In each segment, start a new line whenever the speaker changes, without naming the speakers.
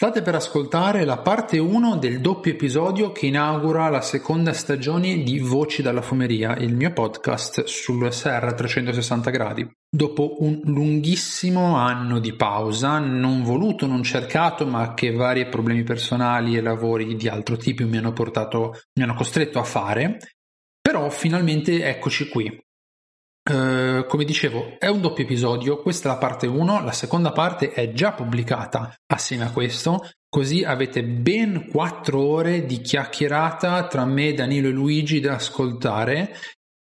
State per ascoltare la parte 1 del doppio episodio che inaugura la seconda stagione di Voci dalla Fumeria, il mio podcast sull'USR a 360 gradi. Dopo un lunghissimo anno di pausa, non voluto, non cercato, ma che vari problemi personali e lavori di altro tipo mi hanno portato, mi hanno costretto a fare, però finalmente eccoci qui. Uh, come dicevo, è un doppio episodio, questa è la parte 1, la seconda parte è già pubblicata assieme a questo, così avete ben 4 ore di chiacchierata tra me, Danilo e Luigi da ascoltare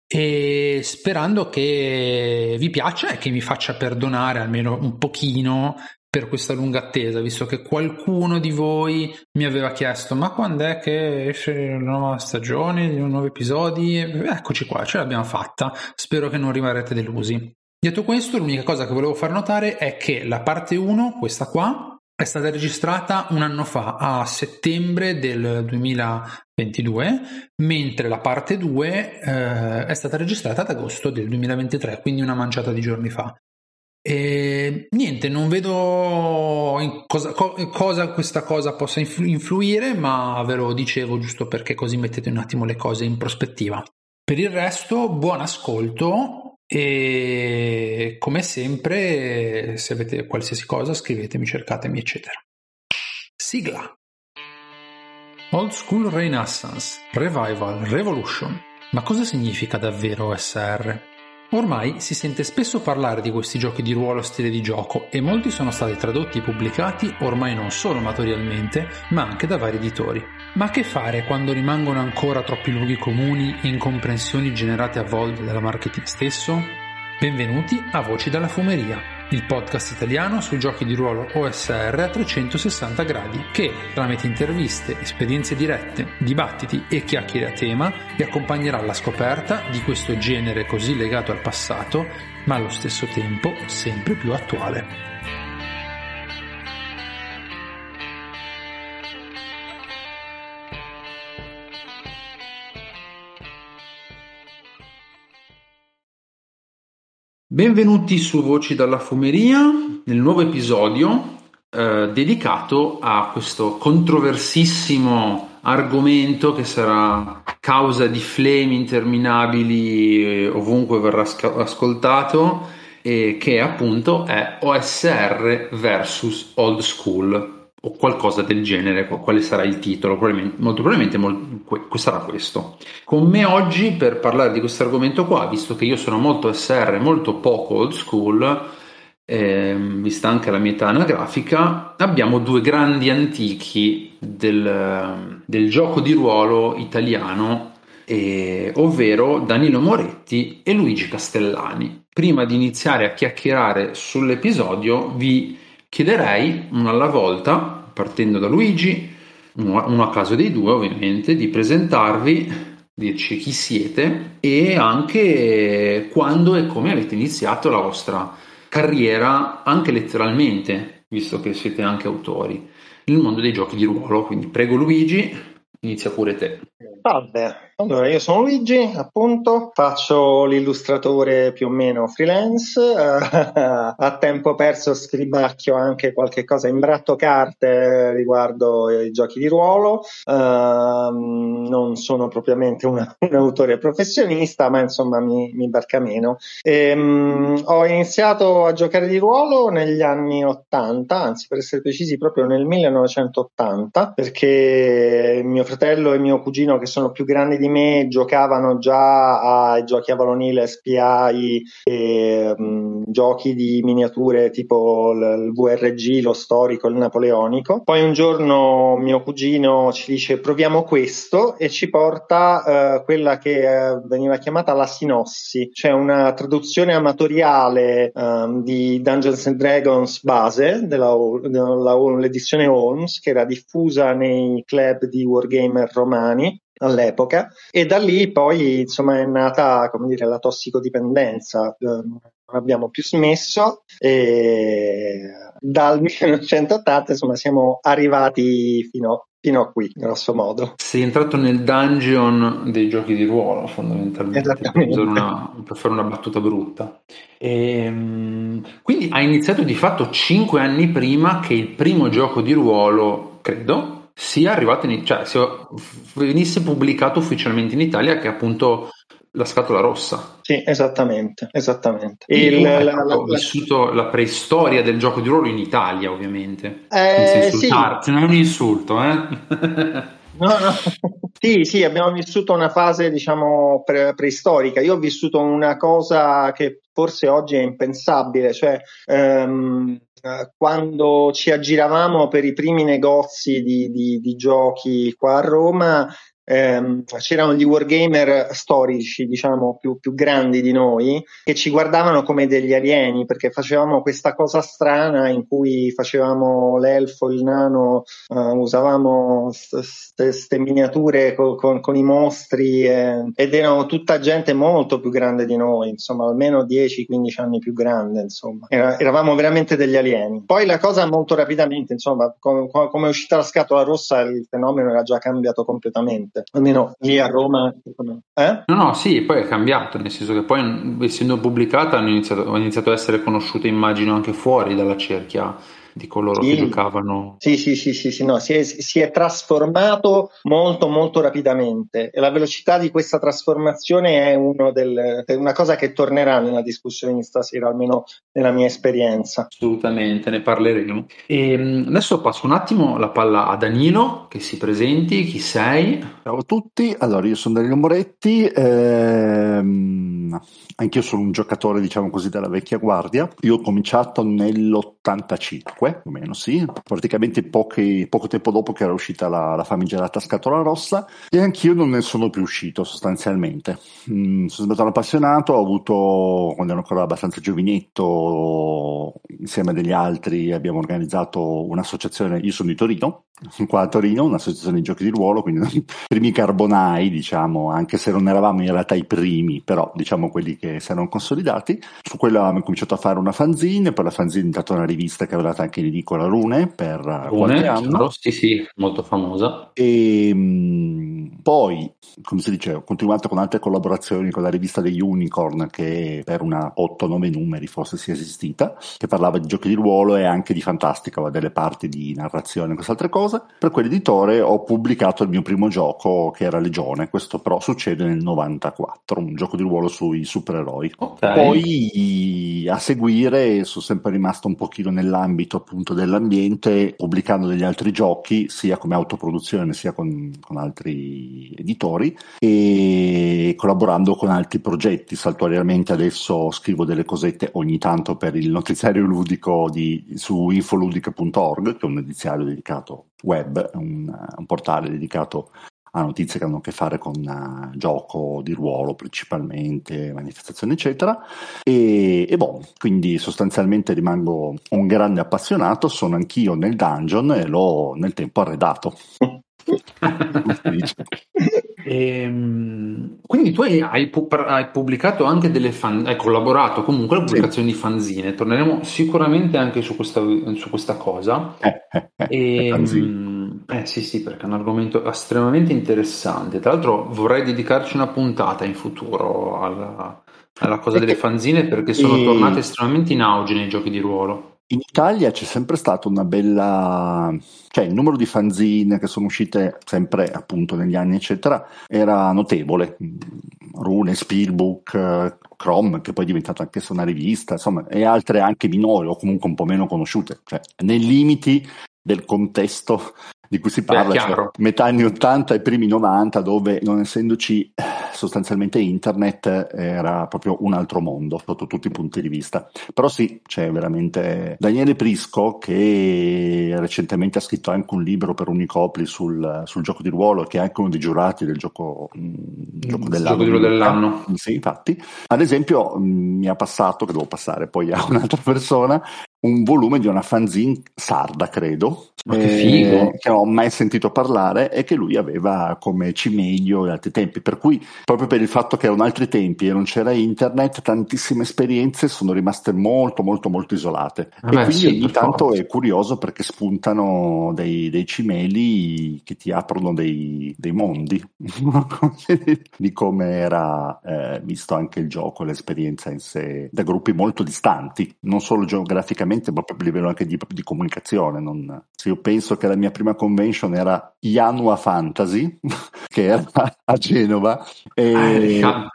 e sperando che vi piaccia e che mi faccia perdonare almeno un pochino per questa lunga attesa, visto che qualcuno di voi mi aveva chiesto ma quando è che esce la nuova stagione, i nuovi episodi? Eccoci qua, ce l'abbiamo fatta, spero che non rimarrete delusi. Detto questo, l'unica cosa che volevo far notare è che la parte 1, questa qua, è stata registrata un anno fa, a settembre del 2022, mentre la parte 2 eh, è stata registrata ad agosto del 2023, quindi una manciata di giorni fa. E niente, non vedo cosa, cosa, questa cosa possa influire, ma ve lo dicevo giusto perché così mettete un attimo le cose in prospettiva. Per il resto, buon ascolto e come sempre, se avete qualsiasi cosa, scrivetemi, cercatemi, eccetera. Sigla. Old School Renaissance, Revival, Revolution. Ma cosa significa davvero OSR? Ormai si sente spesso parlare di questi giochi di ruolo stile di gioco e molti sono stati tradotti e pubblicati ormai non solo amatorialmente, ma anche da vari editori. Ma che fare quando rimangono ancora troppi luoghi comuni e incomprensioni generate a volte dalla marketing stesso? Benvenuti a Voci dalla Fumeria, il podcast italiano sui giochi di ruolo OSR a 360 gradi che, tramite interviste, esperienze dirette, dibattiti e chiacchiere a tema, vi accompagnerà alla scoperta di questo genere così legato al passato, ma allo stesso tempo sempre più attuale. Benvenuti su Voci dalla Fumeria, nel nuovo episodio eh, dedicato a questo controversissimo argomento che sarà causa di flame interminabili eh, ovunque verrà sc- ascoltato, e che appunto è OSR versus Old School o qualcosa del genere, quale sarà il titolo, probabilmente, molto probabilmente molto, sarà questo. Con me oggi per parlare di questo argomento qua, visto che io sono molto SR, molto poco old school, eh, vista anche la mia età anagrafica, abbiamo due grandi antichi del, del gioco di ruolo italiano, eh, ovvero Danilo Moretti e Luigi Castellani. Prima di iniziare a chiacchierare sull'episodio vi Chiederei, uno alla volta, partendo da Luigi, uno a caso dei due ovviamente, di presentarvi, dirci chi siete e anche quando e come avete iniziato la vostra carriera, anche letteralmente, visto che siete anche autori, nel mondo dei giochi di ruolo. Quindi prego Luigi, inizia pure te.
Salve, allora, io sono Luigi, appunto, faccio l'illustratore più o meno freelance, a tempo perso scribacchio anche qualche cosa in bratto carte riguardo i giochi di ruolo, uh, non sono propriamente una, un autore professionista, ma insomma mi, mi barca meno. E, um, ho iniziato a giocare di ruolo negli anni 80, anzi per essere precisi proprio nel 1980, perché mio fratello e mio cugino che sono più grandi di me giocavano già ai giochi a Valonile, SPI e um, giochi di miniature tipo il, il VRG, lo storico, il napoleonico. Poi un giorno mio cugino ci dice proviamo questo e ci porta uh, quella che uh, veniva chiamata la sinossi, cioè una traduzione amatoriale um, di Dungeons and Dragons base della, della, dell'edizione Holmes che era diffusa nei club di wargamer romani all'epoca e da lì poi insomma è nata come dire la tossicodipendenza non abbiamo più smesso e dal 1980 insomma siamo arrivati fino fino a qui, grosso modo.
Sei entrato nel dungeon dei giochi di ruolo, fondamentalmente, per, una, per fare una battuta brutta. E, ehm, quindi hai iniziato di fatto cinque anni prima che il primo gioco di ruolo, credo, sia arrivato in, cioè sia, venisse pubblicato ufficialmente in Italia, che appunto la scatola rossa.
Sì, esattamente, esattamente.
Il, la, la, la, vissuto la preistoria del gioco di ruolo in Italia, ovviamente.
Eh, sì.
non è un insulto, eh?
No, no. sì, sì, abbiamo vissuto una fase, diciamo, pre- preistorica. Io ho vissuto una cosa che forse oggi è impensabile, cioè ehm, quando ci aggiravamo per i primi negozi di, di, di giochi qua a Roma, ehm, c'erano gli wargamer storici, diciamo, più, più, grandi di noi, che ci guardavano come degli alieni, perché facevamo questa cosa strana in cui facevamo l'elfo, il nano, uh, usavamo queste miniature con, con, con i mostri eh, ed erano tutta gente molto più grande di noi, insomma, almeno 10-15 anni più grande, insomma. Era, eravamo veramente degli alieni. Poi la cosa molto rapidamente, insomma, com, com, come è uscita la scatola rossa, il fenomeno era già cambiato completamente almeno lì a Roma.
Eh? No, no, sì, poi è cambiato, nel senso che poi essendo pubblicata hanno iniziato, hanno iniziato ad essere conosciute, immagino, anche fuori dalla cerchia di coloro
sì.
che giocavano.
Sì, sì, sì, sì, sì no, si, è, si, è, trasformato molto, molto rapidamente e la velocità di questa trasformazione è, del, è una cosa che tornerà nella discussione di stasera, almeno nella mia esperienza.
Assolutamente, ne parleremo. E ehm, adesso passo un attimo la palla a Danilo, che si presenti, chi sei?
Ciao a tutti, allora io sono Danilo Moretti, ehm, anch'io sono un giocatore, diciamo così, della vecchia guardia. Io ho cominciato nell'85 più o meno sì, praticamente pochi, poco tempo dopo che era uscita la, la, famigerata scatola rossa e anch'io non ne sono più uscito sostanzialmente. Mm, sono stato un appassionato, ho avuto, quando ero ancora abbastanza giovinetto, insieme a degli altri abbiamo organizzato un'associazione, io sono di Torino, qua a Torino, un'associazione di giochi di ruolo, quindi i primi carbonai, diciamo, anche se non eravamo in realtà i primi, però diciamo quelli che si erano consolidati. Su quella abbiamo cominciato a fare una fanzine, poi la fanzine è diventata una rivista che aveva anche in edicola Rune per Rune, qualche anno.
Sì, sì, molto famosa.
E mh, poi, come si dice, ho continuato con altre collaborazioni con la rivista degli Unicorn, che per una 8-9 numeri forse sia esistita, che parlava di giochi di ruolo e anche di fantastica, aveva delle parti di narrazione e quest'altre cose. Per quell'editore ho pubblicato il mio primo gioco, che era Legione, questo però succede nel 94, un gioco di ruolo sui supereroi. Okay. Poi a seguire sono sempre rimasto un pochino nell'ambito appunto dell'ambiente, pubblicando degli altri giochi, sia come autoproduzione sia con, con altri editori e collaborando con altri progetti. Saltuariamente adesso scrivo delle cosette ogni tanto per il notiziario ludico di, su infoludica.org, che è un notiziario dedicato web, un, un portale dedicato a notizie che hanno a che fare con uh, gioco di ruolo principalmente, manifestazioni eccetera e, e boh, quindi sostanzialmente rimango un grande appassionato, sono anch'io nel dungeon e l'ho nel tempo arredato.
e, ehm, quindi tu hai, hai, pubblicato anche delle fan, hai collaborato comunque alla pubblicazione sì. di fanzine, torneremo sicuramente anche su questa, su questa cosa.
Eh, eh, eh,
e, eh sì, sì, perché è un argomento estremamente interessante. Tra l'altro vorrei dedicarci una puntata in futuro alla, alla cosa delle fanzine perché sono e... tornate estremamente in auge nei giochi di ruolo.
In Italia c'è sempre stata una bella, cioè il numero di fanzine che sono uscite sempre appunto negli anni eccetera era notevole. Rune, Spielbook, Chrome, che poi è diventata anche una rivista, insomma, e altre anche minori o comunque un po' meno conosciute, cioè nei limiti del contesto di cui si parla, cioè, metà anni 80 e primi 90, dove non essendoci sostanzialmente internet era proprio un altro mondo sotto tutti i punti di vista. Però sì, c'è veramente Daniele Prisco che recentemente ha scritto anche un libro per Unicopli sul, sul gioco di ruolo, che è anche uno dei giurati del gioco, mh, mm,
gioco dell'anno. Gioco dell'anno.
Sì, infatti. Ad esempio mh, mi ha passato, che devo passare poi a un'altra persona, un volume di una fanzine sarda, credo,
Ma che figo.
eh, che non ho mai sentito parlare e che lui aveva come cimelio in altri tempi. Per cui, proprio per il fatto che erano altri tempi e non c'era internet, tantissime esperienze sono rimaste molto, molto, molto isolate.
Vabbè,
e quindi
sì,
ogni tanto
forza.
è curioso perché spuntano dei, dei cimeli che ti aprono dei, dei mondi di come era eh, visto anche il gioco, l'esperienza in sé, da gruppi molto distanti, non solo geograficamente, ma proprio a livello anche di, di comunicazione. Non- se io penso che la mia prima convention era Janua Fantasy, che era a Genova,
Eh, ca-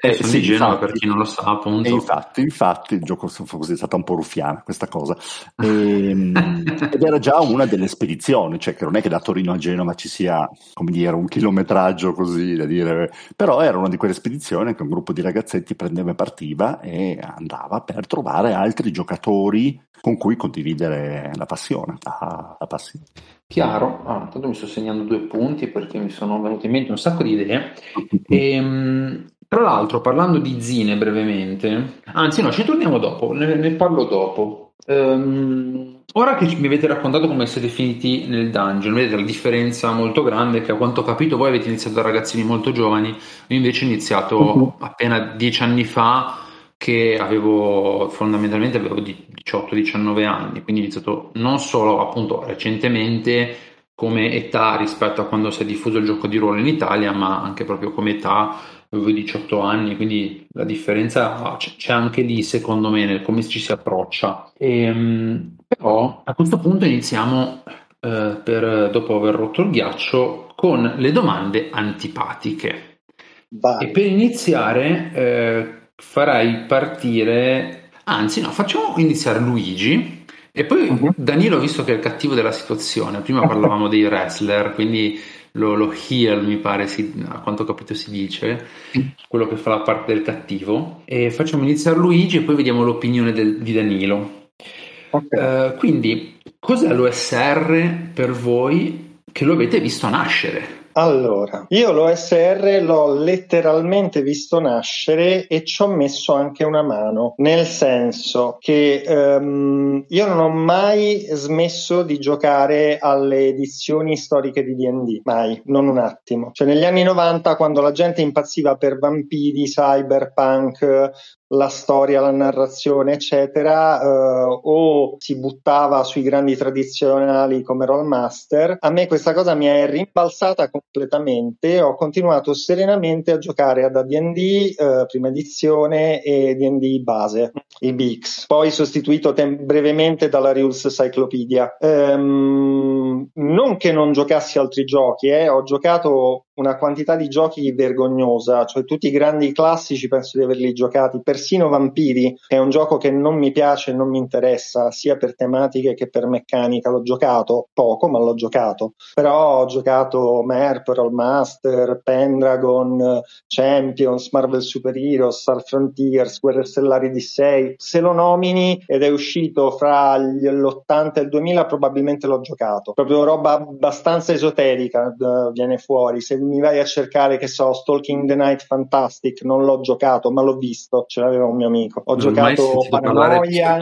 eh,
sì,
Genova
infatti.
per chi non lo sa, appunto.
e infatti, infatti, il gioco così, è stata un po' ruffiana questa cosa. Ehm, ed era già una delle spedizioni, cioè che non è che da Torino a Genova ci sia, come dire, un chilometraggio così da dire, però era una di quelle spedizioni che un gruppo di ragazzetti prendeva e partiva e andava per trovare altri giocatori con cui condividere la passione, la, la passione.
Chiaro, ah, intanto mi sto segnando due punti perché mi sono venute in mente un sacco di idee. Ehm, tra l'altro, parlando di zine brevemente, anzi no, ci torniamo dopo, ne, ne parlo dopo. Ehm, ora che mi avete raccontato come siete finiti nel dungeon, vedete la differenza molto grande che a quanto ho capito voi avete iniziato da ragazzini molto giovani, io invece ho iniziato
Mhm.
appena dieci anni fa che avevo fondamentalmente avevo di- 18-19 anni, quindi ho iniziato non solo appunto recentemente come età rispetto a quando si è diffuso il gioco di ruolo in Italia, ma anche proprio come età avevo 18 anni, quindi la differenza c'è anche lì secondo me nel come ci si approccia. Ehm, però a questo punto iniziamo eh, per, dopo aver rotto il ghiaccio con le domande antipatiche. E
Vai.
per iniziare, eh, farai partire, anzi, no, facciamo iniziare Luigi e poi
Mhm.
Danilo, visto che è il cattivo della situazione. Prima parlavamo dei wrestler, quindi lo, lo heel, mi pare, si- a quanto ho capito si dice, quello che fa la parte del cattivo. E facciamo iniziare Luigi e poi vediamo l'opinione del- di Danilo.
Ok.
Eh, quindi, cos'è l'OSR per voi che lo avete visto nascere?
Allora, io l'OSR l'ho letteralmente visto nascere e ci ho messo anche una mano, nel senso che ehm, io non ho mai smesso di giocare alle edizioni storiche di D&D, mai, non un attimo. Cioè negli anni 90 quando la gente impazziva per vampiri, cyberpunk, la storia, la narrazione, eccetera, eh, o si buttava sui grandi tradizionali come Rollmaster, a me questa cosa mi è rimbalzata completamente. Ho continuato serenamente a giocare ad AD&D, eh, prima edizione e D&D base, i BX, poi sostituito tem- brevemente dalla Rules Cyclopedia. Ehm, non che non giocassi altri giochi, eh, ho giocato una quantità di giochi vergognosa, cioè tutti i grandi classici penso di averli giocati, persino Vampiri, è un gioco che non mi piace e non mi interessa, sia per tematiche che per meccanica, l'ho giocato poco, ma l'ho giocato. Però ho giocato MERP, Rollmaster, Pendragon, Champions, Marvel Super Heroes, Star Frontiers, Guerre Stellari di 6. Se lo nomini ed è uscito fra gli- l'80 e il 2000, probabilmente l'ho giocato. Proprio roba abbastanza esoterica eh, viene fuori. Se mi vai a cercare, che so, Stalking the Night Fantastic, non l'ho giocato, ma l'ho visto, ce l'aveva un mio amico. Ho
Non
giocato Paranoia,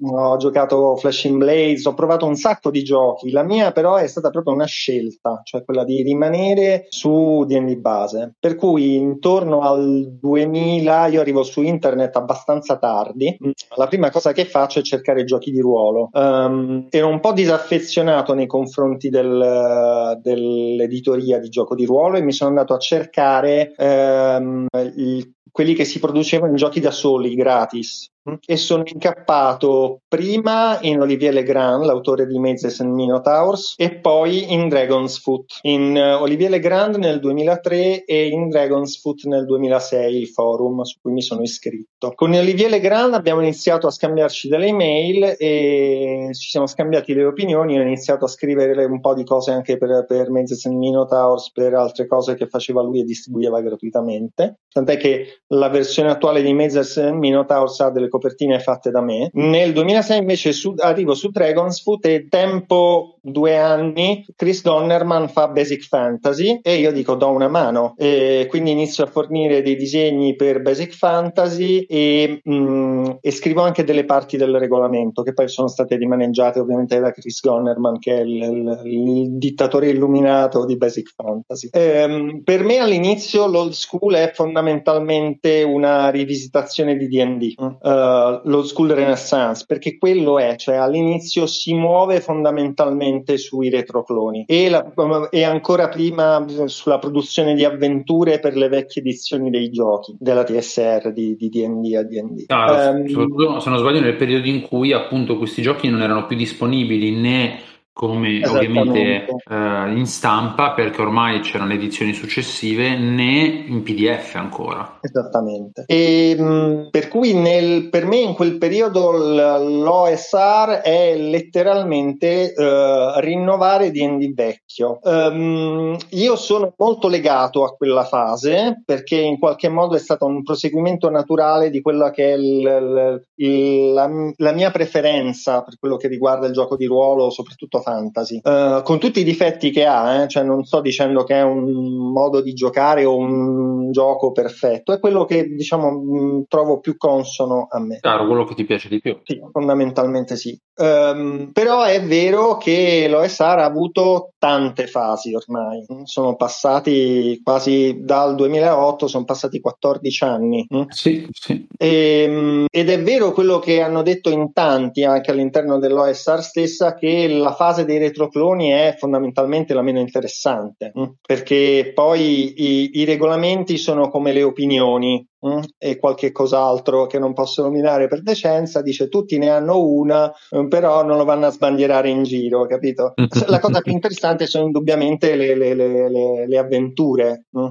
ho giocato Flashing Blades, ho provato un sacco di giochi. La mia però è stata proprio una scelta, cioè quella di rimanere su D&D base. Per cui intorno al 2000 io arrivo su internet abbastanza tardi. La prima cosa che faccio è cercare giochi di ruolo. Ehm, ero un po' disaffezionato nei confronti del- dell'editoria di gioco di ruolo e mi sono andato a cercare ehm, il- quelli che si producevano in giochi da soli gratis e sono incappato prima in Olivier Legrand, l'autore di Mazes and Minotaurs, e poi in Dragon's Foot. In eh, Olivier Legrand nel 2003 e in Dragon's Foot nel 2006, il forum su cui mi sono iscritto. Con Olivier Legrand abbiamo iniziato a scambiarci delle email e ci siamo scambiati le opinioni. Ho iniziato a scrivere un po' di cose anche per, per Mazes and Minotaurs, per altre cose che faceva lui e distribuiva gratuitamente. Tant'è che la versione attuale di Mazes and Minotaurs ha delle copertine fatte da me. Nel 2006 invece su, arrivo su Dragon's Foot e tempo due anni Chris Donnerman fa Basic Fantasy e io dico do una mano e quindi inizio a fornire dei disegni per Basic Fantasy e, mm, e scrivo anche delle parti del regolamento che poi sono state rimaneggiate ovviamente da Chris Donnerman che è il, il, il dittatore illuminato di Basic Fantasy. Ehm, per me all'inizio l'old school è fondamentalmente una rivisitazione di D&D, uh, l'old school renaissance, perché quello è, cioè all'inizio si muove fondamentalmente sui retrocloni e, la, e ancora prima sulla produzione di avventure per le vecchie edizioni dei giochi della TSR di, di D&D a D&D.
Ah, um, se non sbaglio nel periodo in cui appunto questi giochi non erano più disponibili né come ovviamente eh, in stampa perché ormai c'erano le edizioni successive né in PDF ancora.
Esattamente. E, mh, per cui nel, per me in quel periodo l'OSR è letteralmente uh, rinnovare D&D vecchio. Um, io sono molto legato a quella fase perché in qualche modo è stato un proseguimento naturale di quella che è il, il, la, la mia preferenza per quello che riguarda il gioco di ruolo, soprattutto fantasy, uh, con tutti i difetti che ha, eh, cioè non sto dicendo che è un modo di giocare o un gioco perfetto, è quello che diciamo mh, trovo più consono a me.
Chiaro, quello che ti piace di più.
Sì, fondamentalmente sì. Um, però è vero che l'OSR ha avuto tante fasi ormai, sono passati quasi dal 2008, sono passati 14 anni.
Sì, sì.
E, ehm, ed è vero quello che hanno detto in tanti anche all'interno dell'OSR stessa che la fase dei retrocloni è fondamentalmente la meno interessante, perché poi i, i regolamenti sono come le opinioni, Mm, e qualche cos'altro che non posso nominare per decenza, dice tutti ne hanno una, mm, però non lo vanno a sbandierare in giro, capito? La cosa più interessante sono indubbiamente le, le, le, le avventure, mm?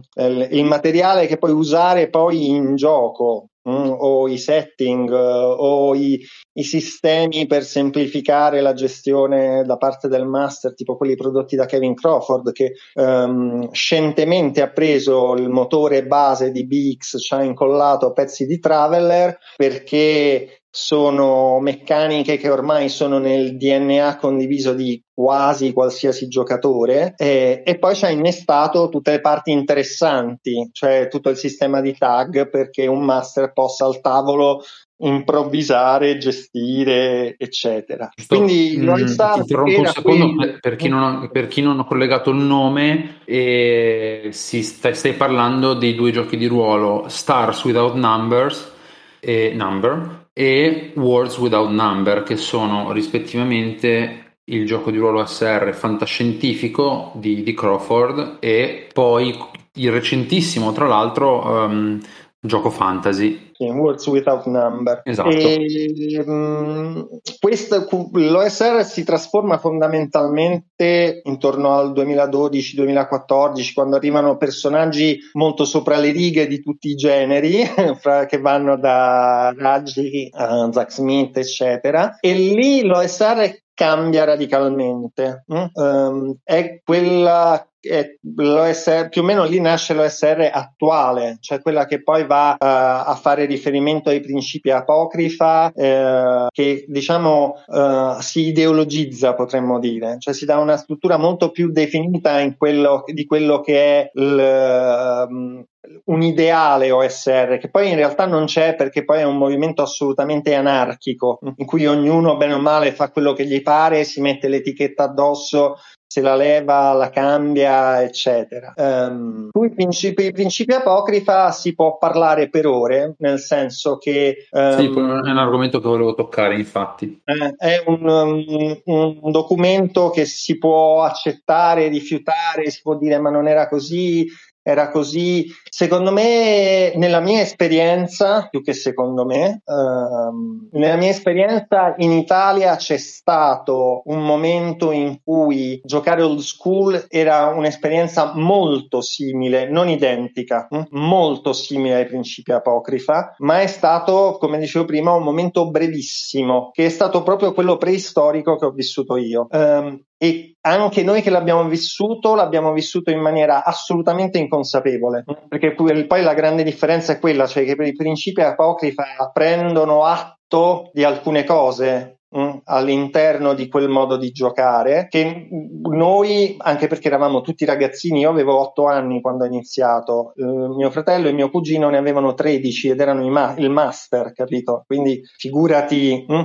il materiale che puoi usare poi in gioco, Mm, o i setting uh, o i, i, sistemi per semplificare la gestione da parte del master, tipo quelli prodotti da Kevin Crawford, che um, scientemente ha preso il motore base di BX, ci ha incollato pezzi di Traveler perché sono meccaniche che ormai sono nel DNA condiviso di quasi qualsiasi giocatore e, e poi ci ha innestato tutte le parti interessanti, cioè tutto il sistema di tag perché un master possa al tavolo improvvisare, gestire, eccetera.
Giusto. Quindi mm, interrompo un secondo per, per, chi ha, per, chi non ha, collegato il nome e si stai, stai parlando dei due giochi di ruolo Stars Without Numbers e Number e Words Without Number, che sono rispettivamente il gioco di ruolo SR fantascientifico di, di Crawford e poi il recentissimo, tra l'altro, um, gioco fantasy.
Words Without Number.
Esatto.
E, um, questo, L'OSR si trasforma fondamentalmente intorno al 2012-2014, quando arrivano personaggi molto sopra le righe di tutti i generi, fra, che vanno da Raggi a Zack Smith, eccetera. E lì l'OSR cambia radicalmente. Mm? Um, è quella è l'OSR, più o meno lì nasce l'OSR attuale, cioè quella che poi va uh, a fare riferimento ai principi apocrifa, uh, che diciamo uh, si ideologizza, potremmo dire, cioè si dà una struttura molto più definita in quello, di quello che è il, um, un ideale OSR che poi in realtà non c'è perché poi è un movimento assolutamente anarchico in cui ognuno bene o male fa quello che gli pare, si mette l'etichetta addosso se la leva, la cambia, eccetera. Um, sui principi, i principi apocrifa si può parlare per ore, nel senso che...
Um, sì, è un argomento che volevo toccare, infatti.
Eh, è un, um, un, documento che si può accettare, rifiutare, si può dire ma non era così, era così. Secondo me, nella mia esperienza, più che secondo me, ehm, nella mia esperienza in Italia c'è stato un momento in cui giocare old school era un'esperienza molto simile, non identica, hm? molto simile ai principi apocrifa, ma è stato, come dicevo prima, un momento brevissimo, che è stato proprio quello preistorico che ho vissuto io. Um, e anche noi che l'abbiamo vissuto, l'abbiamo vissuto in maniera assolutamente inconsapevole, perché poi la grande differenza è quella, cioè che i principi apocrifa prendono atto di alcune cose all'interno di quel modo di giocare che noi, anche perché eravamo tutti ragazzini, io avevo otto anni quando ho iniziato, eh, mio fratello e mio cugino ne avevano 13 ed erano ma- il master, capito? Quindi figurati. Mm?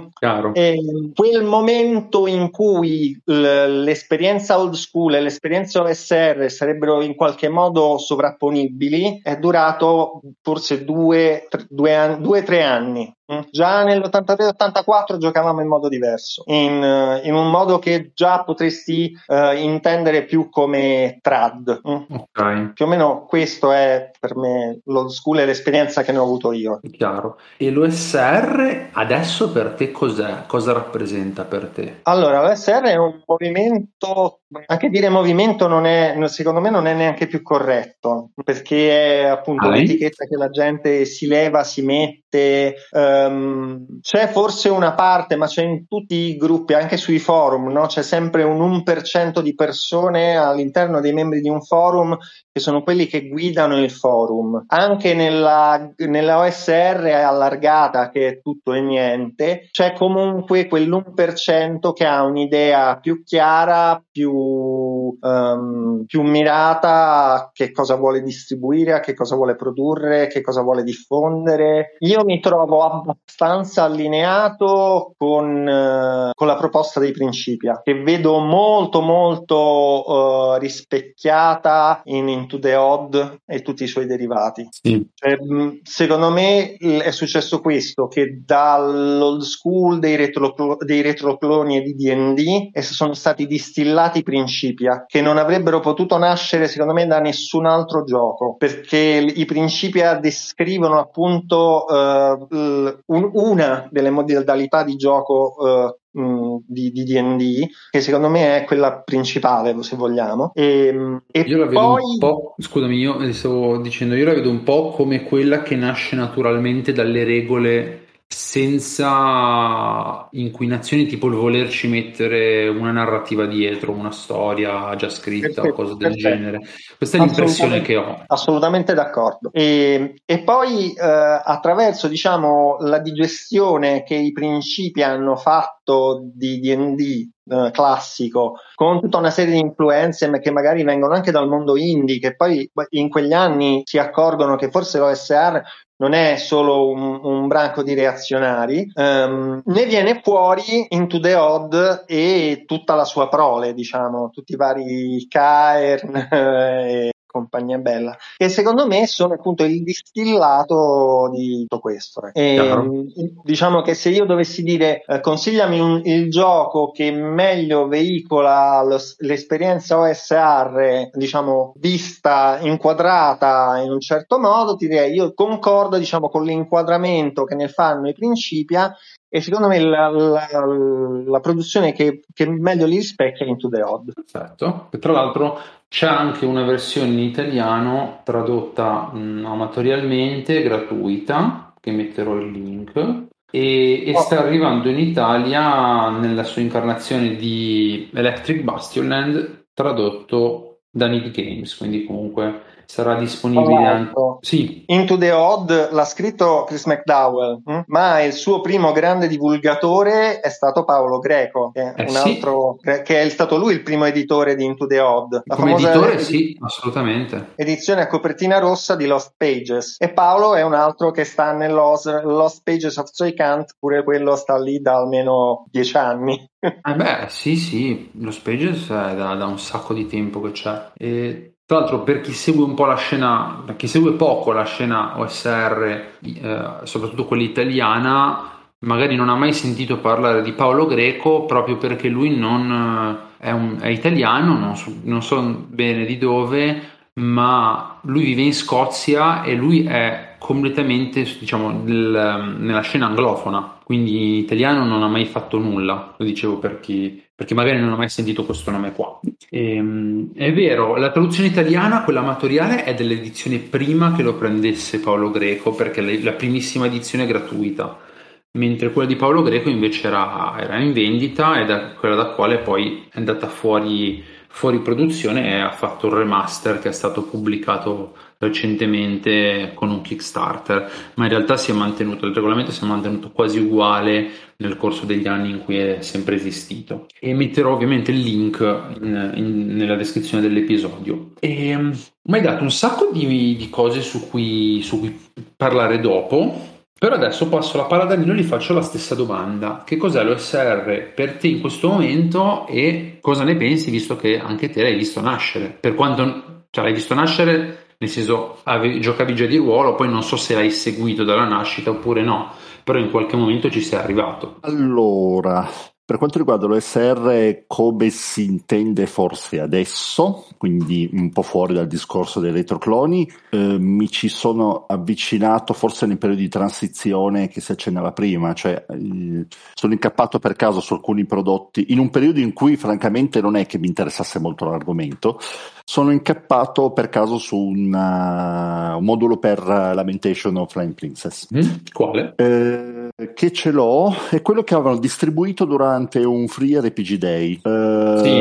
E quel momento in cui l- l'esperienza old school e l'esperienza OSR sarebbero in qualche modo sovrapponibili è durato forse due, tre, due, an- due tre anni. Mm? Già nell'83-84 giocavamo in modo diverso, in, eh, in, un modo che già potresti uh, intendere più come trad. Mm? Okay. Più o meno questo è per me l'old school e l'esperienza che ne ho avuto io.
Chiaro. E l'OSR adesso per te cos'è? Cosa rappresenta per te?
Allora, l'OSR è un movimento anche dire movimento non è, secondo me non è neanche più corretto, perché è appunto ah, l'etichetta che la gente si leva, si mette. Um, c'è forse una parte, ma c'è in tutti i gruppi, anche sui forum, no? c'è sempre un 1% di persone all'interno dei membri di un forum che sono quelli che guidano il forum. Anche nella, nella OSR allargata, che è tutto e niente, c'è comunque quell'1% che ha un'idea più chiara, più um, più mirata a che cosa vuole distribuire, a che cosa vuole produrre, che cosa vuole diffondere. Io mi trovo abbastanza allineato con, uh, con la proposta dei Principia, che vedo molto molto uh, rispecchiata in Into the Odd e tutti i suoi derivati. Sì. Cioè, secondo me è successo questo, che dall'old school dei, retro, dei retrocloni e di D&D sono stati distillati Principia, che non avrebbero potuto nascere secondo me da nessun altro gioco, perché i Principia descrivono appunto uh, un, una delle modalità di gioco uh, di, di D&D che secondo me è quella principale se vogliamo e, e
io la vedo poi... un po' scusami io stavo dicendo io la vedo un po' come quella che nasce naturalmente dalle regole senza inquinazioni tipo il volerci mettere una narrativa dietro, una storia già scritta perfetto, o cose del perfetto. genere. Questa è l'impressione che ho.
Assolutamente d'accordo. E, e poi eh, attraverso diciamo, la digestione che i principi hanno fatto di DD eh, classico con tutta una serie di influenze che magari vengono anche dal mondo indie che poi in quegli anni si accorgono che forse l'OSR non è solo un, un branco di reazionari, um, ne viene fuori Into the Odd e tutta la sua prole, diciamo, tutti i vari Cairn e compagnia bella, che secondo me sono appunto il distillato di tutto questo. E, diciamo che se io dovessi dire eh, consigliami un, il gioco che meglio veicola lo, l'esperienza OSR, diciamo, vista, inquadrata in un certo modo, ti direi io concordo diciamo con l'inquadramento che ne fanno i Principia e secondo me la, la, la produzione che, che, meglio li rispecchia è Into the Odd.
Perfetto, e tra l'altro c'è anche una versione in italiano tradotta mh, amatorialmente, gratuita, che metterò il link, e, e oh. sta arrivando in Italia nella sua incarnazione di Electric Bastionland tradotto da Need Games, quindi comunque sarà disponibile anche.
Sì. Into the Odd l'ha scritto Chris McDowell, hm? ma il suo primo grande divulgatore è stato Paolo Greco, che è, eh, un altro, che è stato lui il primo editore di Into the Odd.
La Come editore, ed- sì, assolutamente.
Edizione a copertina rossa di Lost Pages. E Paolo è un altro che sta nell'Lost Lost Pages of Soy Kant, pure quello sta lì da almeno dieci anni.
Eh beh, sì, sì, Lost Pages è da, da un sacco di tempo che c'è. E tra l'altro, per chi segue un po' la scena, per chi segue poco la scena OSR, eh, soprattutto quella italiana, magari non ha mai sentito parlare di Paolo Greco proprio perché lui non eh, è, un, è italiano, non so, non so bene di dove, ma lui vive in Scozia e lui è completamente diciamo nel, nella scena anglofona. Quindi in italiano non ha mai fatto nulla lo dicevo per chi, perché magari non ho mai sentito questo nome qua. E, ehm, è vero, la traduzione italiana, quella amatoriale, è dell'edizione prima che lo prendesse Paolo Greco, perché la primissima edizione è gratuita. mentre quella di Paolo Greco invece era, era in vendita ed è quella da quale poi è andata fuori, fuori produzione e ha fatto un remaster che è stato pubblicato recentemente con un Kickstarter, ma in realtà si è mantenuto, il regolamento si è mantenuto quasi uguale nel corso degli anni in cui è sempre esistito. E metterò ovviamente il link in, in, nella descrizione dell'episodio. E, um, mi hai dato un sacco di, di cose su cui, su cui parlare dopo, però adesso passo la palla a Danilo e gli faccio la stessa domanda. Che cos'è l'OSR per te in questo momento e cosa ne pensi visto che anche te l'hai visto nascere? Per quanto cioè, l'hai visto nascere nel senso avevi, giocavi già di ruolo, poi non so se l'hai seguito dalla nascita oppure no, però in qualche momento ci sei arrivato.
Allora, per quanto riguarda l'OSR, come si intende forse adesso, quindi un po' fuori dal discorso dei retrocloni, eh, mi ci sono avvicinato forse nel periodo di transizione che si accennava prima, cioè eh, sono incappato per caso su alcuni prodotti, in un periodo in cui francamente non è che mi interessasse molto l'argomento, sono incappato per caso su una, un modulo per Lamentation of Flame Princess.
Mm, quale?
Eh, che ce l'ho, è quello che avevano distribuito durante un free RPG Day.
Eh, sì,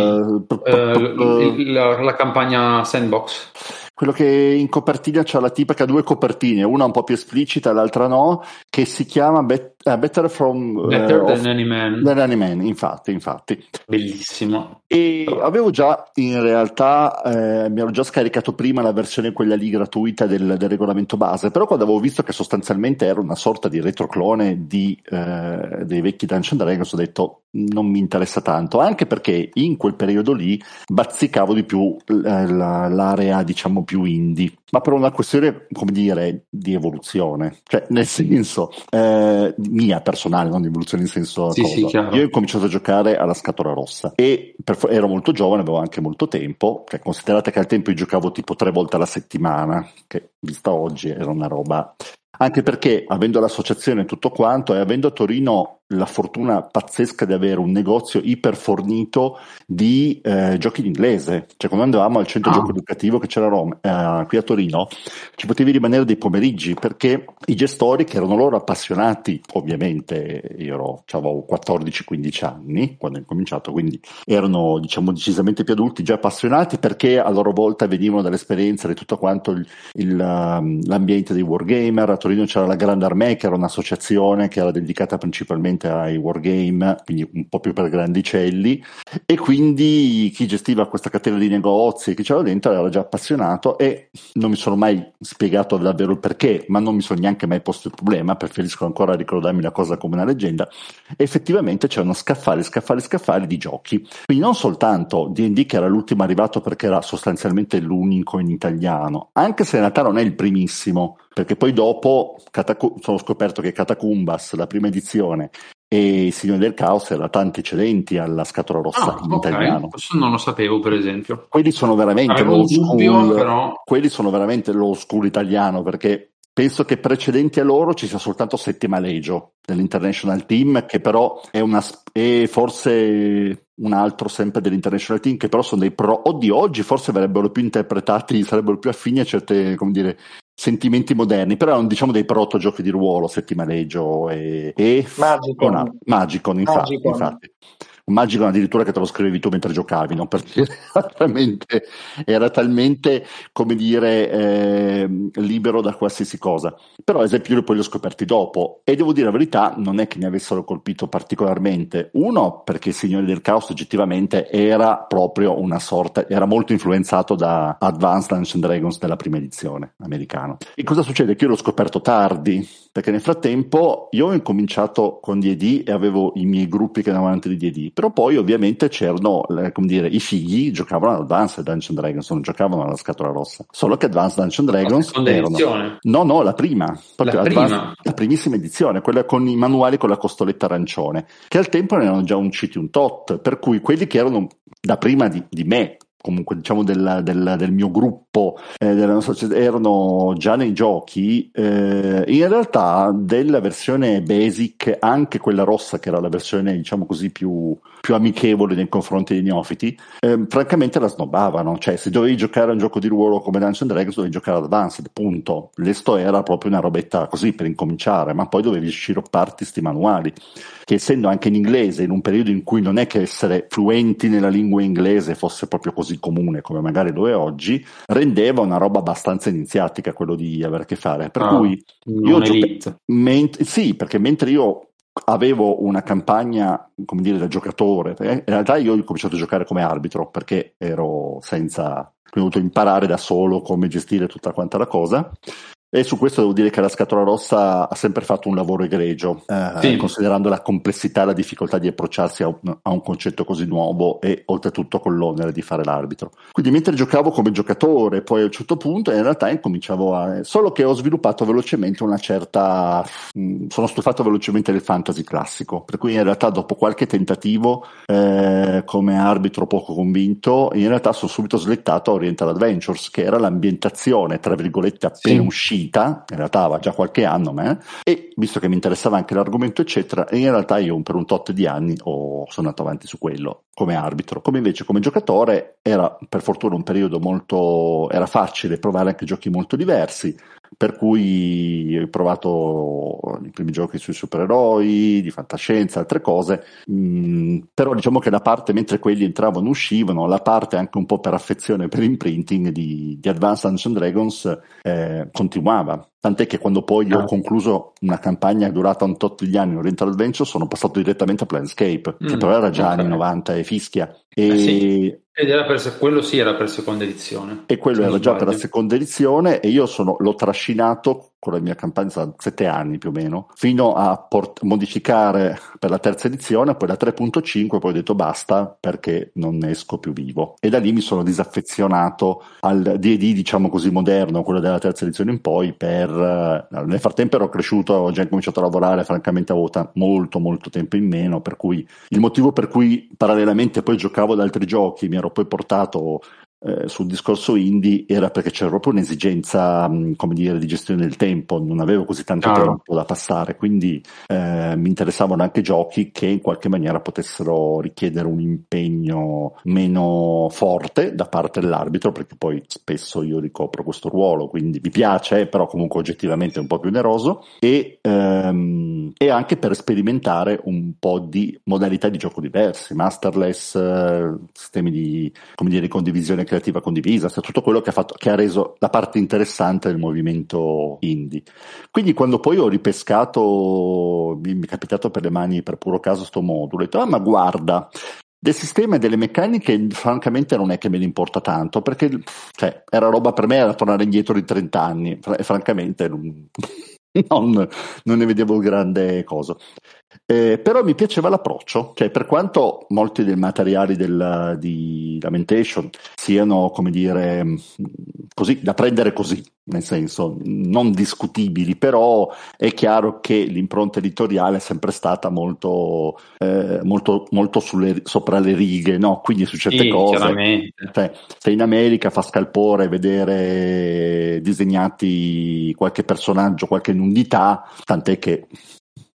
eh, la, la campagna Sandbox
quello che in copertina c'ha la tipa che ha due copertine, una un po' più esplicita, l'altra no, che si chiama Bet- uh, Better from
Better uh, than, any man.
than Any Man. infatti, infatti.
Bellissimo.
E avevo già in realtà eh, mi ero già scaricato prima la versione quella lì gratuita del, del, regolamento base, però quando avevo visto che sostanzialmente era una sorta di retroclone di, eh, dei vecchi Dungeon Dragons, ho detto non mi interessa tanto, anche perché in quel periodo lì bazzicavo di più l'area diciamo più indie, ma per una questione, come dire, di evoluzione, cioè nel senso eh, mia personale, non di evoluzione in senso
sì, sì,
Io ho cominciato a giocare alla scatola rossa e per, ero molto giovane, avevo anche molto tempo, cioè, considerate che al tempo io giocavo tipo tre volte alla settimana, che vista oggi era una roba anche perché avendo l'associazione e tutto quanto e avendo a Torino la fortuna pazzesca di avere un negozio iperfornito di eh, giochi in inglese. Cioè, quando andavamo al centro ah. gioco educativo che c'era a Roma, eh, qui a Torino, ci potevi rimanere dei pomeriggi perché i gestori, che erano loro appassionati, ovviamente io avevo 14-15 anni quando ho cominciato, quindi erano diciamo decisamente più adulti, già appassionati perché a loro volta venivano dall'esperienza di tutto quanto il, il, um, l'ambiente dei wargamer. A Torino c'era la Grande Armée, che era un'associazione che era dedicata principalmente ovviamente ai wargame, quindi un po' più per grandicelli, e quindi chi gestiva questa catena di negozi, chi c'era dentro era già appassionato e non mi sono mai spiegato davvero il perché, ma non mi sono neanche mai posto il problema, preferisco ancora ricordarmi la cosa come una leggenda, effettivamente c'erano scaffali, scaffali, scaffali di giochi, quindi non soltanto D&D che era l'ultimo arrivato perché era sostanzialmente l'unico in italiano, anche se in realtà non è il primissimo, perché poi dopo Catac- sono scoperto che Catacumbas, la prima edizione, e il Signore del Caos erano tanti eccedenti alla scatola rossa ah, in okay. italiano.
Questo non lo sapevo, per esempio.
Quelli sono veramente lo school, però... quelli sono veramente lo school italiano, perché penso che precedenti a loro ci sia soltanto Settima Legio dell'International Team, che però è una è forse un altro sempre dell'International Team, che però sono dei pro. Oddio, oggi forse verrebbero più interpretati, sarebbero più affini a certe, come dire, sentimenti moderni, però erano diciamo dei proto giochi di ruolo, Settimaleggio e, e
Magicon.
Magicon, infatti, Magicon. infatti un magico addirittura che te lo scrivevi tu mentre giocavi, no? perché era talmente, era talmente come dire, eh, libero da qualsiasi cosa. Però ad esempio io poi li ho scoperti dopo e devo dire la verità, non è che mi avessero colpito particolarmente. Uno, perché il Signore del Caos oggettivamente era proprio una sorta, era molto influenzato da Advanced Dungeons Dragons della prima edizione americana. E cosa succede? Che io l'ho scoperto tardi, perché nel frattempo io ho incominciato con D&D e avevo i miei gruppi che andavano avanti di D&D, però poi ovviamente c'erano, eh, come dire, i figli giocavano ad Advanced Dungeon Dragons, non giocavano alla scatola rossa, solo che Advanced Dungeon Dragons
la erano... edizione?
No, no, la prima,
la, prima.
la primissima edizione, quella con i manuali con la costoletta arancione, che al tempo ne erano già un citi un tot, per cui quelli che erano da prima di, di me comunque diciamo del, del, del mio gruppo, eh, della nostra società, erano già nei giochi, eh, in realtà della versione basic, anche quella rossa che era la versione diciamo così più, più amichevole nei confronti dei neofiti, eh, francamente la snobbavano, cioè se dovevi giocare a un gioco di ruolo come Dungeons Dragons dovevi giocare ad Advanced, punto. L'esto era proprio una robetta così per incominciare, ma poi dovevi sciropparti sti manuali, che essendo anche in inglese, in un periodo in cui non è che essere fluenti nella lingua inglese fosse proprio così comune come magari lo è oggi, rendeva una roba abbastanza iniziatica quello di avere a che fare. Per ah, cui io gioca- ment- sì, perché mentre io avevo una campagna, come dire, da giocatore, eh, in realtà io ho cominciato a giocare come arbitro perché ero senza, ho dovuto imparare da solo come gestire tutta quanta la cosa e su questo devo dire che la scatola rossa ha sempre fatto un lavoro egregio, eh, sì. considerando la complessità e la difficoltà di approcciarsi a un, a un, concetto così nuovo e oltretutto con l'onere di fare l'arbitro. Quindi mentre giocavo come giocatore, poi a un certo punto in realtà incominciavo a... solo che ho sviluppato velocemente una certa... Mh, mm, sono stufato velocemente del fantasy classico, per cui in realtà dopo qualche tentativo eh, come arbitro poco convinto, in realtà sono subito slettato a Oriental Adventures, che era l'ambientazione, tra virgolette, appena sì. uscita uscita, in realtà aveva già qualche anno, me, e visto che mi interessava anche l'argomento, eccetera, in realtà io per un tot di anni ho, sono andato avanti su quello come arbitro. Come invece come giocatore era per fortuna un periodo molto, era facile provare anche giochi molto diversi, per cui ho provato i primi giochi sui supereroi, di fantascienza, altre cose, mm, però diciamo che la parte, mentre quelli entravano e uscivano, la parte anche un po' per affezione per imprinting di, di Advanced Dungeons Dragons eh, continuava. Tant'è che quando poi ah. ho concluso una campagna durata un tot di anni in Oriental Adventure sono passato direttamente a Planescape, mm, che però era già okay. anni 90 e fischia. E,
eh sì. Ed era per, quello sì era per seconda edizione.
E quello era già per la seconda edizione e io sono, l'ho trascinato con la mia campagna da sette anni più o meno, fino a port- modificare per la terza edizione, poi la 3.5, poi ho detto basta perché non ne esco più vivo. E da lì mi sono disaffezionato al D&D, diciamo così, moderno, quello della terza edizione in poi, per... Eh, nel frattempo ero cresciuto, ho già cominciato a lavorare, francamente avevo t- molto molto tempo in meno, per cui il motivo per cui parallelamente poi giocavo ad altri giochi, mi ero poi portato eh, sul discorso indie era perché c'era proprio un'esigenza, mh, come dire, di gestione del tempo, non avevo così tanto ah. tempo da passare, quindi eh, mi interessavano anche giochi che in qualche maniera potessero richiedere un impegno meno forte da parte dell'arbitro, perché poi spesso io ricopro questo ruolo, quindi mi piace, però comunque oggettivamente è un po' più oneroso, e, ehm, e anche per sperimentare un po' di modalità di gioco diversi, masterless, eh, sistemi di, come dire, condivisione creativa condivisa, cioè tutto quello che ha, fatto, che ha reso la parte interessante del movimento indie. Quindi quando poi ho ripescato, mi è capitato per le mani per puro caso sto modulo, ho detto, ah ma guarda, del sistema e delle meccaniche francamente non è che me ne importa tanto perché cioè, era roba per me era tornare indietro di 30 anni e francamente non, non ne vedevo grande cosa eh, però mi piaceva l'approccio, cioè per quanto molti dei materiali del, di Lamentation siano, come dire, così, da prendere così, nel senso non discutibili, però è chiaro che l'impronta editoriale è sempre stata molto, eh, molto, molto sulle, sopra le righe, no? quindi su certe sì, cose. Cioè, se in America fa scalpore vedere disegnati qualche personaggio, qualche nudità, tant'è che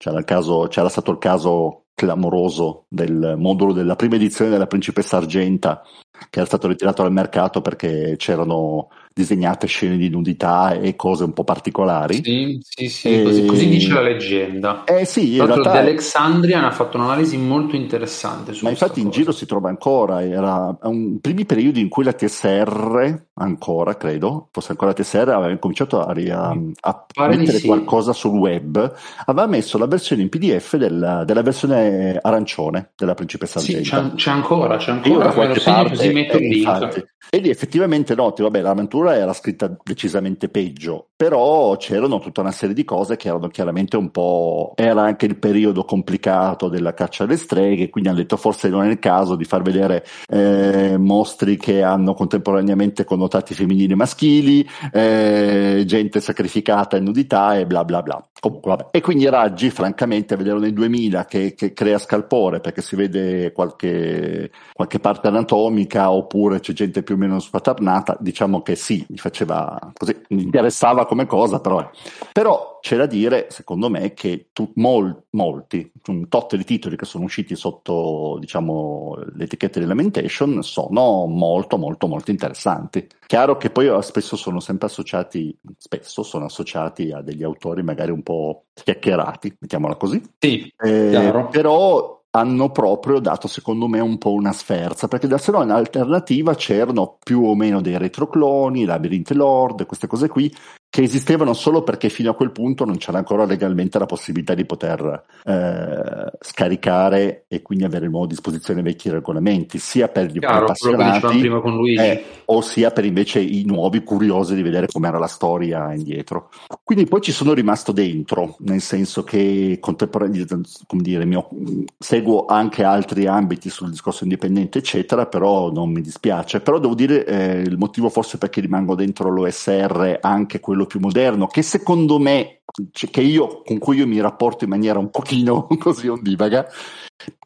c'era, caso, c'era stato il caso clamoroso del modulo della prima edizione della Principessa Argenta che era stato ritirato dal mercato perché c'erano disegnate scene di nudità e cose un po' particolari.
Sì, sì, sì, e... così, così, dice la leggenda.
Eh sì,
Tra l'altro Alexandrian ha fatto un'analisi molto interessante su
Ma infatti in giro si trova ancora, era un primi periodi in cui la TSR, ancora credo, forse ancora la TSR aveva cominciato a, a, a mettere sì. qualcosa sul web, aveva messo la versione in PDF della, della versione arancione della Principessa Argenta.
Sì, c'è, c'è ancora, c'è ancora. Io
da qualche parte, così metto eh, link. Infatti, E lì effettivamente noti, vabbè, l'avventura era scritta decisamente peggio, però c'erano tutta una serie di cose che erano chiaramente un po'... era anche il periodo complicato della caccia alle streghe, quindi hanno detto forse non è il caso di far vedere eh, mostri che hanno contemporaneamente connotati femminili e maschili, eh, gente sacrificata in nudità e bla bla bla. Comunque, vabbè. E quindi Raggi, francamente, vederlo nel 2000 che, che crea scalpore perché si vede qualche, qualche parte anatomica oppure c'è gente più o meno squaternata, diciamo che sì, mi faceva così, mi interessava come cosa, però, però c'è da dire, secondo me, che tu, mol, molti, un tot di titoli che sono usciti sotto, diciamo, l'etichetta di Lamentation sono molto, molto, molto interessanti. Chiaro che poi spesso sono sempre associati, spesso sono associati a degli autori magari un po' chiacchierati, mettiamola così.
Sì,
eh, però hanno proprio dato secondo me un po' una sferza perché da se no in alternativa c'erano più o meno dei retrocloni, Labyrinth Lord, queste cose qui che esistevano solo perché fino a quel punto non c'era ancora legalmente la possibilità di poter eh, scaricare e quindi avere nuovo a disposizione vecchi regolamenti, sia per gli
Chiaro,
appassionati eh, o sia per invece i nuovi curiosi di vedere com'era la storia indietro. Quindi poi ci sono rimasto dentro, nel senso che contemporaneamente, come dire, mio, seguo anche altri ambiti sul discorso indipendente, eccetera, però non mi dispiace. Però devo dire eh, il motivo forse perché rimango dentro l'OSR anche quello più moderno, che secondo me, cioè, che io, con cui io mi rapporto in maniera un pochino così ondivaga,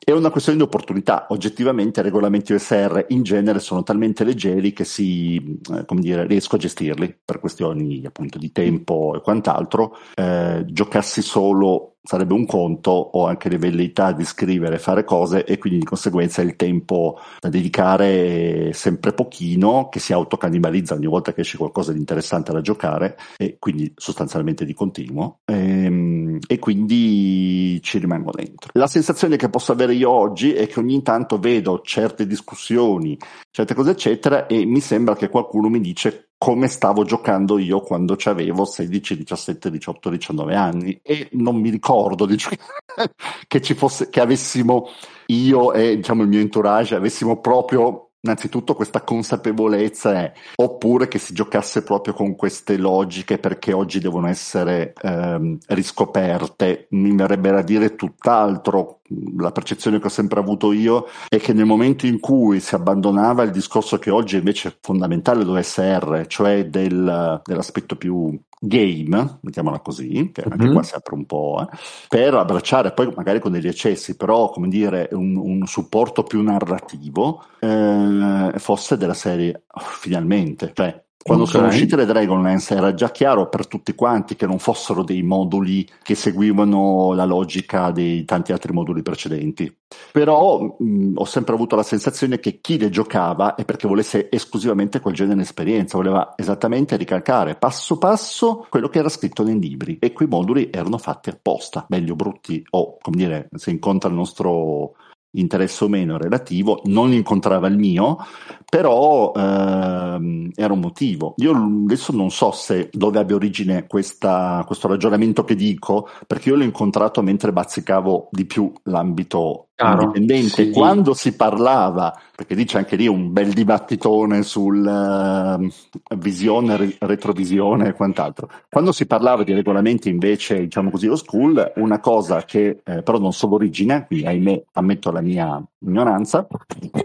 è una questione di opportunità. Oggettivamente i regolamenti OSR in genere sono talmente leggeri che si, eh, dire, riesco a gestirli per questioni appunto di tempo e quant'altro. Eh, giocassi solo sarebbe un conto, ho anche le velleità di scrivere e fare cose e quindi di conseguenza il tempo da dedicare è sempre pochino, che si autocannibalizza ogni volta che esce qualcosa di interessante da giocare e quindi sostanzialmente di continuo e, ehm, e quindi ci rimango dentro. La sensazione che posso avere io oggi è che ogni tanto vedo certe discussioni, certe cose eccetera e mi sembra che qualcuno mi dice come stavo giocando io quando avevo 16, 17, 18, 19 anni. E non mi ricordo di gio- che ci fosse, che avessimo io e diciamo il mio entourage avessimo proprio innanzitutto questa consapevolezza è, oppure che si giocasse proprio con queste logiche perché oggi devono essere ehm, riscoperte, mi verrebbe da dire tutt'altro. La percezione che ho sempre avuto io è che nel momento in cui si abbandonava il discorso che oggi invece è fondamentale dell'OSR, cioè del, dell'aspetto più game, mettiamola così, che anche mm-hmm. qua si apre un po', eh, per abbracciare poi magari con degli eccessi, però come dire un, un supporto più narrativo, eh, fosse della serie oh, finalmente, cioè quando okay. sono uscite le Dragonlance era già chiaro per tutti quanti che non fossero dei moduli che seguivano la logica dei tanti altri moduli precedenti. Però mh, ho sempre avuto la sensazione che chi le giocava è perché volesse esclusivamente quel genere di esperienza, voleva esattamente ricalcare passo passo quello che era scritto nei libri e quei moduli erano fatti apposta, belli o brutti o come dire, se incontra il nostro interesse o meno relativo, non incontrava il mio, però ehm, era un motivo. Io adesso non so se dove abbia origine questa, questo ragionamento che dico, perché io l'ho incontrato mentre bazzicavo di più l'ambito indipendente. Sì. Quando si parlava, perché lì c'è anche lì un bel dibattitone sul uh, visione, re- retrovisione e quant'altro. Quando si parlava di regolamenti invece, diciamo così, old school, una cosa che eh, però non so l'origine, quindi ahimè ammetto la mia ignoranza,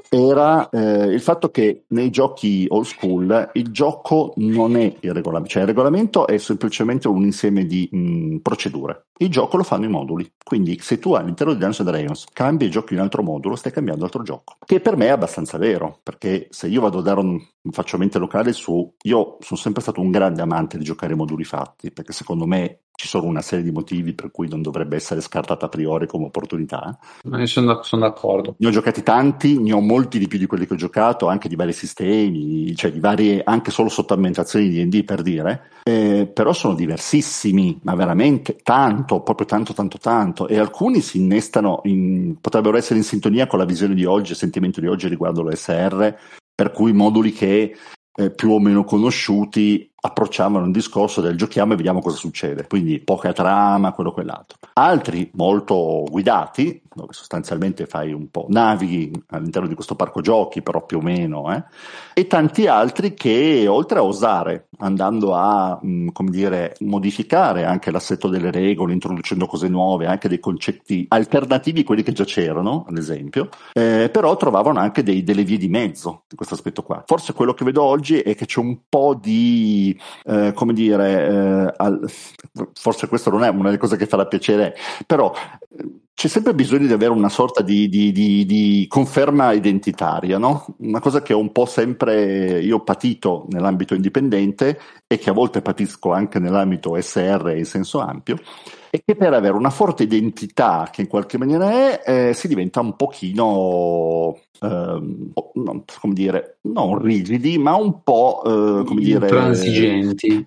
era eh, il fatto che nei giochi old school il gioco non è il regolamento, cioè il regolamento è semplicemente un insieme di mh, procedure. Il gioco lo fanno i moduli, quindi se tu all'interno di Dungeons Dragons cambi e giochi un altro modulo, stai cambiando altro gioco. Che per me è abbastanza vero, perché se io vado a dare un, faccio mente locale su, io sono sempre stato un grande amante di giocare moduli fatti, perché secondo me ci sono una serie di motivi per cui non dovrebbe essere scartata a priori come opportunità.
Eh, sono, sono, d'accordo.
Ne ho giocati tanti, ne ho molti di più di quelli che ho giocato, anche di vari sistemi, cioè di varie, anche solo sotto ambientazioni di D per dire, eh, però sono diversissimi, ma veramente tanto, proprio tanto, tanto, tanto, e alcuni si innestano, in, potrebbero essere in sintonia con la visione di oggi, il sentimento di oggi riguardo l'OSR, per cui moduli che eh, più o meno conosciuti approcciavano un discorso del giochiamo e vediamo cosa succede, quindi poca trama, quello quell'altro. Altri molto guidati, dove sostanzialmente fai un po', navighi all'interno di questo parco giochi, però più o meno, eh? e tanti altri che oltre a osare, andando a, mm, come dire, modificare anche l'assetto delle regole, introducendo cose nuove, anche dei concetti alternativi a quelli che già c'erano, ad esempio, eh, però trovavano anche dei, delle vie di mezzo di questo aspetto qua. Forse quello che vedo oggi è che c'è un po' di, eh, come dire, eh, al, forse questo non è una delle cose che farà piacere, però eh, c'è sempre bisogno di avere una sorta di, di, di, di, conferma identitaria, no? Una cosa che ho un po' sempre io patito nell'ambito indipendente e che a volte patisco anche nell'ambito SR in senso ampio, è che per avere una forte identità che in qualche maniera è, eh, si diventa un pochino Ehm, non, come dire, non rigidi, ma un po' eh, come dire
transigenti.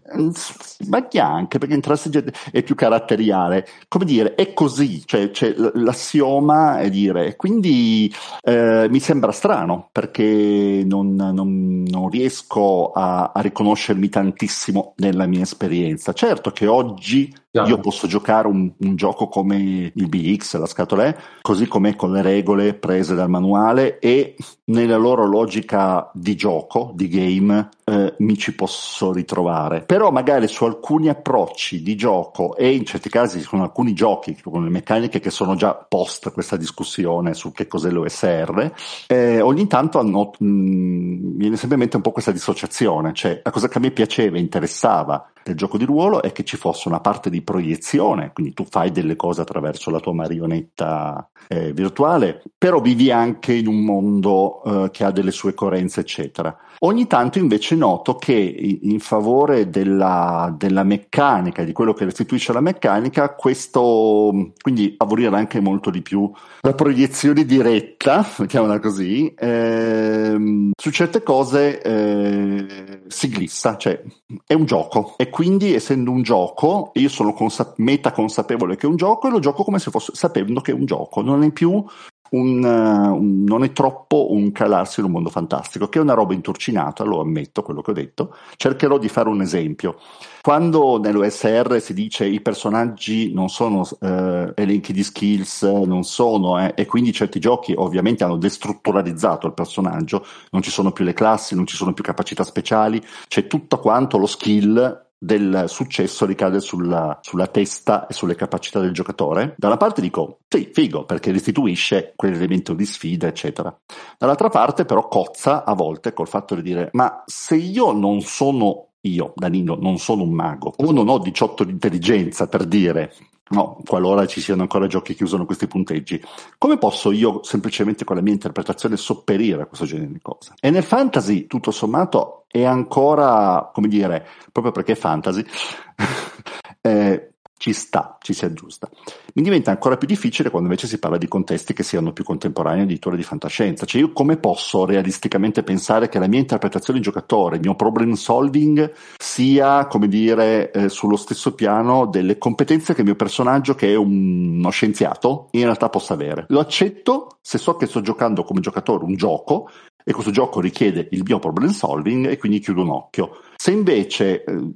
Ma anche perché intransigente è più caratteriale. Come dire, è così, cioè, cioè l'assioma è dire. Quindi eh, mi sembra strano perché non, non, non riesco a, a riconoscermi tantissimo nella mia esperienza. Certo che oggi io posso giocare un, un, gioco come il BX, la scatola è, così com'è con le regole prese dal manuale e nella loro logica di gioco, di game, eh, mi ci posso ritrovare. Però magari su alcuni approcci di gioco e in certi casi con alcuni giochi, con le meccaniche che sono già post questa discussione su che cos'è l'OSR, eh, ogni tanto hanno, mh, mm, viene sempre in mente un po' questa dissociazione, cioè la cosa che a me piaceva, interessava del gioco di ruolo è che ci fosse una parte di proiezione, quindi tu fai delle cose attraverso la tua marionetta eh, virtuale, però vivi anche in un mondo eh, che ha delle sue coerenze, eccetera. Ogni tanto invece noto che in favore della, della meccanica, di quello che restituisce la meccanica, questo, quindi favorire anche molto di più la proiezione diretta, mettiamola così, ehm, su certe cose eh, si glissa, cioè è un gioco. E quindi essendo un gioco, io sono consa- meta consapevole che è un gioco e lo gioco come se fosse sapendo che è un gioco, non è più un, un, non è troppo un calarsi in un mondo fantastico, che è una roba intorcinata, lo ammetto, quello che ho detto. Cercherò di fare un esempio. Quando nell'OSR si dice i personaggi non sono eh, elenchi di skills, non sono, eh, e quindi certi giochi ovviamente hanno destrutturalizzato il personaggio, non ci sono più le classi, non ci sono più capacità speciali, c'è tutto quanto lo skill del successo ricade sulla, sulla, testa e sulle capacità del giocatore. Da una parte dico sì, figo, perché restituisce quell'elemento di sfida, eccetera. Dall'altra parte, però, cozza a volte col fatto di dire: ma se io non sono io, Danilo, non sono un mago, o non ho 18 di intelligenza per dire, no, qualora ci siano ancora giochi che usano questi punteggi, come posso io semplicemente con la mia interpretazione sopperire a questo genere di cose? E nel fantasy, tutto sommato, è ancora, come dire, proprio perché è fantasy, eh, ci sta, ci si aggiusta. Mi diventa ancora più difficile quando invece si parla di contesti che siano più contemporanei addirittura di fantascienza. Cioè io come posso realisticamente pensare che la mia interpretazione di giocatore, il mio problem solving sia, come dire, eh, sullo stesso piano delle competenze che il mio personaggio, che è un, uno scienziato, in realtà possa avere. Lo accetto se so che sto giocando come giocatore un gioco e questo gioco richiede il mio problem solving e quindi chiudo un occhio. Se invece, eh,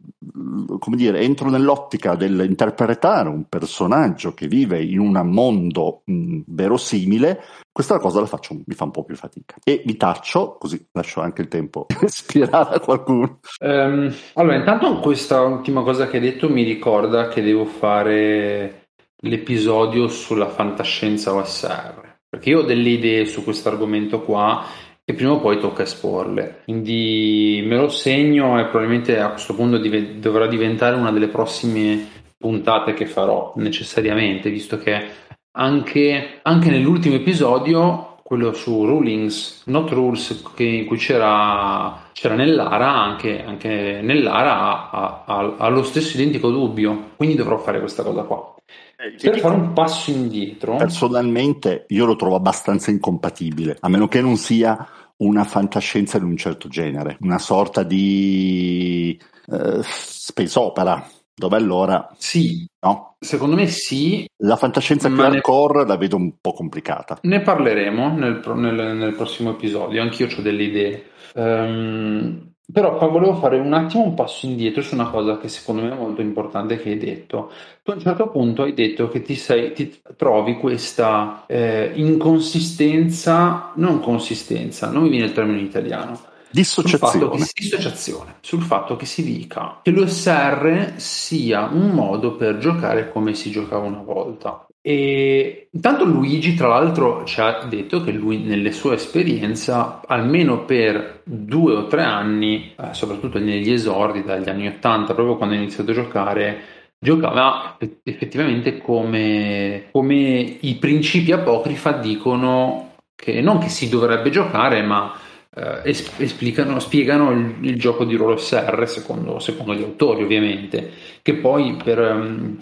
come dire, entro nell'ottica dell'interpretare un personaggio che vive in un mondo mh, verosimile, questa cosa la faccio, mi fa un po' più fatica. E mi taccio, così lascio anche il tempo di respirare a qualcuno.
Um, allora, intanto questa ultima cosa che hai detto mi ricorda che devo fare l'episodio sulla fantascienza OSR. Perché io ho delle idee su questo argomento qua e prima o poi tocca esporle. Quindi me lo segno e probabilmente a questo punto div- dovrà diventare una delle prossime puntate che farò necessariamente, visto che anche, anche nell'ultimo episodio, quello su Rulings, Not Rules, che, in cui c'era, c'era Nellara, anche, anche Nellara ha, ha, ha lo stesso identico dubbio, quindi dovrò fare questa cosa qua. Eh, per fare un passo indietro.
Personalmente io lo trovo abbastanza incompatibile, a meno che non sia una fantascienza di un certo genere, una sorta di eh, space opera, dove allora...
Sì, no? secondo me sì.
La fantascienza più hardcore ne... la vedo un po' complicata.
Ne parleremo nel, nel, nel prossimo episodio, anch'io ho delle idee. Um, Però qua volevo fare un attimo un passo indietro su una cosa che secondo me è molto importante che hai detto. Tu a un certo punto hai detto che ti, sei, ti trovi questa eh, inconsistenza, non consistenza, non mi viene il termine in italiano.
Dissociazione.
Sul che, dissociazione. Sul fatto che si dica che l'OSR sia un modo per giocare come si giocava una volta. E intanto Luigi, tra l'altro, ci ha detto che lui, nelle sue esperienze, almeno per due o tre anni, eh, soprattutto negli esordi dagli anni 80, proprio quando ha iniziato a giocare, giocava effettivamente come, come i principi apocrifa dicono che non che si dovrebbe giocare, ma eh, esplicano, spiegano il, il, gioco di ruolo SR secondo, secondo, gli autori, ovviamente, che poi per. Um,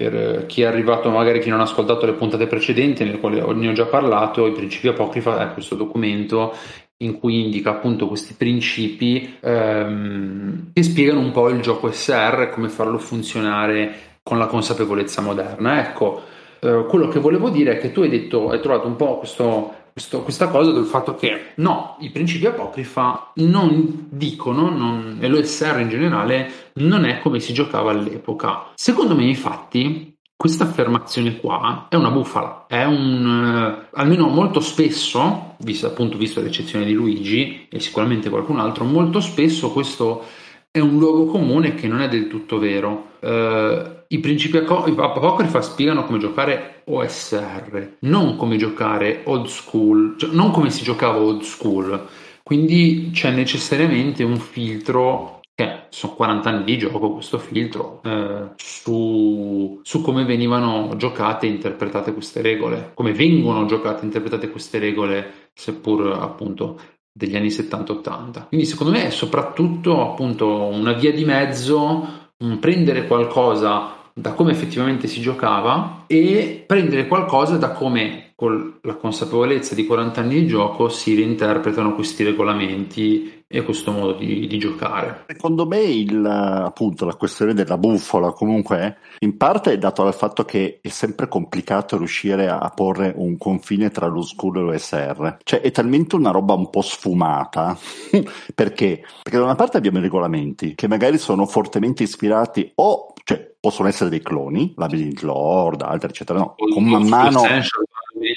per chi è arrivato, magari chi non ha ascoltato le puntate precedenti, nelle quali ne ho già parlato, i principi apocrifa è questo documento in cui indica appunto questi principi ehm, che spiegano un po' il gioco SR e come farlo funzionare con la consapevolezza moderna. Ecco, eh, quello che volevo dire è che tu hai detto, hai trovato un po' questo questo, questa cosa del fatto che no, i principi apocrifa non dicono, non, e l'OSR in generale, non è come si giocava all'epoca. Secondo me, infatti, questa affermazione qua è una bufala, è un, eh, almeno molto spesso, visto, appunto visto l'eccezione di Luigi e sicuramente qualcun altro, molto spesso questo è un luogo comune che non è del tutto vero. Uh, I principi apocrifa spiegano come giocare OSR, non come giocare old school, cioè non come si giocava old school. Quindi c'è necessariamente un filtro che sono 40 anni di gioco questo filtro eh, su, su, come venivano giocate e interpretate queste regole, come vengono giocate e interpretate queste regole, seppur appunto degli anni 70-80. Quindi secondo me è soprattutto appunto una via di mezzo, un prendere qualcosa da come effettivamente si giocava e prendere qualcosa da come con la consapevolezza di 40 anni di gioco si reinterpretano questi regolamenti e questo modo di, di, giocare.
Secondo me il, appunto la questione della bufala comunque in parte è dato dal fatto che è sempre complicato riuscire a porre un confine tra lo school e l'OSR, cioè è talmente una roba un po' sfumata perché? Perché da una parte abbiamo i regolamenti che magari sono fortemente ispirati o cioè possono essere dei cloni, Labyrinth Lord, altri eccetera, no, con man mano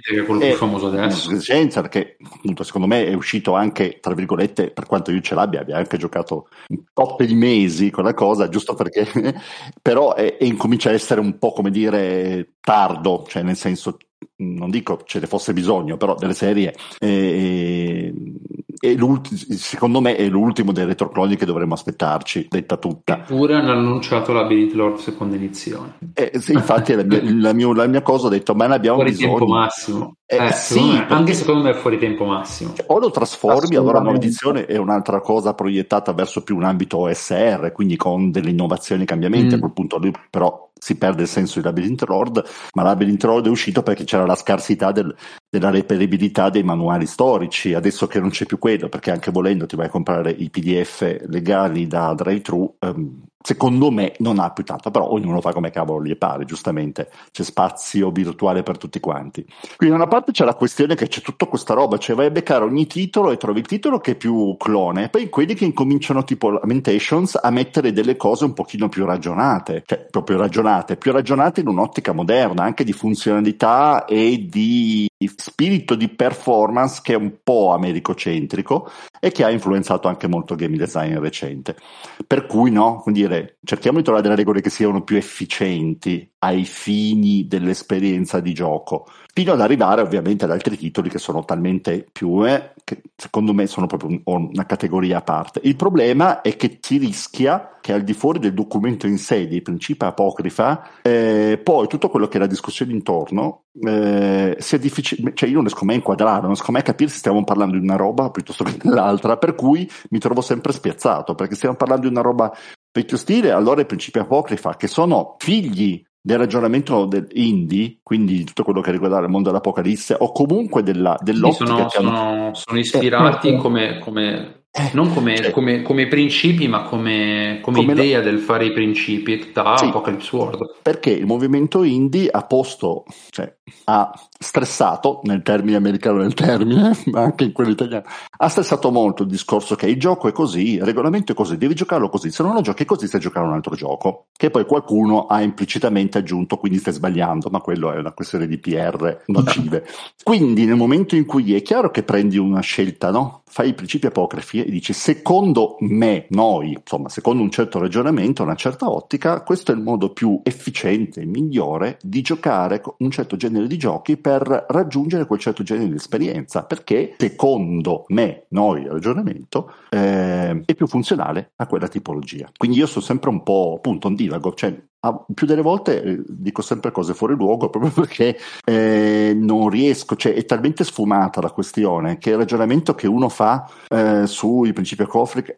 che è quello più famoso adesso.
Senza, perché appunto secondo me è uscito anche, tra virgolette, per quanto io ce l'abbia, abbia anche giocato un tot di mesi con la cosa, giusto perché, però è, è incomincia a essere un po' come dire tardo, cioè nel senso non dico ce ne fosse bisogno, però delle serie eh, secondo me è l'ultimo dei retrocloni che dovremmo aspettarci, detta tutta.
Eppure hanno annunciato Labyrinth Lord seconda edizione.
Eh, sì, infatti la mia, la, mia, la mia, cosa ho detto, ma ne abbiamo
fuori
bisogno.
tempo massimo. Eh, eh, sì, perché... anche secondo me è fuori tempo massimo.
O lo trasformi, allora la nuova edizione è un'altra cosa proiettata verso più un ambito OSR, quindi con delle innovazioni e cambiamenti, mm. a quel punto lì però si perde il senso di Labyrinth Lord, ma Labyrinth Lord è uscito perché c'era la scarsità del, della reperibilità dei manuali storici, adesso che non c'è più quello, perché anche volendo ti vai a comprare i PDF legali da drive-thru, ehm, secondo me non ha più tanto, però ognuno fa come cavolo gli pare, giustamente c'è spazio virtuale per tutti quanti. Quindi da una parte c'è la questione che c'è tutta questa roba, cioè vai a beccare ogni titolo e trovi il titolo che è più clone, poi quelli che incominciano tipo Lamentations a mettere delle cose un pochino più ragionate, cioè proprio ragionate, più ragionate in un'ottica moderna, anche di funzionalità e di spirito di performance che è un po' americocentrico e che ha influenzato anche molto il game design recente. Per cui no, dire, cerchiamo di trovare delle regole che siano più efficienti ai fini dell'esperienza di gioco, fino ad arrivare ovviamente ad altri titoli che sono talmente più, eh, che secondo me sono proprio un, una categoria a parte. Il problema è che si rischia che al di fuori del documento in sé, dei principi apocrifa, eh, poi tutto quello che è la discussione intorno eh, sia difficile, cioè io non riesco mai a inquadrare, non riesco mai a capire se stiamo parlando di una roba piuttosto che dell'altra, per cui mi trovo sempre spiazzato, perché stiamo parlando di una roba vecchio stile, allora i principi apocrifa, che sono figli del ragionamento del indie, quindi di tutto quello che riguarda il mondo dell'Apocalisse, o comunque della, dell'ottica
sono, sono, sono, ispirati eh, come, come Eh, non come, cioè, come, come, principi, ma come, come, come idea lo... del fare i principi da sì, Apocalypse World.
Perché il movimento indie ha posto, cioè, ha stressato, nel termine americano del termine, ma anche in quello italiano, ha stressato molto il discorso che il gioco è così, il regolamento è così, devi giocarlo così, se non lo giochi così stai giocando un altro gioco, che poi qualcuno ha implicitamente aggiunto, quindi stai sbagliando, ma quello è una questione di PR nocive. quindi nel momento in cui è chiaro che prendi una scelta, no? fai i principi apocrifi e dici secondo me, noi, insomma, secondo un certo ragionamento, una certa ottica, questo è il modo più efficiente e migliore di giocare un certo genere di giochi per raggiungere quel certo genere di esperienza, perché secondo me, noi, ragionamento, eh, è più funzionale a quella tipologia. Quindi io sono sempre un po' appunto un divago, cioè Ah, più delle volte eh, dico sempre cose fuori luogo proprio perché eh, non riesco, cioè è talmente sfumata la questione che il ragionamento che uno fa eh, sui principi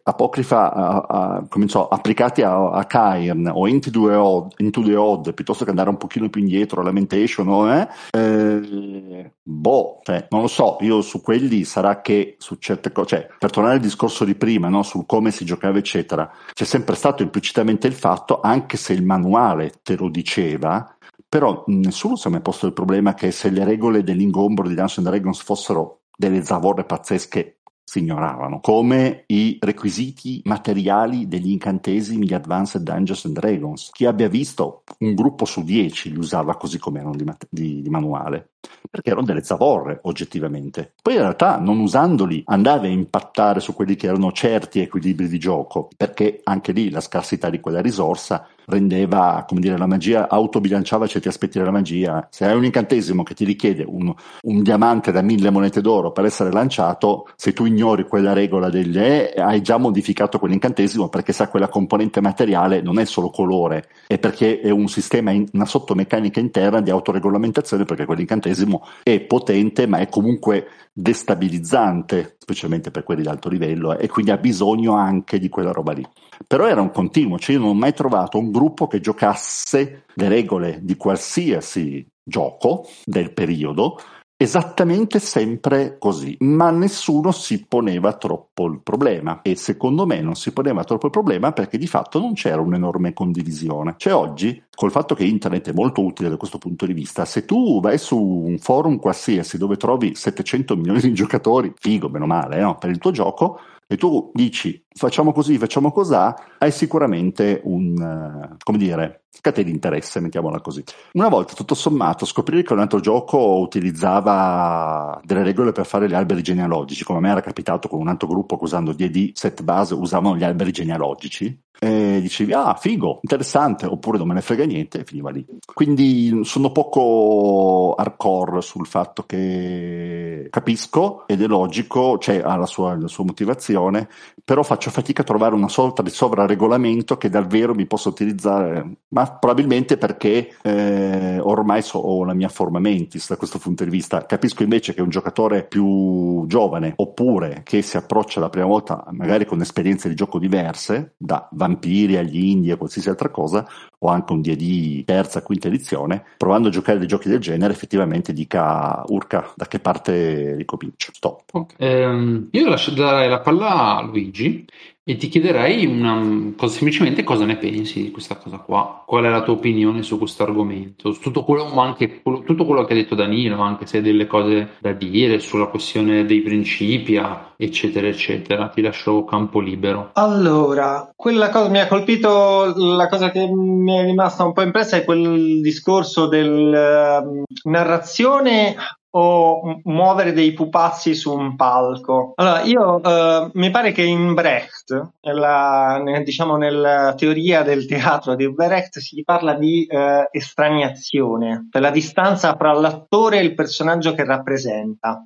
apocrifa a, a, applicati a, a Cairn o into the, odd, into the, odd, piuttosto che andare un pochino più indietro, Lamentation, no, eh, eh, boh, cioè, non lo so, io su quelli sarà che su certe cose, cioè per tornare al discorso di prima, no, sul come si giocava eccetera, c'è sempre stato implicitamente il fatto, anche se il manuale manuale te lo diceva, però nessuno si è mai posto il problema che se le regole dell'ingombro di Dungeons Dragons fossero delle zavorre pazzesche si ignoravano, come i requisiti materiali degli incantesimi di Advanced Dungeons and Dragons. Chi abbia visto un gruppo su dieci li usava così come erano di, di, di manuale, perché erano delle zavorre oggettivamente. Poi in realtà non usandoli andava a impattare su quelli che erano certi equilibri di gioco, perché anche lì la scarsità di quella risorsa rendeva, come dire, la magia, autobilanciava certi aspetti della magia. Se hai un incantesimo che ti richiede un, un diamante da mille monete d'oro per essere lanciato, se tu ignori quella regola degli E, hai già modificato quell'incantesimo perché sa quella componente materiale non è solo colore, è perché è un sistema, in, una sottomeccanica interna di autoregolamentazione perché quell'incantesimo è potente ma è comunque destabilizzante, specialmente per quelli di alto livello, e quindi ha bisogno anche di quella roba lì. Però era un continuo, cioè io non ho mai trovato un gruppo che giocasse le regole di qualsiasi gioco del periodo esattamente sempre così, ma nessuno si poneva troppo il problema e secondo me non si poneva troppo il problema perché di fatto non c'era un'enorme condivisione. Cioè oggi, col fatto che internet è molto utile da questo punto di vista, se tu vai su un forum qualsiasi dove trovi 700 milioni di giocatori, figo, meno male, no? per il tuo gioco, e tu dici facciamo così, facciamo cos'ha, hai sicuramente un, uh, come dire, catena di interesse, mettiamola così. Una volta, tutto sommato, scoprire che un altro gioco utilizzava delle regole per fare gli alberi genealogici, come a me era capitato con un altro gruppo che usando D&D set base usavano gli alberi genealogici, e dicevi ah figo, interessante, oppure non me ne frega niente e finiva lì. Quindi sono poco hardcore sul fatto che capisco ed è logico, cioè ha la sua, la sua motivazione, però faccio fatica a trovare una sorta di sovraregolamento che davvero mi possa utilizzare, ma probabilmente perché eh, ormai so, ho la mia forma mentis da questo punto di vista. Capisco invece che un giocatore più giovane oppure che si approccia la prima volta magari con esperienze di gioco diverse, da vampiri agli indie a qualsiasi altra cosa, o anche un D&D terza, quinta edizione, provando a giocare dei giochi del genere, effettivamente dica Urca da che parte ricomincio. Stop.
Okay. Um, io lascerei la palla a Luigi e ti chiederei una, semplicemente cosa ne pensi di questa cosa qua, qual è la tua opinione su questo argomento, tutto quello, anche, tutto quello che ha detto Danilo, anche se hai delle cose da dire sulla questione dei principi, eccetera, eccetera. Ti lascio campo libero.
Allora, quella cosa mi ha colpito, la cosa che mi è rimasta un po' impressa è quel discorso del uh, narrazione o muovere dei pupazzi su un palco. Allora, io uh, mi pare che in Brecht, nella, diciamo nella teoria del teatro di Brecht, si parla di uh, estraniazione, per la distanza fra l'attore e il personaggio che rappresenta.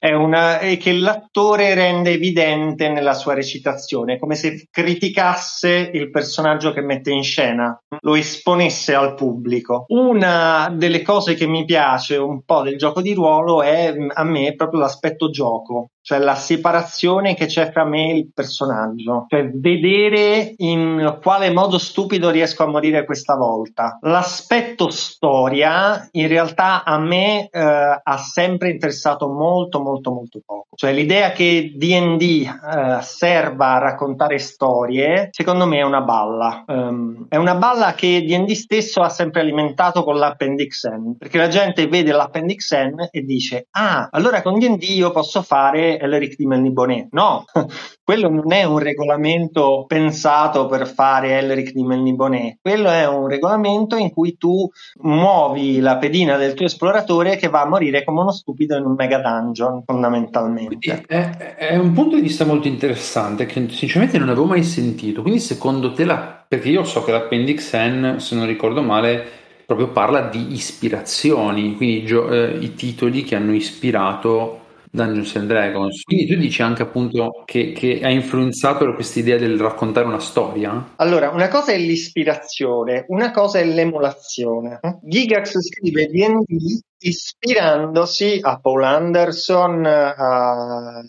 E che l'attore rende evidente nella sua recitazione, come se criticasse il personaggio che mette in scena, lo esponesse al pubblico. Una delle cose che mi piace un po' del gioco di ruolo è a me proprio l'aspetto gioco cioè la separazione che c'è fra me e il personaggio, cioè vedere in quale modo stupido riesco a morire questa volta. L'aspetto storia in realtà a me eh, ha sempre interessato molto molto molto poco, cioè l'idea che D&D eh, serva a raccontare storie, secondo me è una balla. Um, è una balla che D&D stesso ha sempre alimentato con l'Appendix N, perché la gente vede l'Appendix N e dice ah, allora con D&D io posso fare Elric di Melniboné. No, quello non è un regolamento pensato per fare Elric di Melniboné, quello è un regolamento in cui tu muovi la pedina del tuo esploratore che va a morire come uno stupido in un mega dungeon, fondamentalmente.
È, è un punto di vista molto interessante che sinceramente non avevo mai sentito. Quindi secondo te la... perché io so che l'Appendix N, se non ricordo male, proprio parla di ispirazioni, quindi gio- eh, i titoli che hanno ispirato Dungeons and Dragons. Quindi tu dici anche appunto che, che ha influenzato questa idea del raccontare una storia?
Allora, una cosa è l'ispirazione, una cosa è l'emulazione. Gigax scrive D&D ispirandosi a Paul Anderson, a, a,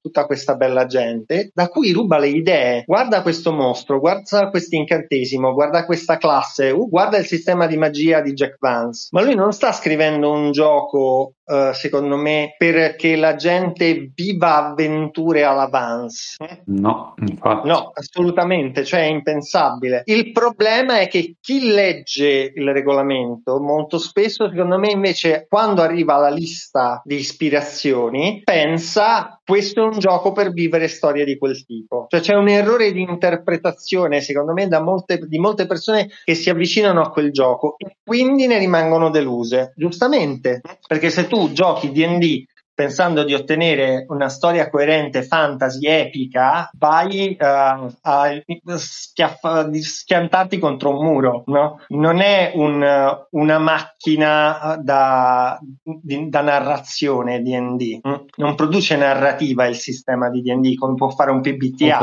tutta questa bella gente, da cui ruba le idee. Guarda questo mostro, guarda questo incantesimo, guarda questa classe, uh, guarda il sistema di magia di Jack Vance. Ma lui non sta scrivendo un gioco, uh, secondo me, perché la gente viva avventure alla Vance.
No, infatti.
No, assolutamente, cioè è impensabile. Il problema è che chi legge il regolamento molto spesso, secondo me, invece quando arriva la lista di ispirazioni pensa questo è un gioco per vivere storie di quel tipo. Cioè c'è un errore di interpretazione, secondo me, da molte, di molte persone che si avvicinano a quel gioco e quindi ne rimangono deluse. Giustamente, perché se tu giochi DD pensando di ottenere una storia coerente, fantasy, epica, vai uh, a schiaff- schiantarti contro un muro, no? Non è un, una macchina da, di, da narrazione D&D, mm? non produce narrativa il sistema di D&D come può fare un PBTA.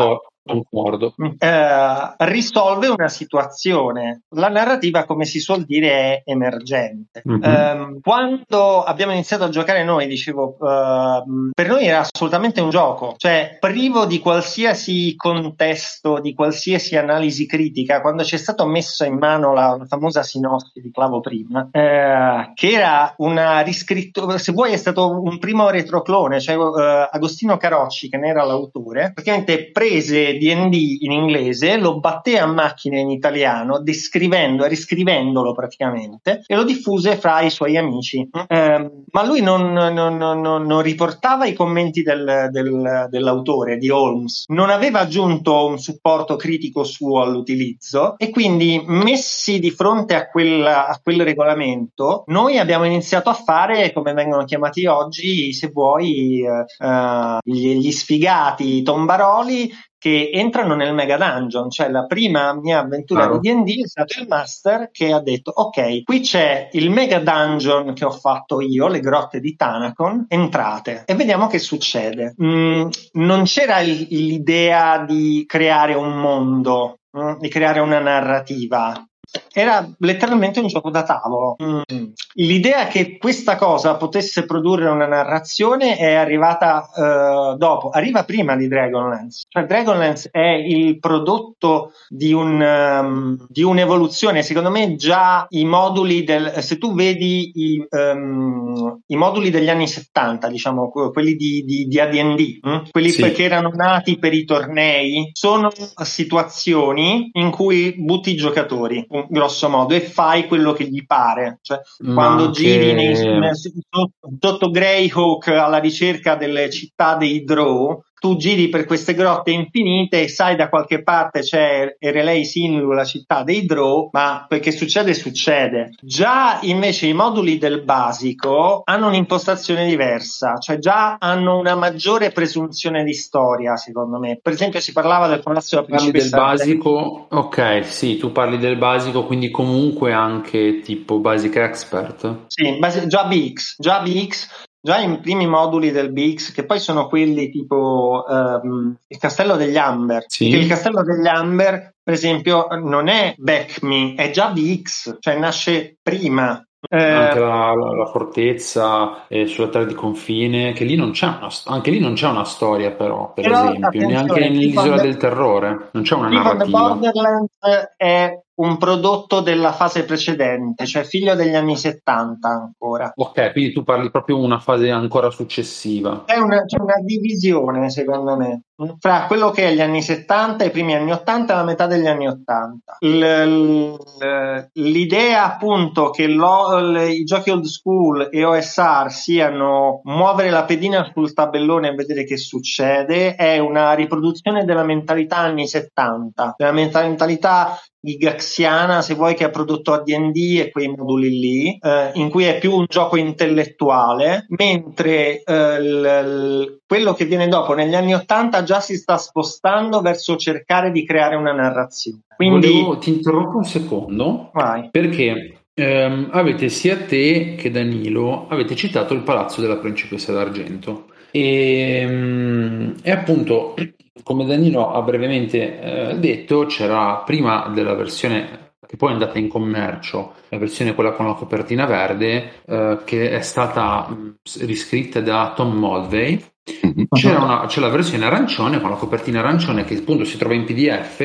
Concordo.
Eh, risolve una situazione. La narrativa, come si suol dire, è emergente. Mm-hmm. Eh, quando abbiamo iniziato a giocare noi, dicevo, eh, per noi era assolutamente un gioco, cioè privo di qualsiasi contesto, di qualsiasi analisi critica. Quando ci è stato messo in mano la, la famosa sinossi di Clavo prima, eh, che era una riscrittura, se vuoi, è stato un primo retroclone, cioè eh, Agostino Carocci, che ne era l'autore, praticamente prese D&D in inglese, lo batté a macchina in italiano, descrivendo e riscrivendolo praticamente, e lo diffuse fra i suoi amici. Eh, ma lui non, non, non, non, riportava i commenti del, del, dell'autore, di Holmes, non aveva aggiunto un supporto critico suo all'utilizzo e quindi messi di fronte a quel, a quel regolamento, noi abbiamo iniziato a fare, come vengono chiamati oggi, se vuoi, uh, gli, gli sfigati tombaroli che entrano nel Mega Dungeon, cioè la prima mia avventura claro. di D&D è stato il master che ha detto ok, qui c'è il Mega Dungeon che ho fatto io, le grotte di Tanakon, entrate e vediamo che succede. Mm, non c'era il, l'idea di creare un mondo, mm, di creare una narrativa, era letteralmente un gioco da tavolo. Mm. L'idea che questa cosa potesse produrre una narrazione è arrivata uh, dopo, arriva prima di Dragonlance. Cioè, Dragonlance è il prodotto di, un, um, di un'evoluzione. Secondo me, già i moduli del. Se tu vedi i, um, i moduli degli anni 70, diciamo quelli di, di, di ADD, hm? quelli sì. che erano nati per i tornei, sono situazioni in cui butti i giocatori grosso modo, e fai quello che gli pare. Cioè, quando che... giri nei, sotto, sotto Greyhawk alla ricerca delle città dei Draw, tu giri per queste grotte infinite e sai da qualche parte c'è Erelei Sinlu, la città dei Draw, ma quel che succede succede. Già invece i moduli del basico hanno un'impostazione diversa, cioè già hanno una maggiore presunzione di storia, secondo me. Per esempio si parlava del palazzo della
principessa. Parli del basico, ok, sì, tu parli del basico, quindi comunque anche tipo Basic Expert.
Sì, già BX, già BX già in primi moduli del BX, che poi sono quelli tipo um, il castello degli Amber. Sì. Il castello degli Amber, per esempio, non è Back Me, è già BX, cioè nasce prima
Eh, anche la, la, la fortezza eh, sulla terra di confine, che lì non c'è una, anche lì non c'è una storia, però, per però, esempio, neanche nell'isola del terrore, non c'è una narrativa.
Borderlands è un prodotto della fase precedente, cioè figlio degli anni 70 ancora.
Ok, quindi tu parli proprio di una fase ancora successiva.
È una, c'è una divisione, secondo me, fra quello che è gli anni 70, i primi anni 80 e la metà degli anni 80. L, l'idea appunto che lo, i giochi old school e OSR siano muovere la pedina sul tabellone e vedere che succede è una riproduzione della mentalità anni 70, della mentalità gigaxiana, se vuoi, che ha prodotto AD&D e quei moduli lì, eh, in cui è più un gioco intellettuale, mentre eh, l, quello che viene dopo, negli anni Ottanta, già si sta spostando verso cercare di creare una narrazione. Quindi...
Volevo, ti interrompo un secondo, Vai. perché ehm, avete sia te che Danilo, avete citato il Palazzo della Principessa d'Argento. E, ehm, e appunto come Danilo ha brevemente eh, detto, c'era prima della versione che poi è andata in commercio, la versione quella con la copertina verde, eh, che è stata mh, riscritta da Tom Mulvey. Mhm. C'era una, c'è la versione arancione con la copertina arancione che appunto si trova in PDF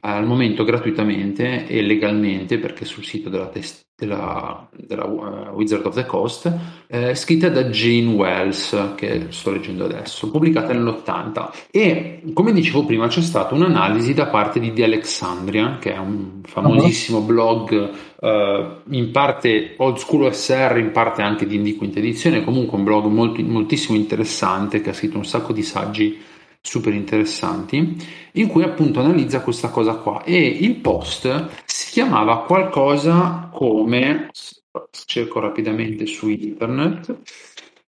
al momento gratuitamente e legalmente perché sul sito della, test- della, della uh, Wizard of the Coast, eh, scritta da Jane Wells, che sto leggendo adesso, pubblicata nell'80. E come dicevo prima, c'è stata un'analisi da parte di The Alexandria, che è un famosissimo uh-huh. blog uh, in parte old school SR, in parte anche di Indie quinta edizione, comunque un blog molto, moltissimo interessante che ha scritto un sacco di saggi super interessanti in cui appunto analizza questa cosa qua. E il post si chiamava qualcosa come cerco rapidamente su internet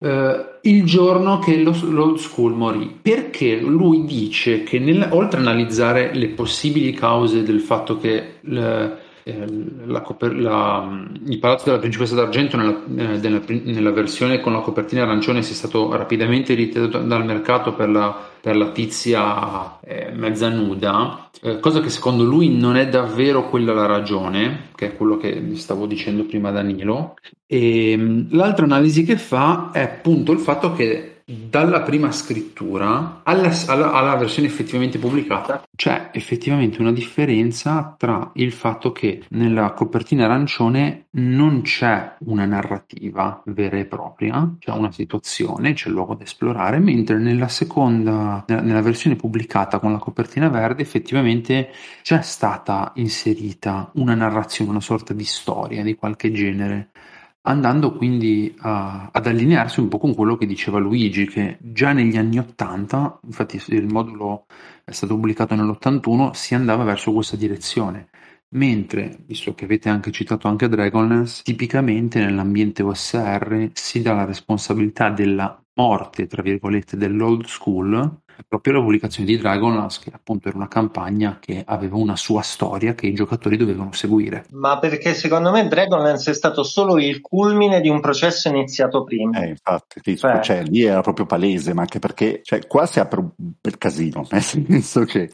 Uh, il giorno che lo, l'old school morì, perché lui dice che nel, oltre a analizzare le possibili cause del fatto che le, eh, la, la, il Palazzo della Principessa d'Argento nella, eh, nella, nella, versione con la copertina arancione sia stato rapidamente ritirato dal mercato per la, per la tizia eh, mezza nuda, eh, cosa che secondo lui non è davvero quella la ragione, che è quello che stavo dicendo prima Danilo. E ehm, l'altra analisi che fa è appunto il fatto che dalla prima scrittura alla, alla, alla, versione effettivamente pubblicata c'è effettivamente una differenza tra il fatto che nella copertina arancione non c'è una narrativa vera e propria, c'è una situazione, c'è il luogo da esplorare, mentre nella seconda, nella, nella versione pubblicata con la copertina verde effettivamente c'è stata inserita una narrazione, una sorta di storia di qualche genere andando quindi a, ad allinearsi un po' con quello che diceva Luigi, che già negli anni 80, infatti il modulo è stato pubblicato nell'81, si andava verso questa direzione. Mentre, visto che avete anche citato anche Dragonlance, tipicamente nell'ambiente OSR si dà la responsabilità della morte, tra virgolette, dell'old school proprio la pubblicazione di Dragonlance, che appunto era una campagna che aveva una sua storia che i giocatori dovevano seguire.
Ma perché secondo me Dragonlance è stato solo il culmine di un processo iniziato prima.
Eh, infatti, sì, cioè, cioè, lì era proprio palese, ma anche perché cioè, qua si apre un bel casino, nel senso che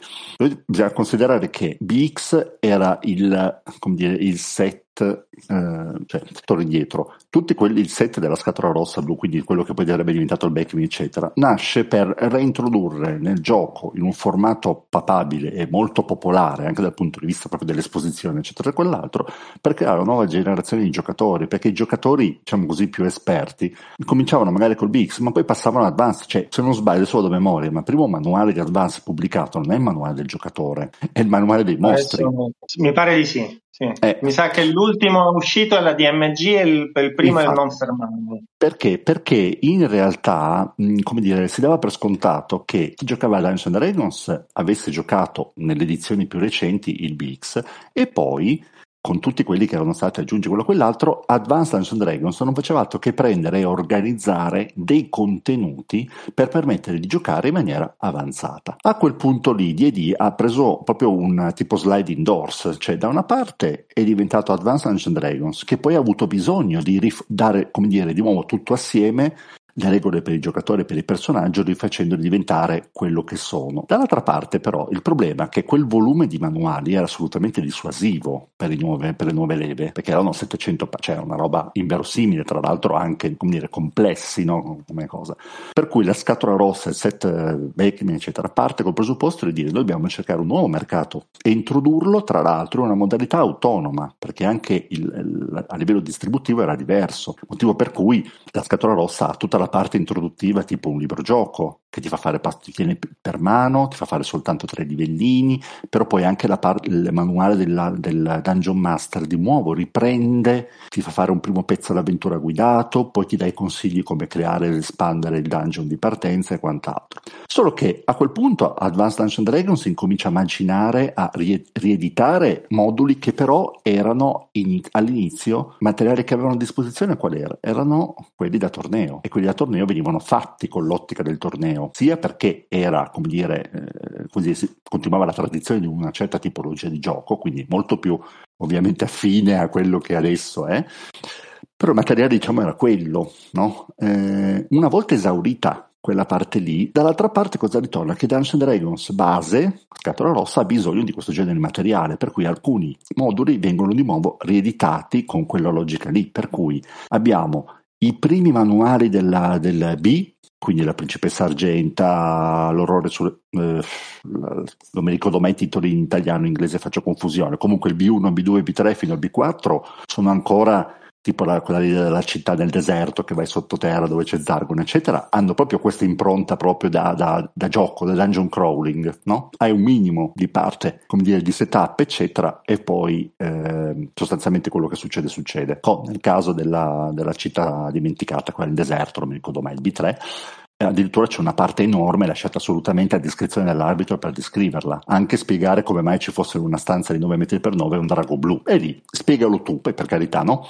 bisogna considerare che BX era il, come dire, il set eh, cioè torni indietro, tutti quelli, il set della scatola rossa blu, quindi quello che poi sarebbe diventato il Backman, eccetera, nasce per reintrodurre nel gioco in un formato papabile e molto popolare anche dal punto di vista proprio dell'esposizione, eccetera, e quell'altro, per creare una nuova generazione di giocatori, perché i giocatori, diciamo così, più esperti, cominciavano magari col BX, ma poi passavano ad Advanced, cioè se non sbaglio solo da memoria, ma il primo manuale di Advanced pubblicato non è il manuale del giocatore, è il manuale dei mostri.
Adesso, mi pare di sì. Sì. Eh, Mi sa che l'ultimo uscito è la DMG e il, il primo infatti, è il Monster Manual.
Perché? Perché in realtà, come dire, si dava per scontato che chi giocava a Dungeons Dragons avesse giocato nelle edizioni più recenti il BX e poi con tutti quelli che erano stati aggiunti quello e quell'altro, Advanced Dungeons Dragons non faceva altro che prendere e organizzare dei contenuti per permettere di giocare in maniera avanzata. A quel punto lì D&D ha preso proprio un tipo sliding doors, cioè da una parte è diventato Advanced Dungeons Dragons, che poi ha avuto bisogno di rif- dare, come dire, di nuovo tutto assieme le regole per i giocatori e per i personaggi, rifacendoli diventare quello che sono. Dall'altra parte, però, il problema è che quel volume di manuali era assolutamente dissuasivo per, nuove, per le nuove leve, perché erano 700, cioè una roba inverosimile, tra l'altro anche, come dire, complessi, no? Come cosa. Per cui la scatola rossa, il set eh, Beckman, eccetera, parte col presupposto di dire dobbiamo cercare un nuovo mercato e introdurlo, tra l'altro, in una modalità autonoma, perché anche il, il, a livello distributivo era diverso, motivo per cui la scatola rossa ha tutta la parte introduttiva tipo un libro gioco che ti fa fare ti tiene per mano, ti fa fare soltanto tre livellini, però poi anche par- il manuale della, del Dungeon Master di nuovo riprende, ti fa fare un primo pezzo d'avventura guidato, poi ti dà i consigli come creare ed espandere il dungeon di partenza e quant'altro. Solo che a quel punto Advanced Dungeon Dragons incomincia a immaginare, a rieditare moduli che però erano in, all'inizio materiali che avevano a disposizione quali erano? Erano quelli da torneo e quelli da torneo venivano fatti con l'ottica del torneo, sia perché era, come dire, eh, così continuava la tradizione di una certa tipologia di gioco, quindi molto più ovviamente affine a quello che adesso è, però il materiale diciamo era quello, no? eh, una volta esaurita quella parte lì. Dall'altra parte cosa ritorna? Che Dungeons Dragons base, scatola rossa, ha bisogno di questo genere di materiale, per cui alcuni moduli vengono di nuovo rieditati con quella logica lì, per cui abbiamo i primi manuali della, del B, quindi la principessa argenta, l'orrore sul... Eh, non mi ricordo mai i titoli in italiano, in inglese faccio confusione, comunque il B1, B2, B3 fino al B4 sono ancora tipo la, quella della città del deserto che vai sottoterra dove c'è Zargon, eccetera, hanno proprio questa impronta proprio da, da, da gioco, da dungeon crawling, no? Hai un minimo di parte, come dire, di setup, eccetera, e poi eh, sostanzialmente quello che succede, succede. Con, nel caso della, della città dimenticata, quella del deserto, non mi ricordo mai, il B3, addirittura c'è una parte enorme lasciata assolutamente a discrezione dell'arbitro per descriverla, anche spiegare come mai ci fosse una stanza di 9 metri per 9 un drago blu. E lì, spiegalo tu, per carità, no?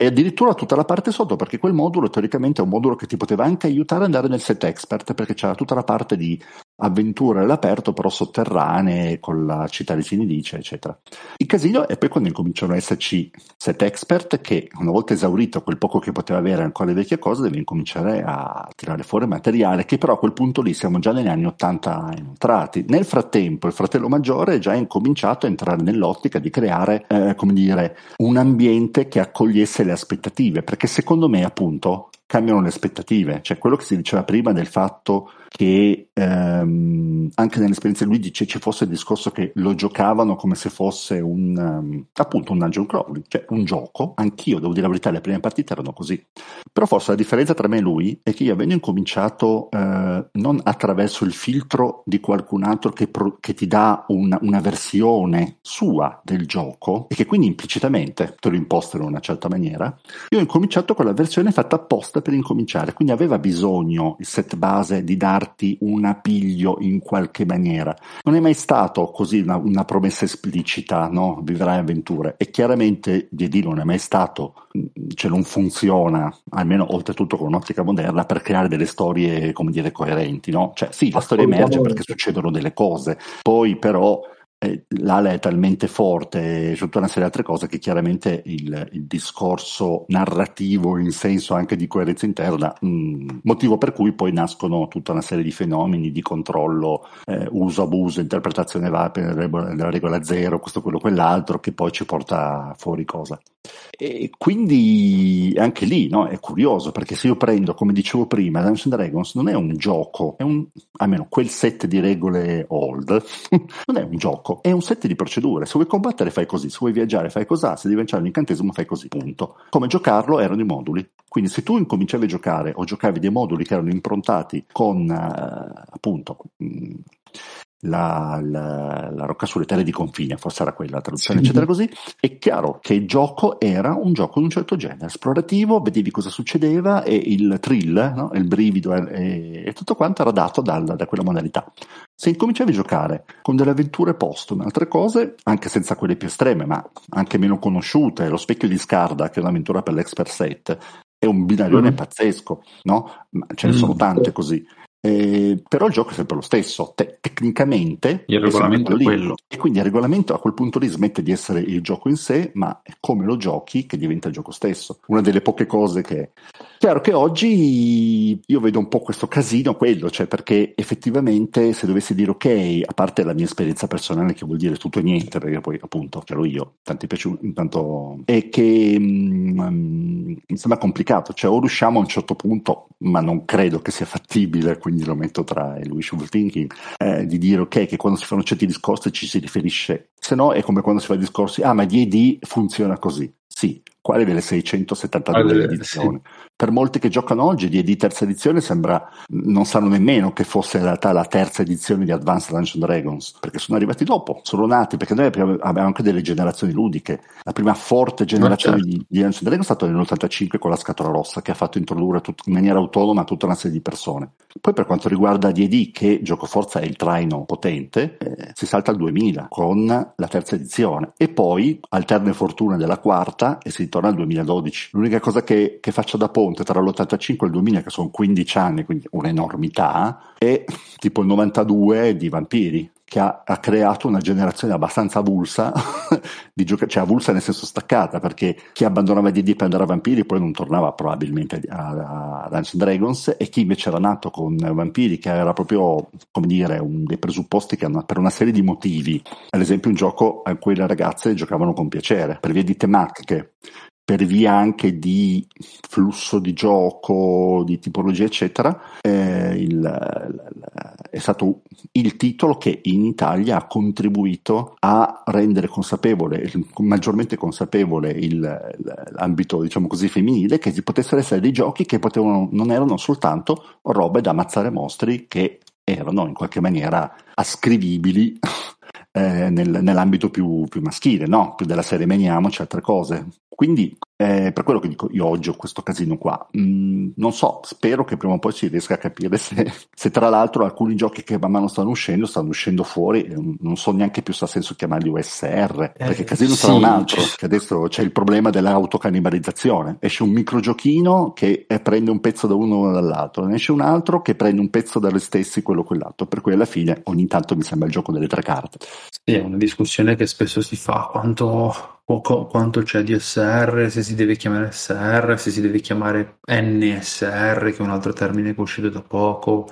E addirittura tutta la parte sotto perché quel modulo teoricamente è un modulo che ti poteva anche aiutare ad andare nel set expert perché c'era tutta la parte di avventure all'aperto però sotterranee con la città di Sinilice eccetera. Il casino è poi quando incominciano ad esserci set expert che una volta esaurito quel poco che poteva avere ancora le vecchie cose deve incominciare a tirare fuori materiale che però a quel punto lì siamo già negli anni 80 entrati. Nel frattempo il fratello maggiore è già incominciato a entrare nell'ottica di creare eh, come dire un ambiente che accogliesse le aspettative perché secondo me appunto cambiano le aspettative. Cioè quello che si diceva prima del fatto che ehm, anche nell'esperienza di Luigi ci fosse il discorso che lo giocavano come se fosse un um, appunto un dungeon crawling, cioè un gioco. Anch'io devo dire la verità, le prime partite erano così. Però forse la differenza tra me e lui è che io avendo incominciato eh, non attraverso il filtro di qualcun altro che, pro- che ti dà una, una, versione sua del gioco e che quindi implicitamente te lo imposta in una certa maniera, io ho incominciato con la versione fatta apposta per incominciare, quindi aveva bisogno il set base di dare darti un appiglio in qualche maniera. Non è mai stato così una, una promessa esplicita, no? Vivrai avventure. E chiaramente D&D non è mai stato, cioè non funziona, almeno oltretutto con un'ottica moderna, per creare delle storie, come dire, coerenti, no? Cioè sì, la storia emerge perché succedono delle cose, poi però eh, l'ala è talmente forte e tutta una serie di altre cose che chiaramente il, il discorso narrativo in senso anche di coerenza interna, mh, mm, motivo per cui poi nascono tutta una serie di fenomeni di controllo, eh, uso, abuso, interpretazione della regola zero, questo, quello, quell'altro, che poi ci porta fuori cosa. E quindi anche lì no, è curioso perché se io prendo, come dicevo prima, Dungeons Dragons non è un gioco, è un, almeno quel set di regole old, non è un gioco, è un set di procedure. Se vuoi combattere fai così, se vuoi viaggiare fai così, se devi lanciare un incantesimo fai così, punto. Come giocarlo erano i moduli. Quindi se tu incominciavi a giocare o giocavi dei moduli che erano improntati con uh, appunto mh, la, la, la, rocca sulle terre di confine, forse era quella la traduzione, sì. eccetera così, è chiaro che il gioco era un gioco di un certo genere, esplorativo, vedevi cosa succedeva e il thrill, no? il brivido e, e, tutto quanto era dato dal, da quella modalità. Se incominciavi a giocare con delle avventure postume, altre cose, anche senza quelle più estreme, ma anche meno conosciute, lo specchio di Scarda, che è un'avventura per l'expert set, è un binarione mm. pazzesco, no? Ma ce ne mm. sono tante così. Eh, però il gioco è sempre lo stesso, Te- tecnicamente
il regolamento è, quello.
E quindi il regolamento a quel punto lì smette di essere il gioco in sé, ma è come lo giochi che diventa il gioco stesso. Una delle poche cose che... Chiaro che oggi io vedo un po' questo casino, quello, cioè perché effettivamente se dovessi dire ok, a parte la mia esperienza personale che vuol dire tutto e niente, perché poi appunto ce l'ho io, tanti piaciuti, intanto è che um, mi sembra complicato, cioè o riusciamo a un certo punto, ma non credo che sia fattibile, quindi lo metto tra il wishful thinking, eh, di dire ok che quando si fanno certi discorsi ci si riferisce, se no è come quando si fa discorsi, ah ma DD funziona così, sì, quale delle 672 ah, edizioni? Sì. Per molti che giocano oggi di terza edizione sembra non sanno nemmeno che fosse in realtà la terza edizione di Advanced Dungeons Dragons, perché sono arrivati dopo, sono nati, perché noi abbiamo anche delle generazioni ludiche. La prima forte generazione certo. di, di Dungeons Dragons è stata nell'85 con la scatola rossa, che ha fatto introdurre tut- in maniera autonoma tutta una serie di persone. Poi per quanto riguarda D&D, che gioco forza è il traino potente, eh, si salta al 2000 con la terza edizione e poi alterne fortune della quarta e si ritorna al 2012. L'unica cosa che, che faccio da ponte tra l'85 e il 2000, che sono 15 anni, quindi un'enormità, è tipo il 92 di Vampiri che ha, ha, creato una generazione abbastanza avulsa di giocatori, cioè avulsa nel senso staccata, perché chi abbandonava DD per andare a Vampiri poi non tornava probabilmente a, a, Dungeons Dragons e chi invece era nato con Vampiri, che era proprio, come dire, un dei presupposti che hanno per una serie di motivi, ad esempio un gioco a cui le ragazze giocavano con piacere, per via di tematiche, per via anche di flusso di gioco, di tipologia, eccetera, eh, il, è stato il titolo che in Italia ha contribuito a rendere consapevole, maggiormente consapevole il, l'ambito, diciamo così, femminile, che ci potessero essere dei giochi che potevano, non erano soltanto robe da ammazzare mostri che erano in qualche maniera ascrivibili eh, nel, nell'ambito più, più, maschile, no? più della serie meniamoci altre cose. Quindi eh, per quello che dico io oggi ho questo casino qua. Mm, non so, spero che prima o poi si riesca a capire se, se, tra l'altro alcuni giochi che man mano stanno uscendo stanno uscendo fuori. Non so neanche più se ha senso chiamarli USR, eh, perché casino sì, sarà un altro. Che adesso c'è il problema dell'autocannibalizzazione. Esce un microgiochino che eh, prende un pezzo da uno o dall'altro, ne esce un altro che prende un pezzo da stessi, quello o quell'altro. Per cui alla fine ogni tanto mi sembra il gioco delle tre carte.
Sì, è una discussione che spesso si fa. Quanto quanto c'è di SR, se si deve chiamare SR, se si deve chiamare NSR, che è un altro termine che è uscito da poco,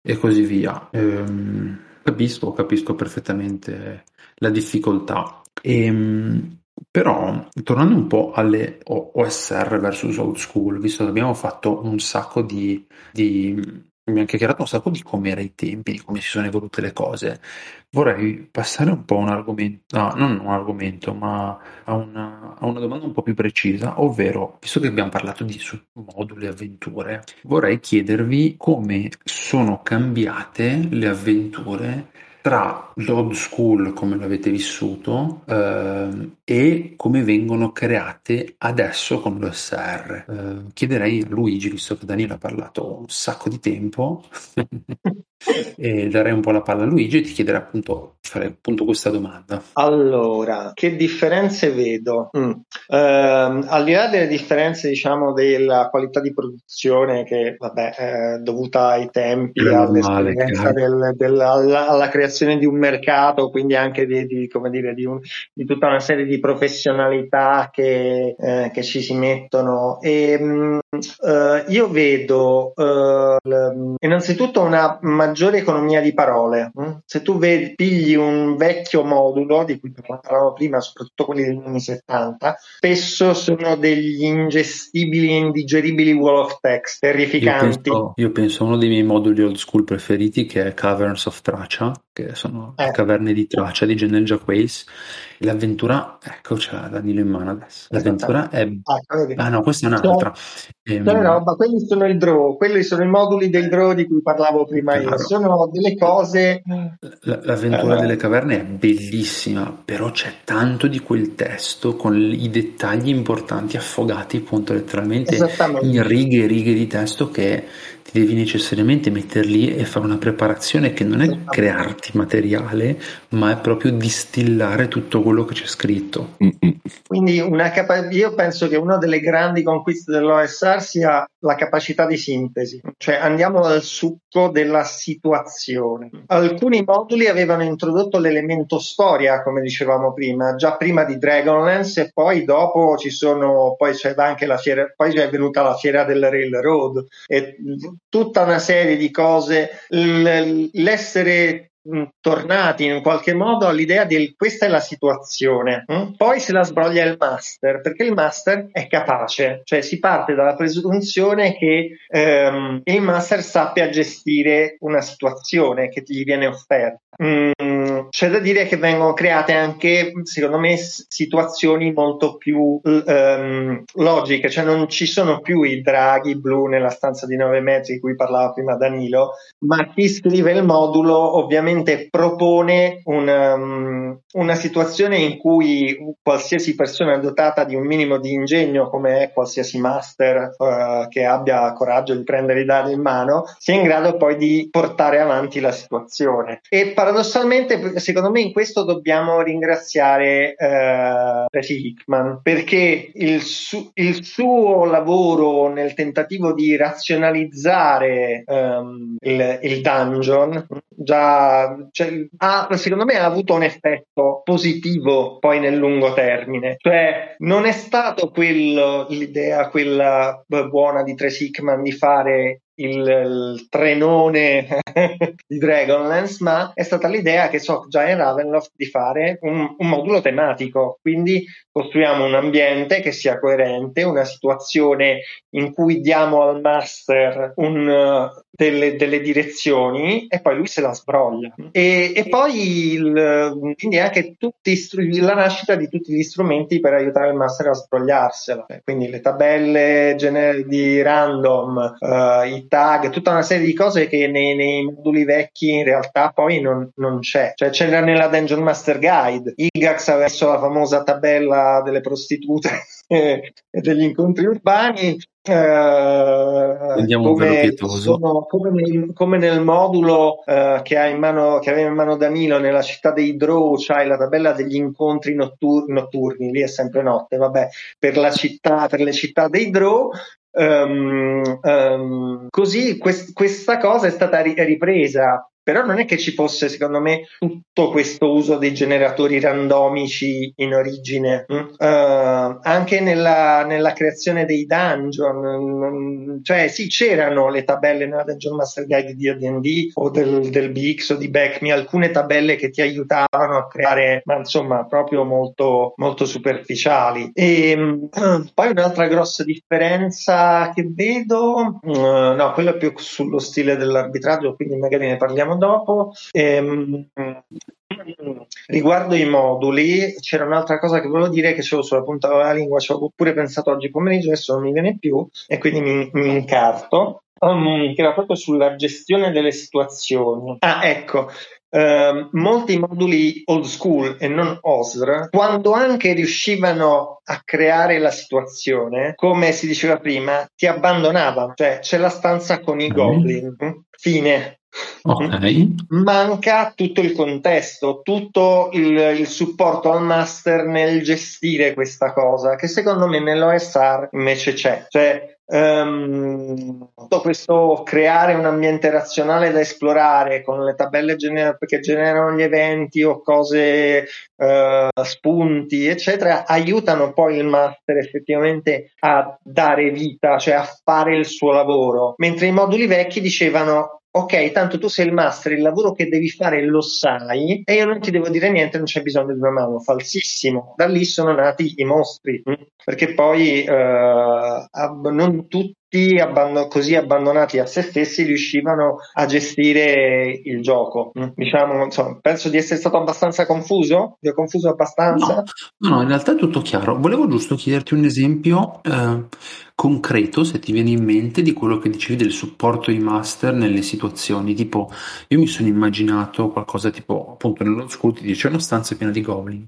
e così via. Ehm, capisco, capisco perfettamente la difficoltà. Ehm, però, tornando un po' alle OSR versus old school, visto che abbiamo fatto un sacco di, di mi ha chiacchierato un sacco di come era i tempi, di come si sono evolute le cose. Vorrei passare un po' a un argomento, no, non un argomento, ma a una, a una domanda un po' più precisa, ovvero, visto che abbiamo parlato di moduli avventure, vorrei chiedervi come sono cambiate le avventure tra l'old school come l'avete vissuto eh, e come vengono create adesso con l'OSR. Eh, chiederei a Luigi, visto che Daniele ha parlato un sacco di tempo, e darei un po' la palla a Luigi e ti chiederei appunto, fare appunto questa domanda.
Allora, che differenze vedo? Mm. Eh, al di là delle differenze, diciamo, della qualità di produzione che, vabbè, è dovuta ai tempi, all'esperienza del, del, alla, alla creazione creazione di un mercato, quindi anche di, di, dire, di, un, di tutta una serie di professionalità che, eh, che ci si mettono. E, mh, uh, io vedo uh, l, innanzitutto una maggiore economia di parole. Mh? Se tu vedi, pigli un vecchio modulo, di cui parlavamo prima, soprattutto quelli degli anni 70, spesso sono degli ingestibili e indigeribili wall of text terrificanti.
Io penso, io penso a uno dei miei moduli old school preferiti che è Caverns of Tracia, che sono eh. caverne di Tracia di Genelgia Quace L'avventura, ecco, ce l'ha Danilo in mano adesso. L'avventura è. Ah, ah no, questa è un'altra.
Ehm... No, no, ma quelli sono il draw, quelli sono i moduli del draw di cui parlavo prima io. Sono delle cose.
l'avventura eh. delle caverne è bellissima, però c'è tanto di quel testo con i dettagli importanti affogati, appunto, letteralmente in righe e righe di testo che ti devi necessariamente mettere lì e fare una preparazione che non è crearti materiale, ma è proprio distillare tutto quello che c'è scritto.
Quindi capa- io penso che una delle grandi conquiste dell'OSR sia la capacità di sintesi, cioè andiamo dal succo sviluppo della situazione. Alcuni moduli avevano introdotto l'elemento storia, come dicevamo prima, già prima di Dragonlance e poi dopo ci sono, poi c'è anche la fiera, poi è venuta la fiera del Railroad e tutta una serie di cose. L'essere Mm, tornati in qualche modo all'idea di questa è la situazione. Mm? Poi se la sbroglia il master, perché il master è capace, cioè si parte dalla presunzione che ehm, il master sappia gestire una situazione che gli viene offerta. Mm, c'è da dire che vengono create anche, secondo me, situazioni molto più um, logiche, cioè non ci sono più i draghi blu nella stanza di nove metri di cui parlava prima Danilo, ma chi scrive il modulo ovviamente propone una, um, una situazione in cui qualsiasi persona dotata di un minimo di ingegno, come è qualsiasi master uh, che abbia coraggio di prendere i dadi in mano, sia in grado poi di portare avanti la situazione. E paradossalmente secondo me in questo dobbiamo ringraziare eh, Tracy Hickman perché il, su- il, suo lavoro nel tentativo di razionalizzare um, il, il, dungeon già cioè, ha, secondo me ha avuto un effetto positivo poi nel lungo termine. Cioè non è stato quello l'idea quella buona di Tracy Hickman di fare il, il trenone di Dragonlance, ma è stata l'idea che so già in Ravenloft di fare un, un, modulo tematico, quindi costruiamo un ambiente che sia coerente, una situazione in cui diamo al master un, delle, delle, direzioni e poi lui se la sbroglia. E, e poi il, quindi anche tutti, la nascita di tutti gli strumenti per aiutare il master a sbrogliarsela, quindi le tabelle di random, uh, i tag, tutta una serie di cose che nei, nei moduli vecchi in realtà poi non, non, c'è. Cioè c'era nella Dungeon Master Guide. Igax aveva messo la famosa tabella delle prostitute e degli incontri urbani.
Eh, come,
sono, come, nel, come, nel, modulo eh, che, ha in mano, che aveva in mano Danilo nella città dei Draw, c'hai la tabella degli incontri nottur- notturni, lì è sempre notte, vabbè, per, la città, per le città dei Draw Um, um, così quest- questa cosa è stata ri- ripresa però non è che ci fosse, secondo me, tutto questo uso dei generatori randomici in origine. Uh, anche nella, nella, creazione dei dungeon, cioè sì, c'erano le tabelle nella Dungeon Master Guide di AD&D o del, del BX o di Backme, alcune tabelle che ti aiutavano a creare, ma insomma, proprio molto, molto superficiali. E uh, poi un'altra grossa differenza che vedo, uh, no, quello è più sullo stile dell'arbitraggio, quindi magari ne parliamo dopo. Ehm, riguardo i moduli, c'era un'altra cosa che volevo dire che c'avevo sulla punta della lingua, ci avevo pure pensato oggi pomeriggio, adesso non mi viene più e quindi mi, mi incarto. Um, che era proprio sulla gestione delle situazioni. Ah, ecco, Uh, molti moduli old school e non OSR, quando anche riuscivano a creare la situazione, come si diceva prima, ti abbandonavano, cioè c'è la stanza con i goblin, fine.
Okay.
Manca tutto il contesto, tutto il, il, supporto al master nel gestire questa cosa, che secondo me nell'OSR invece c'è. Cioè, um, tutto questo creare un ambiente razionale da esplorare con le tabelle gener- che generano gli eventi o cose, uh, spunti, eccetera, aiutano poi il master effettivamente a dare vita, cioè a fare il suo lavoro. Mentre i moduli vecchi dicevano ok, tanto tu sei il master, il lavoro che devi fare lo sai e io non ti devo dire niente, non c'è bisogno di una mano. Falsissimo. Da lì sono nati i mostri, hm? perché poi eh, non tutti abbandon- così abbandonati a se stessi riuscivano a gestire il gioco. Mm. Diciamo, insomma, penso di essere stato abbastanza confuso. Vi ho confuso abbastanza?
No, no, in realtà è tutto chiaro. Volevo giusto chiederti un esempio eh, concreto, se ti viene in mente, di quello che dicevi del supporto ai master nelle situazioni. Tipo, io mi sono immaginato qualcosa tipo, appunto, nello school ti dice una stanza piena di goblin.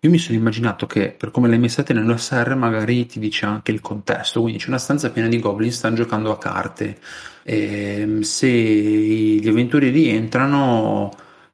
Io mi sono immaginato che per come l'hai messa te nell'OSR magari ti dice anche il contesto, quindi c'è una stanza piena di goblin, stanno giocando a carte. E ehm, se gli avventurieri entrano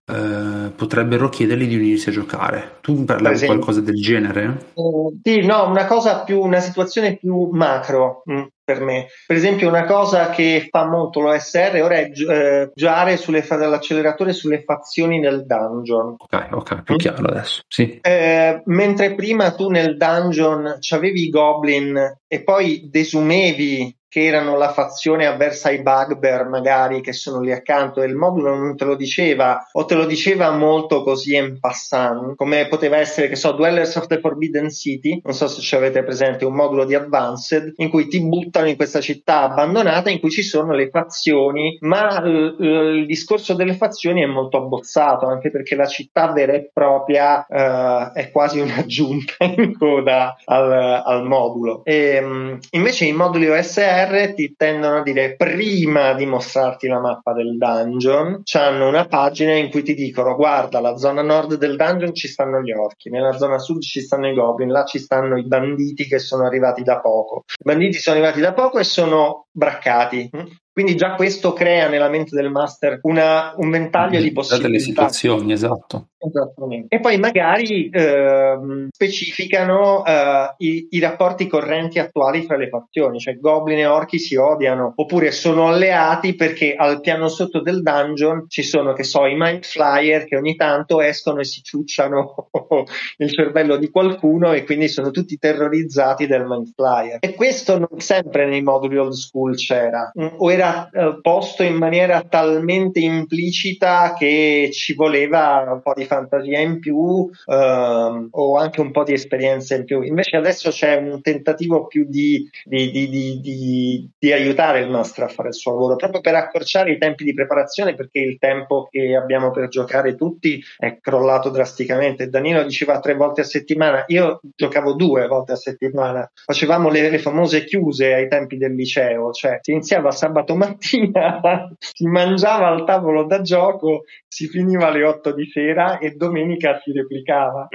eh, potrebbero chiedergli di unirsi a giocare. Tu parlavi di qualcosa del genere?
Uh, sì, no, una cosa più, una situazione più macro. Mh mm, per me. Per esempio, una cosa che fa molto l'OSR ora è eh, giocare dall'acceleratore sulle fazioni nel dungeon.
Ok, ok, più mm. chiaro adesso. Sì.
Eh, mentre prima tu nel dungeon avevi i goblin e poi desumevi che erano la fazione avversa ai bugbear magari che sono lì accanto e il modulo non te lo diceva o te lo diceva molto così en passant come poteva essere che so Dwellers of the Forbidden City non so se ci avete presente un modulo di Advanced in cui ti buttano in questa città abbandonata in cui ci sono le fazioni ma l- l- il discorso delle fazioni è molto abbozzato anche perché la città vera e propria uh, è quasi un'aggiunta in coda al, al modulo e, um, invece i moduli OSR GDPR ti tendono a dire prima di mostrarti la mappa del dungeon, hanno una pagina in cui ti dicono guarda la zona nord del dungeon ci stanno gli orchi, nella zona sud ci stanno i goblin, là ci stanno i banditi che sono arrivati da poco. I banditi sono arrivati da poco e sono braccati. Quindi già questo crea nella mente del master una, un ventaglio di possibilità.
delle situazioni, esatto.
Esattamente. E poi magari eh, specificano eh, i, i, rapporti correnti attuali tra le fazioni, cioè goblin e orchi si odiano, oppure sono alleati perché al piano sotto del dungeon ci sono, che so, i mind flyer che ogni tanto escono e si ciucciano il cervello di qualcuno e quindi sono tutti terrorizzati del mind flyer. E questo non sempre nei moduli old school c'era, o era era eh, posto in maniera talmente implicita che ci voleva un po' di fantasia in più ehm, o anche un po' di esperienza in più. Invece adesso c'è un tentativo più di, di, di, di, aiutare il master a fare il suo lavoro, proprio per accorciare i tempi di preparazione, perché il tempo che abbiamo per giocare tutti è crollato drasticamente. Danilo diceva tre volte a settimana, io giocavo due volte a settimana, facevamo le, le famose chiuse ai tempi del liceo, cioè si iniziava sabato mattina si mangiava al tavolo da gioco, si finiva alle 8 di sera e domenica si replicava.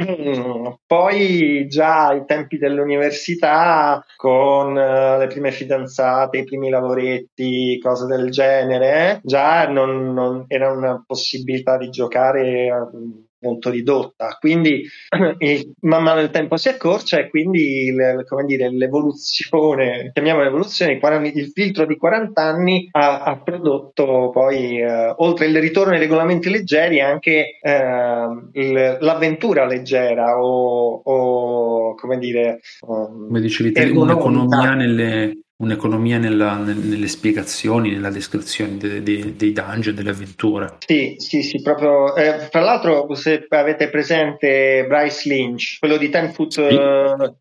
Poi già ai tempi dell'università con uh, le prime fidanzate, i primi lavoretti, cose del genere, già non, non era una possibilità di giocare uh, molto ridotta. Quindi man mano il tempo si accorcia e quindi come dire, l'evoluzione, chiamiamola evoluzione, il filtro di 40 anni ha, ha prodotto poi, eh, oltre il ritorno ai regolamenti leggeri, anche eh, il, l'avventura leggera o, o come dire...
come dicevi te, un'economia nelle un'economia nella, nelle spiegazioni, nella descrizione de, de, dei dungeon, delle avventure.
Sì, sì, sì, proprio. Eh, tra l'altro, se avete presente Bryce Lynch, quello di Ten Foot. Sì. Uh,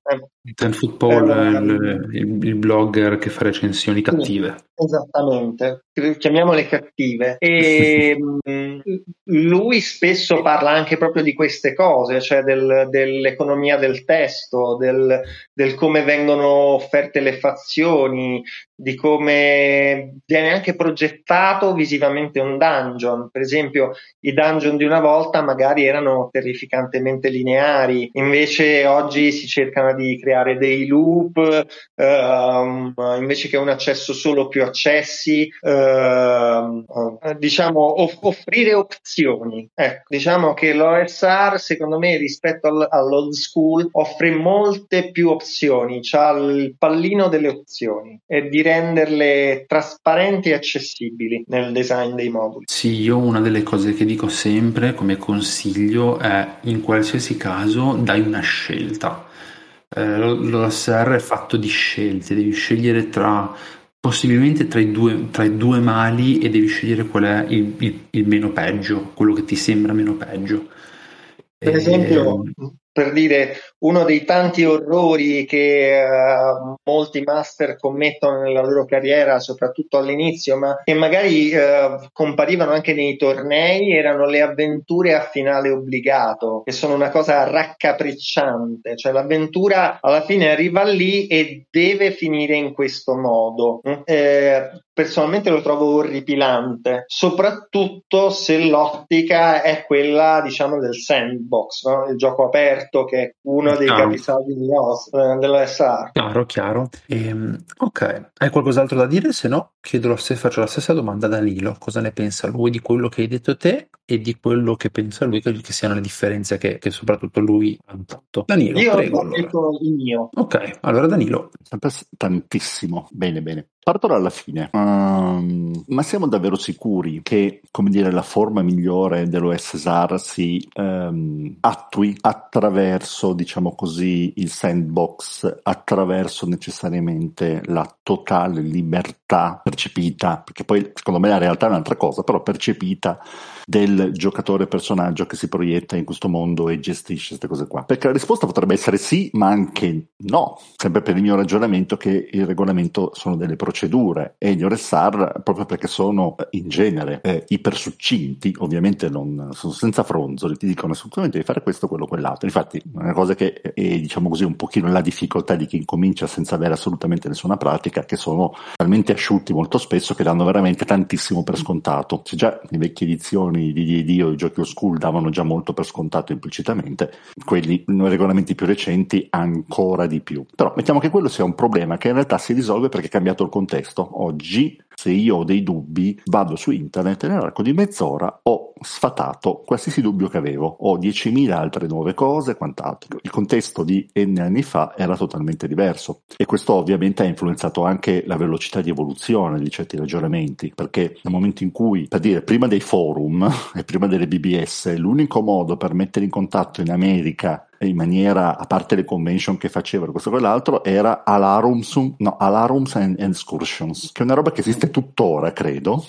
Ten Foot Paul, uh, il, il, blogger che fa recensioni cattive.
Esattamente, chiamiamole cattive. E mm, lui spesso parla anche proprio di queste cose, cioè del, dell'economia del testo, del, del come vengono offerte le fazioni informazioni di come viene anche progettato visivamente un dungeon. Per esempio, i dungeon di una volta magari erano terrificantemente lineari, invece oggi si cercano di creare dei loop, ehm, invece che un accesso solo più accessi, ehm, diciamo off- offrire opzioni. Ecco, diciamo che l'OSR secondo me rispetto all- all'old school offre molte più opzioni, c'ha il pallino delle opzioni funzioni e di renderle trasparenti e accessibili nel design dei moduli.
Sì, io una delle cose che dico sempre come consiglio è in qualsiasi caso dai una scelta. Eh, L'OSR è fatto di scelte, devi scegliere tra possibilmente tra i, due, tra i due mali e devi scegliere qual è il, il, il meno peggio, quello che ti sembra meno peggio.
Per esempio, e per dire uno dei tanti orrori che uh, molti master commettono nella loro carriera, soprattutto all'inizio, ma che magari uh, comparivano anche nei tornei, erano le avventure a finale obbligato, che sono una cosa raccapricciante, cioè l'avventura alla fine arriva lì e deve finire in questo modo. Eh, personalmente lo trovo orripilante, soprattutto se l'ottica è quella, diciamo, del sandbox, no? il gioco aperto che è uno dei
Chiaro.
capisaldi di Os- eh, dell'SR.
Chiaro, chiaro. Ehm, ok, hai qualcos'altro da dire? Se no, chiedo stessa, faccio la stessa domanda a Danilo. Cosa ne pensa lui di quello che hai detto te e di quello che pensa lui che, che siano le differenze che, che soprattutto lui ha notato? Danilo,
Io
prego.
ho
allora.
detto il mio.
Ok, allora Danilo,
Sempre tantissimo. Bene, bene. Parto dalla fine. Ehm, ma siamo davvero sicuri che, come dire, la forma migliore dell'OSSAR si ehm, attui attraverso, diciamo così, il sandbox, attraverso necessariamente la totale libertà percepita, perché poi secondo me la realtà è un'altra cosa, però percepita del giocatore personaggio che si proietta in questo mondo e gestisce queste cose qua? Perché la risposta potrebbe essere sì, ma anche no, sempre per il mio ragionamento che il regolamento sono delle procedure e gli ORSAR proprio perché sono eh, in genere eh, ipersuccinti, ovviamente non sono senza fronzoli, ti dicono assolutamente di fare questo, quello, quell'altro. Infatti, una cosa che è, diciamo così, un pochino la difficoltà di chi incomincia senza avere assolutamente nessuna pratica, che sono talmente asciutti molto spesso che danno veramente tantissimo per scontato. Se già le vecchie edizioni di D&D o i giochi old school davano già molto per scontato implicitamente, quelli nei regolamenti più recenti ancora di più. Però mettiamo che quello sia un problema che in realtà si risolve perché è cambiato il contesto. Oggi, se io ho dei dubbi, vado su internet e nell'arco di mezz'ora ho sfatato qualsiasi dubbio che avevo. Ho 10.000 altre nuove cose e quant'altro. Il contesto di N anni fa era totalmente diverso e questo ovviamente ha influenzato anche la velocità di evoluzione di certi ragionamenti, perché nel momento in cui, per dire, prima dei forum e prima delle BBS, l'unico modo per mettere in contatto in America in maniera, a parte le convention che facevano, questo e quell'altro, era Alarums, no, Alarums and Excursions, che è una roba che esiste tuttora, credo,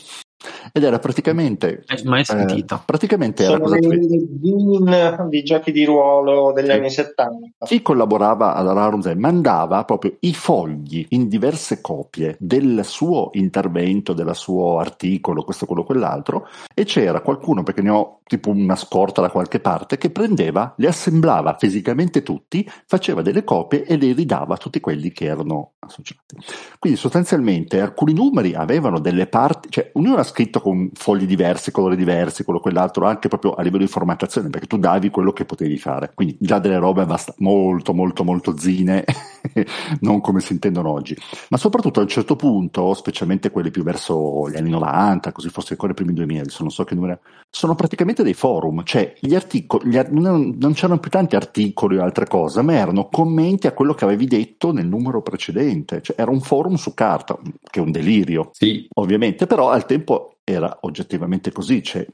ed era praticamente...
eh, mai sentita.
eh, praticamente era
Sono
cosa
dei bean di giochi di ruolo degli
Sì.
anni 70.
Chi collaborava ad Alarms mandava proprio i fogli in diverse copie del suo intervento, del suo articolo, questo, quello, quell'altro, e c'era qualcuno, perché ne ho tipo una scorta da qualche parte, che prendeva, li assemblava fisicamente tutti, faceva delle copie e le ridava a tutti quelli che erano associati. Quindi sostanzialmente alcuni numeri avevano delle parti, cioè ognuno era scritto con fogli diversi, colori diversi, quello quell'altro, anche proprio a livello di formattazione, perché tu davi quello che potevi fare. Quindi già delle robe abbast- molto, molto, molto zine, non come si intendono oggi. Ma soprattutto a un certo punto, specialmente quelli più verso gli anni 90, così forse ancora i primi 2000, adesso non so che numero, sono praticamente dei forum, cioè gli articoli, gli ar- non, non c'erano più tanti articoli o altre cose, ma erano commenti a quello che avevi detto nel numero precedente, cioè era un forum su carta, che è un delirio,
Sì,
ovviamente, però al tempo era oggettivamente così, cioè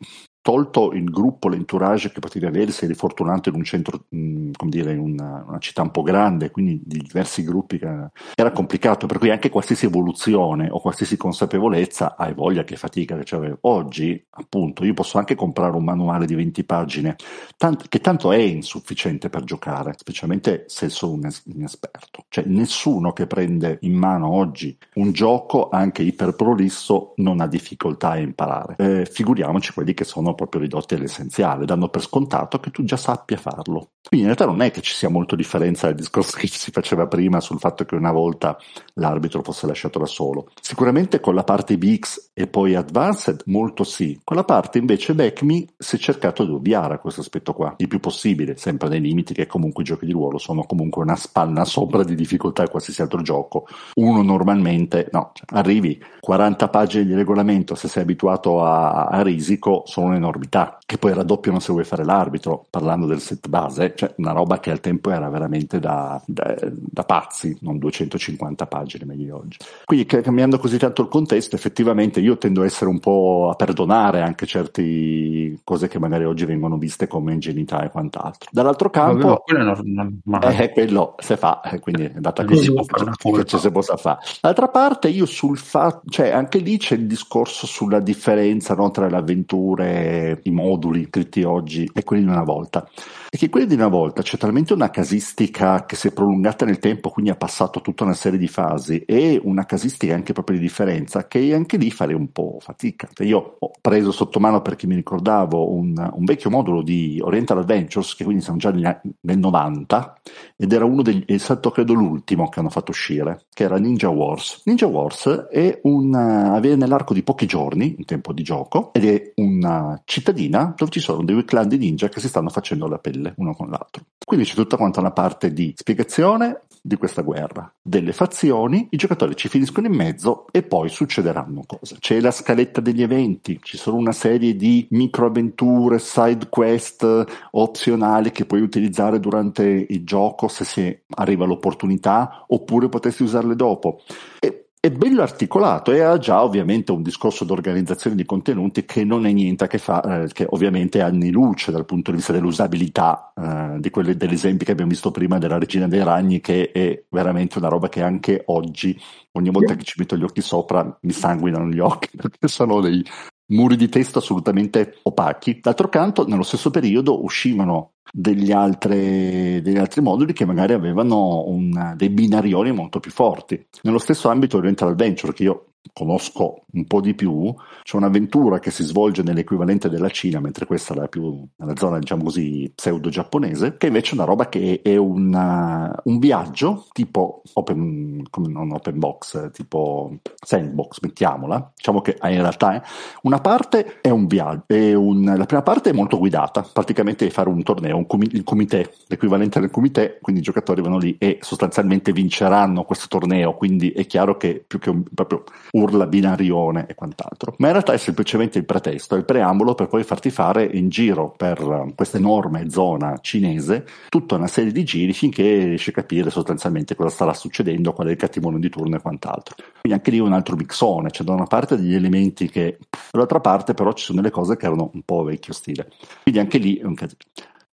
tolto il gruppo, l'entourage che potevi avere se eri fortunato in un centro, mh, come dire, in una, una città un po' grande, quindi di diversi gruppi, era complicato, per cui anche qualsiasi evoluzione o qualsiasi consapevolezza hai voglia che fatica che c'avevo. Oggi, appunto, io posso anche comprare un manuale di 20 pagine, tant- che tanto è insufficiente per giocare, specialmente se sono un es- inesperto. Cioè nessuno che prende in mano oggi un gioco anche iperprolisso non ha difficoltà a imparare. Eh, figuriamoci quelli che sono proprio ridotti all'essenziale, danno per scontato che tu già sappia farlo. Quindi in realtà non è che ci sia molto differenza dal discorso che si faceva prima sul fatto che una volta l'arbitro fosse lasciato da solo. Sicuramente con la parte BX e poi Advanced molto sì, con la parte invece Backme si è cercato di ovviare a questo aspetto qua, il più possibile, sempre nei limiti che comunque i giochi di ruolo sono comunque una spanna sopra di difficoltà a qualsiasi altro gioco. Uno normalmente, no, cioè, arrivi 40 pagine di regolamento, se sei abituato a, a risico, sono un'enormità, che poi raddoppiano se vuoi fare l'arbitro, parlando del set base, cioè una roba che al tempo era veramente da, da, da pazzi, non 250 pagine meglio di oggi. Quindi ca- cambiando così tanto il contesto, effettivamente io tendo a essere un po' a perdonare anche certe cose che magari oggi vengono viste come ingenuità e quant'altro. Dall'altro
vabbè,
campo,
quello è normale.
eh, quello si fa, eh, quindi è andata così. Che ci si possa fare. D'altra parte, io sul fatto, cioè anche lì c'è il discorso sulla differenza no, tra le avventure, i modi moduli scritti oggi e quelli di una volta. E che quelli di una volta c'è talmente una casistica che si è prolungata nel tempo, quindi ha passato tutta una serie di fasi, e una casistica anche proprio di differenza, che anche lì farei un po' fatica. Cioè, io ho preso sotto mano perché mi ricordavo un, un vecchio modulo di Oriental Adventures, che quindi siamo già nel 90, ed era uno degli, è stato credo l'ultimo che hanno fatto uscire, che era Ninja Wars. Ninja Wars è un, avviene nell'arco di pochi giorni, in tempo di gioco, ed è una cittadina dove ci sono dei clan di ninja che si stanno facendo la pelle uno con l'altro. Quindi c'è tutta quanta una parte di spiegazione di questa guerra, delle fazioni, i giocatori ci finiscono in mezzo e poi succederanno cose. C'è la scaletta degli eventi, ci sono una serie di microavventure, side quest opzionali che puoi utilizzare durante il gioco se si arriva l'opportunità oppure potresti usarle dopo. E è bello articolato e ha già ovviamente un discorso di organizzazione di contenuti che non è niente a che fare, eh, che ovviamente è anni luce dal punto di vista dell'usabilità eh, di quelli, degli esempi che abbiamo visto prima della Regina dei Ragni, che è veramente una roba che anche oggi, ogni volta che ci metto gli occhi sopra, mi sanguinano gli occhi perché sono dei muri di testo assolutamente opachi. D'altro canto, nello stesso periodo uscivano degli, altre, degli altri moduli che magari avevano un, dei binarioni molto più forti. Nello stesso ambito Oriental Adventure, che io conosco un po' di più, c'è un'avventura che si svolge nell'equivalente della Cina, mentre questa è la più nella zona, diciamo così, pseudo-giapponese, che invece è una roba che è una, un viaggio tipo open, non open box, tipo sandbox, mettiamola. Diciamo che in realtà è una parte è un viaggio, è un, la prima parte è molto guidata, praticamente è fare un torneo, un comi, il comité, l'equivalente del comité, quindi i giocatori vanno lì e sostanzialmente vinceranno questo torneo, quindi è chiaro che più che un, proprio urla binarione e quant'altro. Ma in realtà è semplicemente il pretesto, il preambolo per poi farti fare in giro per questa enorme zona cinese tutta una serie di giri finché riesci a capire sostanzialmente cosa starà succedendo, qual è il cattivone di turno e quant'altro. Quindi anche lì un altro mixone, c'è cioè da una parte degli elementi che, dall'altra parte però ci sono delle cose che erano un po' vecchio stile. Quindi anche lì è un casino.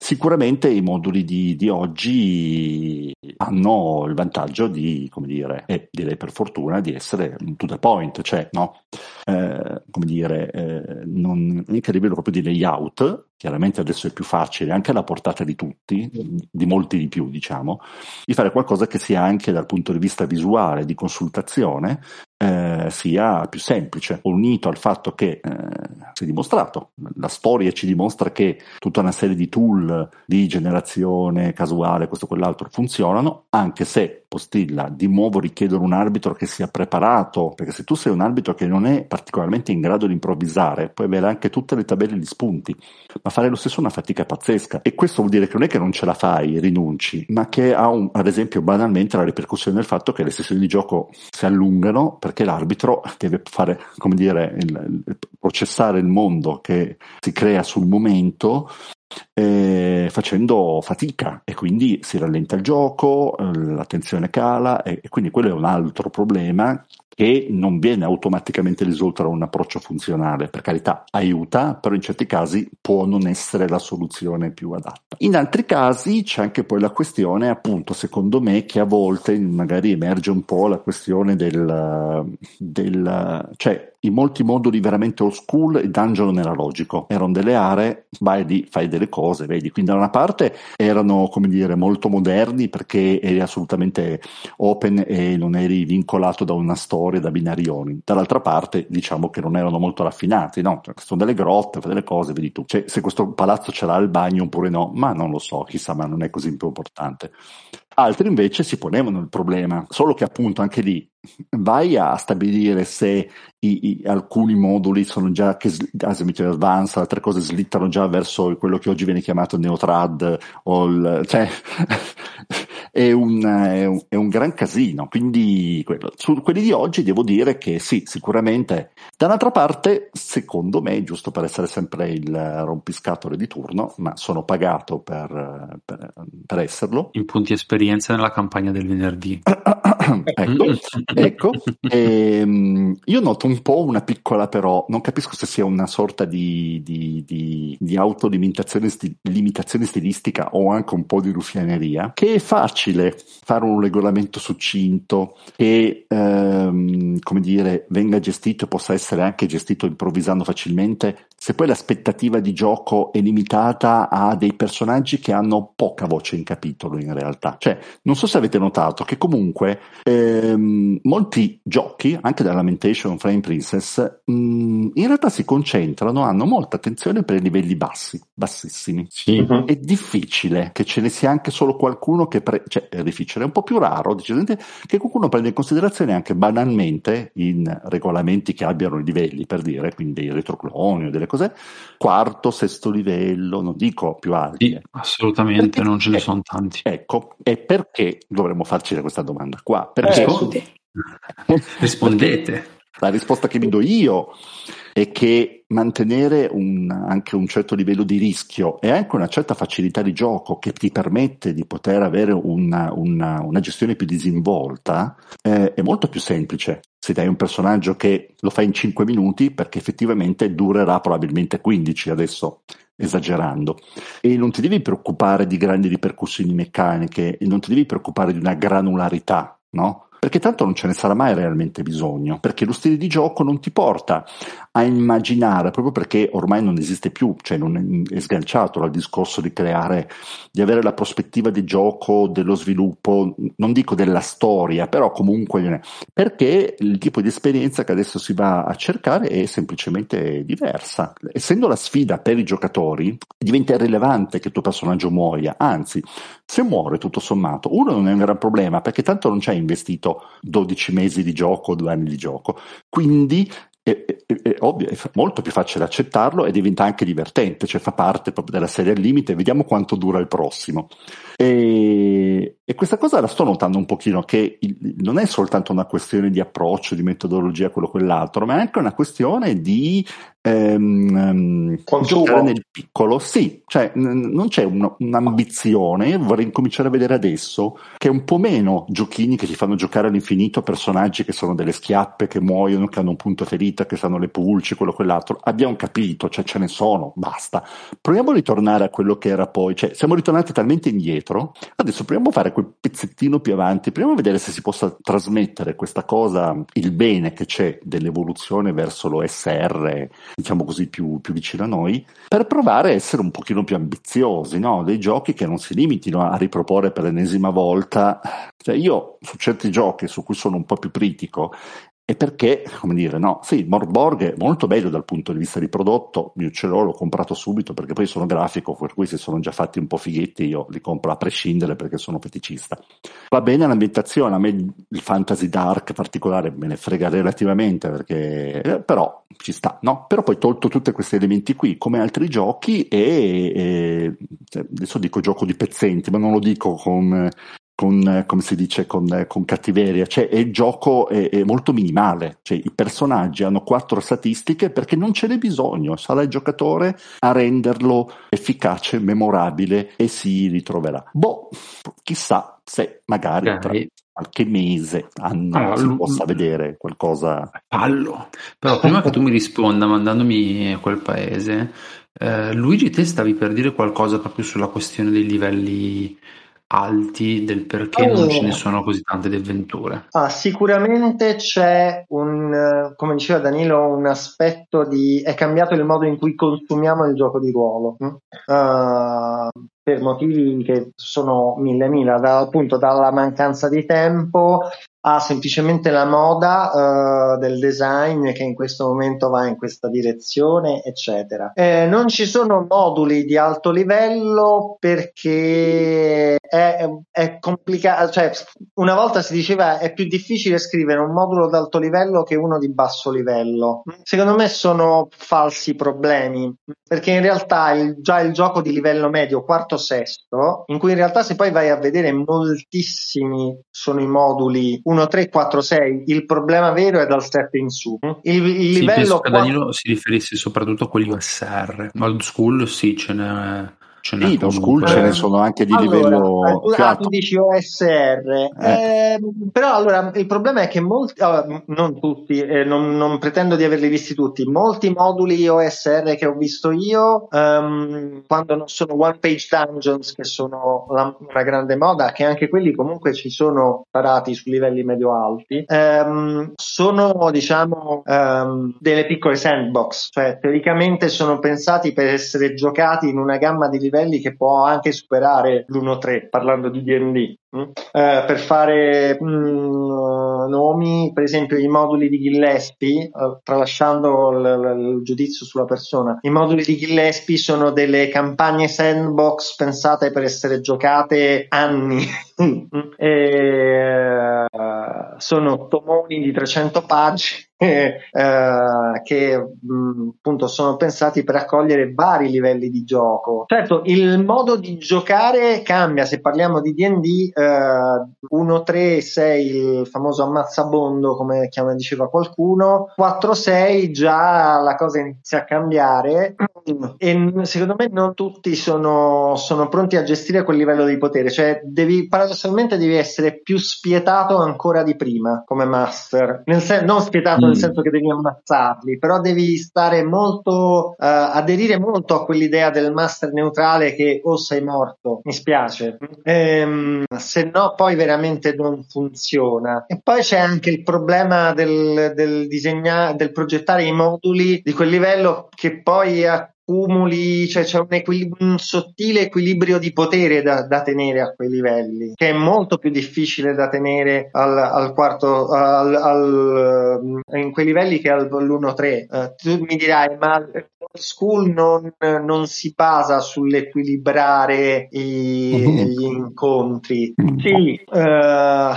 Sicuramente i moduli di, di, oggi hanno il vantaggio di, come dire, e direi per fortuna, di essere to the point, cioè, no? Eh, come dire, eh, non, anche a livello proprio di layout, chiaramente adesso è più facile, anche alla portata di tutti, di molti di più, diciamo, di fare qualcosa che sia anche dal punto di vista visuale, di consultazione, eh, sia più semplice, unito al fatto che eh, si è dimostrato, la storia ci dimostra che tutta una serie di tool di generazione casuale, questo quell'altro, funzionano, anche se postilla di nuovo richiedono un arbitro che sia preparato, perché se tu sei un arbitro che non è particolarmente in grado di improvvisare, puoi avere anche tutte le tabelle di spunti, ma fare lo stesso una fatica pazzesca. E questo vuol dire che non è che non ce la fai, rinunci, ma che ha un, ad esempio banalmente la ripercussione del fatto che le sessioni di gioco si allungano perché l'arbitro deve fare, come dire, il, il, processare il mondo che si crea sul momento eh, facendo fatica e quindi si rallenta il gioco, eh, l'attenzione cala e, e, quindi quello è un altro problema che non viene automaticamente risolto da un approccio funzionale. Per carità, aiuta, però in certi casi può non essere la soluzione più adatta. In altri casi c'è anche poi la questione, appunto, secondo me, che a volte magari emerge un po' la questione del, del cioè in molti moduli veramente old school il dungeon era logico, erano delle aree, vai lì, fai delle cose, vedi, quindi da una parte erano come dire molto moderni perché eri assolutamente open e non eri vincolato da una storia, da binarioni, dall'altra parte diciamo che non erano molto raffinati, no, cioè, sono delle grotte, fai delle cose, vedi tu, cioè, se questo palazzo ce l'ha il bagno oppure no, ma non lo so, chissà, ma non è così importante. Altri invece si ponevano il problema, solo che appunto anche lì vai a stabilire se i, i, alcuni moduli sono già che Asymmetry Advance, altre cose slittano già verso quello che oggi viene chiamato Neotrad o il, cioè è un, è, un, è un, gran casino. Quindi quello. su quelli di oggi devo dire che sì, sicuramente. Da un'altra parte, secondo me, giusto per essere sempre il rompiscatole di turno, ma sono pagato per, per, per esserlo.
In punti esperienza nella campagna del venerdì.
ecco, ecco. E, ehm, io noto un po' una piccola però, non capisco se sia una sorta di, di, di, di autolimitazione sti, limitazione stilistica o anche un po' di ruffianeria, che faccia facile fare un regolamento succinto che, ehm, come dire, venga gestito e possa essere anche gestito improvvisando facilmente, se poi l'aspettativa di gioco è limitata a dei personaggi che hanno poca voce in capitolo in realtà. Cioè, non so se avete notato che comunque ehm, molti giochi, anche da Lamentation Frame Princess, mh, mm, in realtà si concentrano, hanno molta attenzione per i livelli bassi, bassissimi.
Sì.
Uh-huh. È difficile che ce ne sia anche solo qualcuno che, pre- cioè è difficile, è un po' più raro, decisamente, che qualcuno prenda in considerazione anche banalmente in regolamenti che abbiano i livelli, per dire, quindi dei retrocloni o delle cose, quarto, sesto livello, non dico più alti.
Sì, assolutamente, perché, non ce ne sono tanti.
Ecco, e perché dovremmo farci questa domanda qua? Perché...
Eh, Rispondete.
La risposta che mi do io è che mantenere un, anche un certo livello di rischio e anche una certa facilità di gioco che ti permette di poter avere una, una, una gestione più disinvolta eh, è molto più semplice se dai un personaggio che lo fa in 5 minuti perché effettivamente durerà probabilmente 15 adesso esagerando e non ti devi preoccupare di grandi ripercussioni meccaniche e non ti devi preoccupare di una granularità no? perché tanto non ce ne sarà mai realmente bisogno, perché lo stile di gioco non ti porta a immaginare, proprio perché ormai non esiste più, cioè non è, è sganciato dal discorso di creare, di avere la prospettiva di gioco, dello sviluppo, non dico della storia, però comunque perché il tipo di esperienza che adesso si va a cercare è semplicemente diversa. Essendo la sfida per i giocatori, diventa irrilevante che il tuo personaggio muoia, anzi, se muore tutto sommato, uno non è un gran problema perché tanto non ci hai investito 12 mesi di gioco, due anni di gioco. Quindi è, è, è, ovvio, è molto più facile accettarlo e diventa anche divertente, cioè fa parte proprio della serie al limite, vediamo quanto dura il prossimo. E, e questa cosa la sto notando un pochino, che il, non è soltanto una questione di approccio, di metodologia, quello o quell'altro, ma è anche una questione di ehm, giocare nel piccolo. Sì, cioè n- non c'è un, un'ambizione, vorrei incominciare a vedere adesso, che è un po' meno giochini che ti fanno giocare all'infinito personaggi che sono delle schiappe, che muoiono, che hanno un punto ferita, che sanno le pulci, quello o quell'altro. Abbiamo capito, cioè ce ne sono, basta. Proviamo a ritornare a quello che era poi, cioè siamo ritornati talmente indietro, adesso proviamo a fare quel pezzettino più avanti, proviamo a vedere se si possa trasmettere questa cosa, il bene che c'è dell'evoluzione verso l'OSR, diciamo così, più, più vicino a noi, per provare a essere un pochino più ambiziosi, no? Dei giochi che non si limitino a riproporre per l'ennesima volta. Cioè io su certi giochi su cui sono un po' più critico e perché, come dire, no, sì, Mordborg è molto bello dal punto di vista di prodotto, io ce l'ho, l'ho comprato subito perché poi sono grafico, per cui si sono già fatti un po' fighetti, io li compro a prescindere perché sono feticista. Va bene l'ambientazione, a me il fantasy dark particolare me ne frega relativamente perché, eh, però ci sta, no? Però poi tolto tutti questi elementi qui, come altri giochi, e, e adesso dico gioco di pezzenti, ma non lo dico con con, come si dice, con, con cattiveria, cioè il gioco è, è, molto minimale, cioè i personaggi hanno quattro statistiche perché non ce n'è bisogno, sarà il giocatore a renderlo efficace, memorabile e si ritroverà. Boh, chissà se magari okay. tra qualche mese, anno, allora, si l- possa vedere qualcosa.
Fallo, però prima che tu mi risponda mandandomi a quel paese, eh, Luigi te stavi per dire qualcosa proprio sulla questione dei livelli alti del perché allora, non ce ne sono così tante di avventure?
Ah, sicuramente c'è un, come diceva Danilo, un aspetto di... è cambiato il modo in cui consumiamo il gioco di ruolo. Uh, per motivi che sono mille mila, da, appunto dalla mancanza di tempo a semplicemente la moda uh, del design che in questo momento va in questa direzione, eccetera. Eh, non ci sono moduli di alto livello perché è, è complicato, cioè una volta si diceva è più difficile scrivere un modulo di alto livello che uno di basso livello. Secondo me sono falsi problemi perché in realtà il, già il gioco di livello medio, quarto sesto, in cui in realtà se poi vai a vedere moltissimi sono i moduli 1, 3, 4, 6, il problema vero è dal 7 in su.
Il, il sì, livello 4... Danilo si riferisse soprattutto a quelli OSR, old school sì, ce n'è Ce
Sì, lo school ce ne sono anche di
Allora,
livello
eh, tu,
più
ah,
alto.
tu dici OSR, Eh, però allora il problema è che molti, allora, non tutti, eh, non, non pretendo di averli visti tutti, molti moduli OSR che ho visto io, ehm, quando non sono one page dungeons, che sono la- una grande moda, che anche quelli comunque ci sono parati su livelli medio-alti, ehm, sono diciamo ehm, delle piccole sandbox, cioè teoricamente sono pensati per essere giocati in una gamma di livelli che può anche superare l'1-3, parlando di D&D. Mm? Eh, per fare mm, nomi, per esempio i moduli di Gillespie, eh, tralasciando l- l- il giudizio sulla persona, i moduli di Gillespie sono delle campagne sandbox pensate per essere giocate anni. E, eh, sono tomoni di 300 pagine eh, che mh, appunto sono pensati per accogliere vari livelli di gioco. Certo, il modo di giocare cambia se parliamo di D&D eh, 1 3 6 il famoso ammazzabondo come chiama, diceva qualcuno. 4 6 già la cosa inizia a cambiare. E secondo me non tutti sono, sono pronti a gestire quel livello di potere. Cioè devi paradossalmente devi essere più spietato ancora di prima come master. Nel sen- non spietato nel
Mm.
senso che devi ammazzarli però devi stare molto eh, aderire molto a quell'idea del master neutrale che o sei morto mi spiace. Ehm, se no poi veramente non funziona e poi c'è anche il problema del, del disegnare del progettare i moduli di quel livello che poi accumuli, cioè c'è un, equil- un sottile equilibrio di potere da, da tenere a quei livelli, che è molto più difficile da tenere al, al quarto, al, al, in quei livelli che al- all'1-3. Eh, tu mi dirai, ma school non, non si basa sull'equilibrare i- gli incontri. Sì, eh,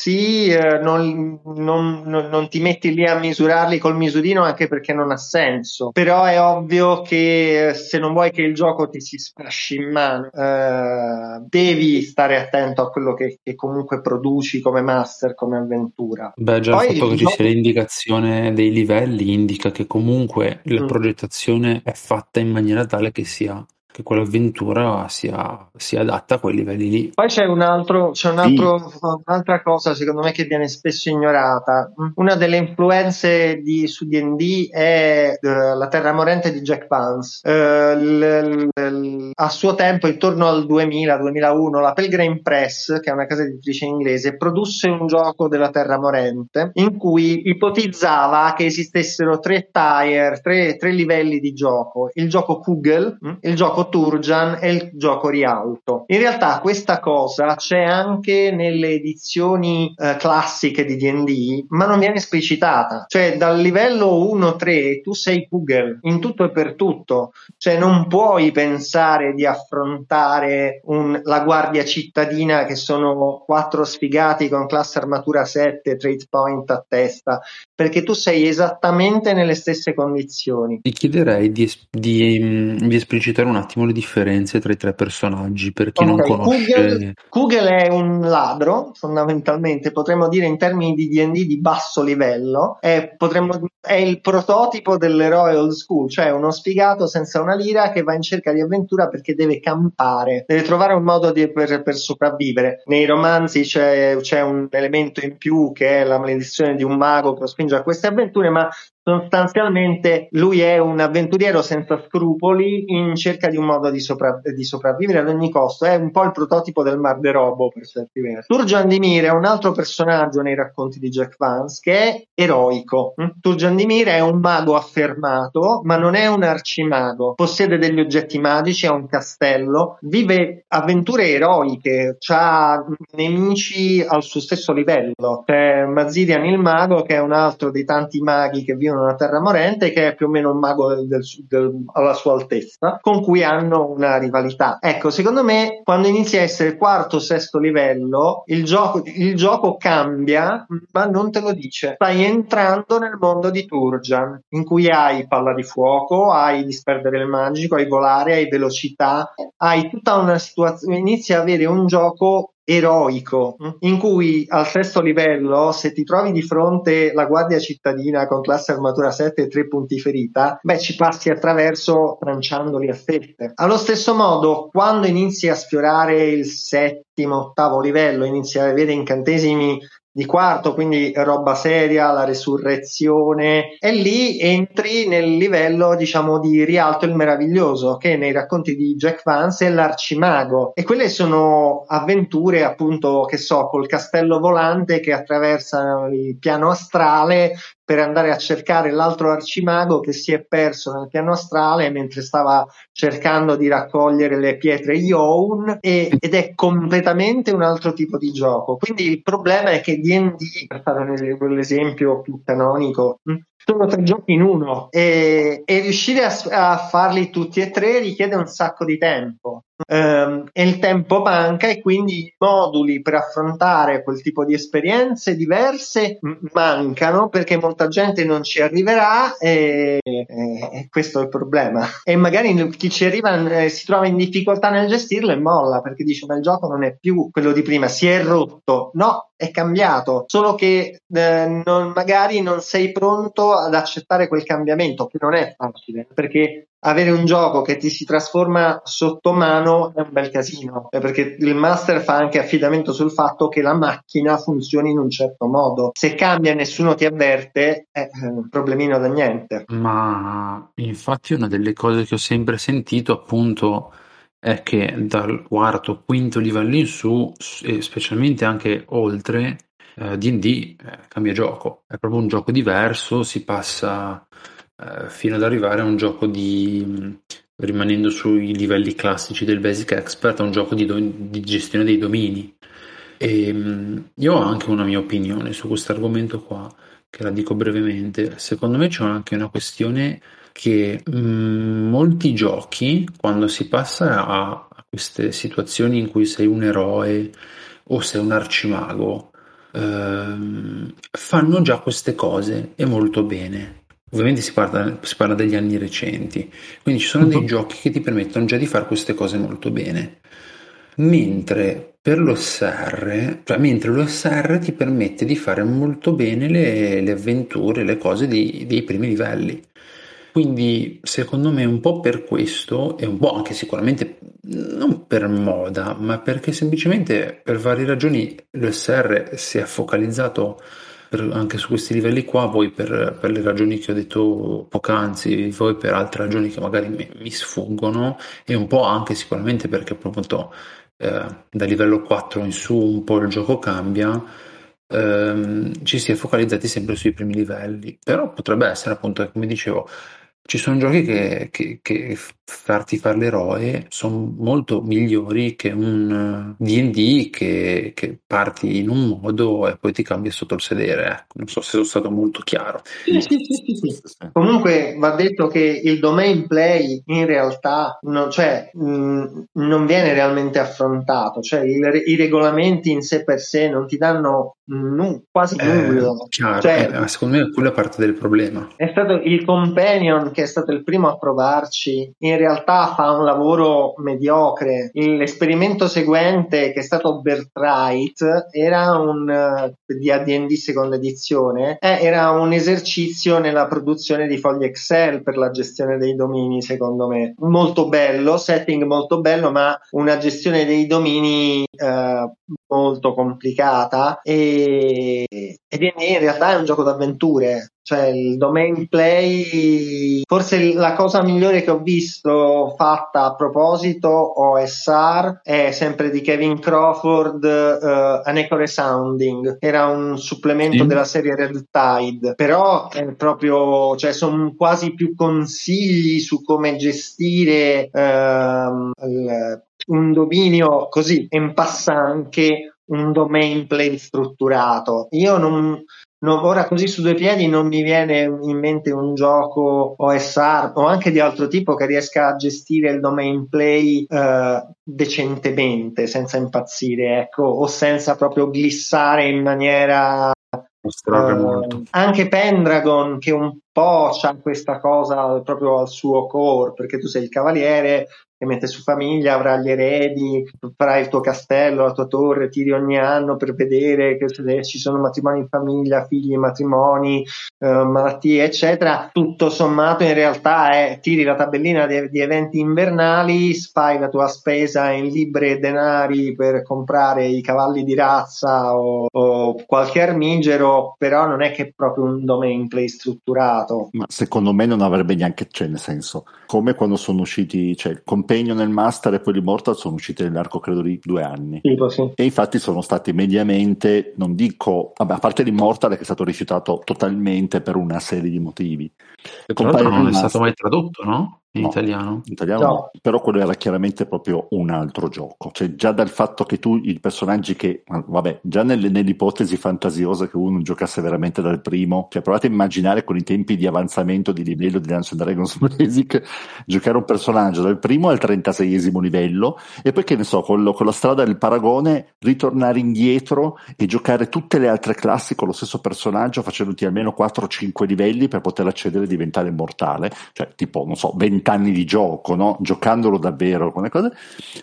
sì, eh, non, non- non- ti metti lì a misurarli col misurino anche perché non ha senso. Però è ovvio che eh, se non vuoi che il gioco ti si sfasci in mano, eh, devi stare attento a quello che, che comunque produci come master, come avventura.
Beh, già
Poi
il fatto che
il
ci
gioco-
sia l'indicazione dei livelli indica che comunque la
Mm.
progettazione è fatta in maniera tale che sia che quell'avventura sia, sia adatta a quei livelli lì.
Poi c'è un altro, c'è un
Sì.
altro, un'altra cosa secondo me che viene spesso ignorata. Una delle influenze di, su D&D è eh, la Terra Morente di Jack Vance. Eh, l- l- a suo tempo, intorno al 2000-2001, la Pelgrane Press, che è una casa editrice inglese, produsse un gioco della Terra Morente in cui ipotizzava che esistessero tre tier, tre, tre livelli di gioco. Il gioco Kugel, mm, il gioco Turjan e il gioco Rialto. In realtà questa cosa c'è anche nelle edizioni eh, classiche di D&D, ma non viene esplicitata. Cioè dal livello 1-3 tu sei Kugel in tutto e per tutto. Cioè non puoi pensare di affrontare un- la guardia cittadina che sono quattro sfigati con classe armatura 7, trade point a testa, perché tu sei esattamente nelle stesse condizioni.
Ti chiederei di, di, mm, di esplicitare un attimo le differenze tra i tre personaggi per chi non
Ok,
conosce.
Kugel, Kugel è un ladro, fondamentalmente, potremmo dire in termini di D&D di basso livello, è, potremmo- è il prototipo dell'eroe old school, cioè uno sfigato senza una lira che va in cerca di avventura perché deve campare, deve trovare un modo di- per, per sopravvivere. Nei romanzi c'è, c'è un elemento in più che è la maledizione di un mago che lo spinge a queste avventure, ma sostanzialmente lui è un avventuriero senza scrupoli in cerca di un modo di, sopra- di sopravvivere ad ogni costo. È un po' il prototipo del Mar de Robo per certi versi. Turjan Dimir è un altro personaggio nei racconti di Jack Vance che è eroico. Mm? Turjan Dimir è un mago affermato, ma non è un arcimago. Possiede degli oggetti magici, ha un castello, vive avventure eroiche, ha nemici al suo stesso livello. C'è Mazirian il mago, che è un altro dei tanti maghi che vivono nella Terra Morente, che è più o meno un mago del- del- del- alla sua altezza, con cui hanno una rivalità. Ecco, secondo me, quando inizia a essere quarto o sesto livello, il gioco, il gioco cambia, ma non te lo dice. Stai entrando nel mondo di Turjan, in cui hai palla di fuoco, hai disperdere il magico, hai volare, hai velocità, hai tutta una situazione, inizi a avere un gioco eroico, in cui al sesto livello, se ti trovi di fronte la guardia cittadina con classe armatura 7 e 3 punti ferita, beh, ci passi attraverso tranciandoli a fette. Allo stesso modo, quando inizi a sfiorare il settimo, ottavo livello, inizi a avere incantesimi di quarto, quindi roba seria, la resurrezione, e lì entri nel livello, diciamo, di Rialto il Meraviglioso, che nei racconti di Jack Vance è l'arcimago. E quelle sono avventure, appunto, che so, col castello volante che attraversa il piano astrale per andare a cercare l'altro arcimago che si è perso nel piano astrale mentre stava cercando di raccogliere le pietre Youn ed è completamente un altro tipo di gioco. Quindi il problema è che D&D, per fare quell'esempio più canonico, hm, sono tre giochi in uno e, e riuscire a, a, farli tutti e tre richiede un sacco di tempo um, e il tempo manca e quindi i moduli per affrontare quel tipo di esperienze diverse mancano perché molta gente non ci arriverà e, e, e questo è il problema. E magari chi ci arriva eh, si trova in difficoltà nel gestirlo e molla perché dice ma il gioco non è più quello di prima si è rotto. No è cambiato, solo che eh, non, magari non sei pronto ad accettare quel cambiamento, che non è facile, perché avere un gioco che ti si trasforma sotto mano è un bel casino, eh, perché il master fa anche affidamento sul fatto che la macchina funzioni in un certo modo. Se cambia e nessuno ti avverte, è un problemino da niente.
Ma infatti una delle cose che ho sempre sentito appunto è che dal quarto, quinto livello in su, e specialmente anche oltre, eh, D&D eh, cambia gioco. È proprio un gioco diverso, si passa eh, fino ad arrivare a un gioco di, rimanendo sui livelli classici del Basic Expert, a un gioco di, do- di gestione dei domini. E, io ho anche una mia opinione su questo argomento qua, che la dico brevemente. Secondo me c'è anche una questione che mh, molti giochi, quando si passa a, a, queste situazioni in cui sei un eroe o sei un arcimago, ehm, fanno già queste cose e molto bene. Ovviamente si parla, si parla degli anni recenti, quindi ci sono dei giochi che ti permettono già di fare queste cose molto bene. Mentre per l'OSR, cioè mentre l'OSR ti permette di fare molto bene le, le avventure, le cose dei, dei primi livelli. Quindi secondo me un po' per questo e un po' anche sicuramente non per moda, ma perché semplicemente per varie ragioni l'OSR si è focalizzato per, anche su questi livelli qua, voi per, per, le ragioni che ho detto poc'anzi, voi per altre ragioni che magari mi, mi sfuggono e un po' anche sicuramente perché appunto eh, da livello 4 in su un po' il gioco cambia ehm, ci si è focalizzati sempre sui primi livelli. Però potrebbe essere appunto come dicevo ci sono giochi che, che, che farti fare l'eroe sono molto migliori che un D&D che, che parti in un modo e poi ti cambia sotto il sedere. Ecco. Non so se sono stato molto chiaro.
Sì, sì, sì, Comunque va detto che il domain play in realtà non, cioè, mh, non viene realmente affrontato, cioè il, i regolamenti in sé per sé non ti danno n- quasi nulla.
Eh, chiaro, cioè, eh, secondo me quella è parte del problema.
È stato il companion che è stato il primo a provarci, in realtà fa un lavoro mediocre. L'esperimento seguente, che è stato Bertright, era un uh, di AD&D seconda edizione, eh, era un esercizio nella produzione di fogli Excel per la gestione dei domini, secondo me. Molto bello, setting molto bello, ma una gestione dei domini uh, molto complicata e, ed in realtà è un gioco d'avventure cioè il domain play forse la cosa migliore che ho visto fatta a proposito OSR è sempre di Kevin Crawford uh, An Echo Resounding era un supplemento sì. della serie Red Tide però è proprio cioè sono quasi più consigli su come gestire uh, il, un dominio così in passant che un domain play strutturato. Io non, non, ora così su due piedi non mi viene in mente un gioco OSR o anche di altro tipo che riesca a gestire il domain play eh, decentemente, senza impazzire, ecco, o senza proprio glissare in maniera
Uh,
anche Pendragon, che un po' c'ha questa cosa proprio al suo core, perché tu sei il cavaliere che mette su famiglia, avrà gli eredi, farai il tuo castello, la tua torre, tiri ogni anno per vedere che se ci sono matrimoni in famiglia, figli, matrimoni, eh, malattie, eccetera. Tutto sommato in realtà è tiri la tabellina di, di eventi invernali, fai la tua spesa in libri e denari per comprare i cavalli di razza o, o qualche armigero, però non è che è proprio un domain play strutturato.
Ma secondo me non avrebbe neanche, cioè nel senso, come quando sono usciti, cioè il Compagnon nel Master e poi l'Immortal sono usciti nell'arco credo di due anni.
Tipo, sì.
E infatti sono stati mediamente, non dico, vabbè, a parte l'Immortal che è stato rifiutato totalmente per una serie di motivi.
E tra l'altro non è stato mai tradotto, no? In
No.
italiano?
In italiano
No.
no. però quello era chiaramente proprio un altro gioco. Cioè, già dal fatto che tu, i personaggi che, vabbè, già nelle, nell'ipotesi fantasiosa che uno giocasse veramente dal primo, cioè provate a immaginare con i tempi di avanzamento di livello di Dungeons Dragons Basic, giocare un personaggio dal primo al 36esimo livello e poi che ne so, con, lo- con la strada del paragone, ritornare indietro e giocare tutte le altre classi con lo stesso personaggio facendoti almeno 4-5 livelli per poter accedere e diventare immortale, cioè tipo, non so, 20 anni di gioco, no? giocandolo davvero cose.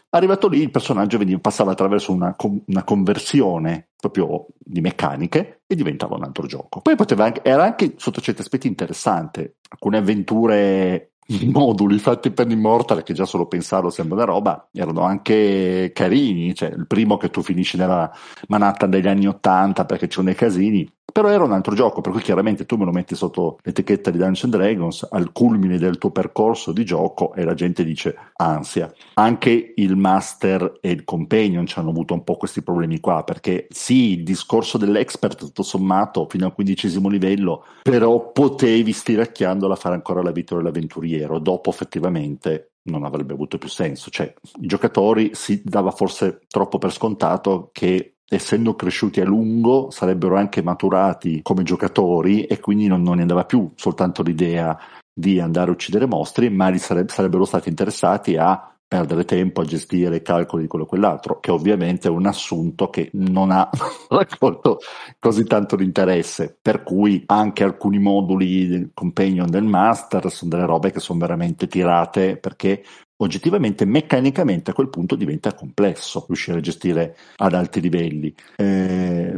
Arrivato lì il personaggio veniva, passava attraverso una, una conversione proprio di meccaniche e diventava un altro gioco. Poi anche, era anche sotto certi aspetti interessante, alcune avventure moduli fatti per Immortal che già solo pensarlo sembra una roba erano anche carini cioè il primo che tu finisci nella Manhattan degli anni 80 perché c'erano dei casini però era un altro gioco per cui chiaramente tu me lo metti sotto l'etichetta di Dungeons Dragons al culmine del tuo percorso di gioco e la gente dice ansia. Anche il master e il companion ci hanno avuto un po' questi problemi qua perché sì il discorso dell'expert tutto sommato fino al quindicesimo livello però potevi stiracchiandola fare ancora la vita dell'avventuriero. Dopo effettivamente non avrebbe avuto più senso. Cioè i giocatori si dava forse troppo per scontato che essendo cresciuti a lungo sarebbero anche maturati come giocatori e quindi non, non ne andava più soltanto l'idea di andare a uccidere mostri ma li sareb- sarebbero stati interessati a perdere tempo a gestire i calcoli di quello e quell'altro, che ovviamente è un assunto che non ha raccolto così tanto di interesse, per cui anche alcuni moduli del companion del master sono delle robe che sono veramente tirate perché oggettivamente meccanicamente a quel punto diventa complesso riuscire a gestire ad alti livelli. Eh,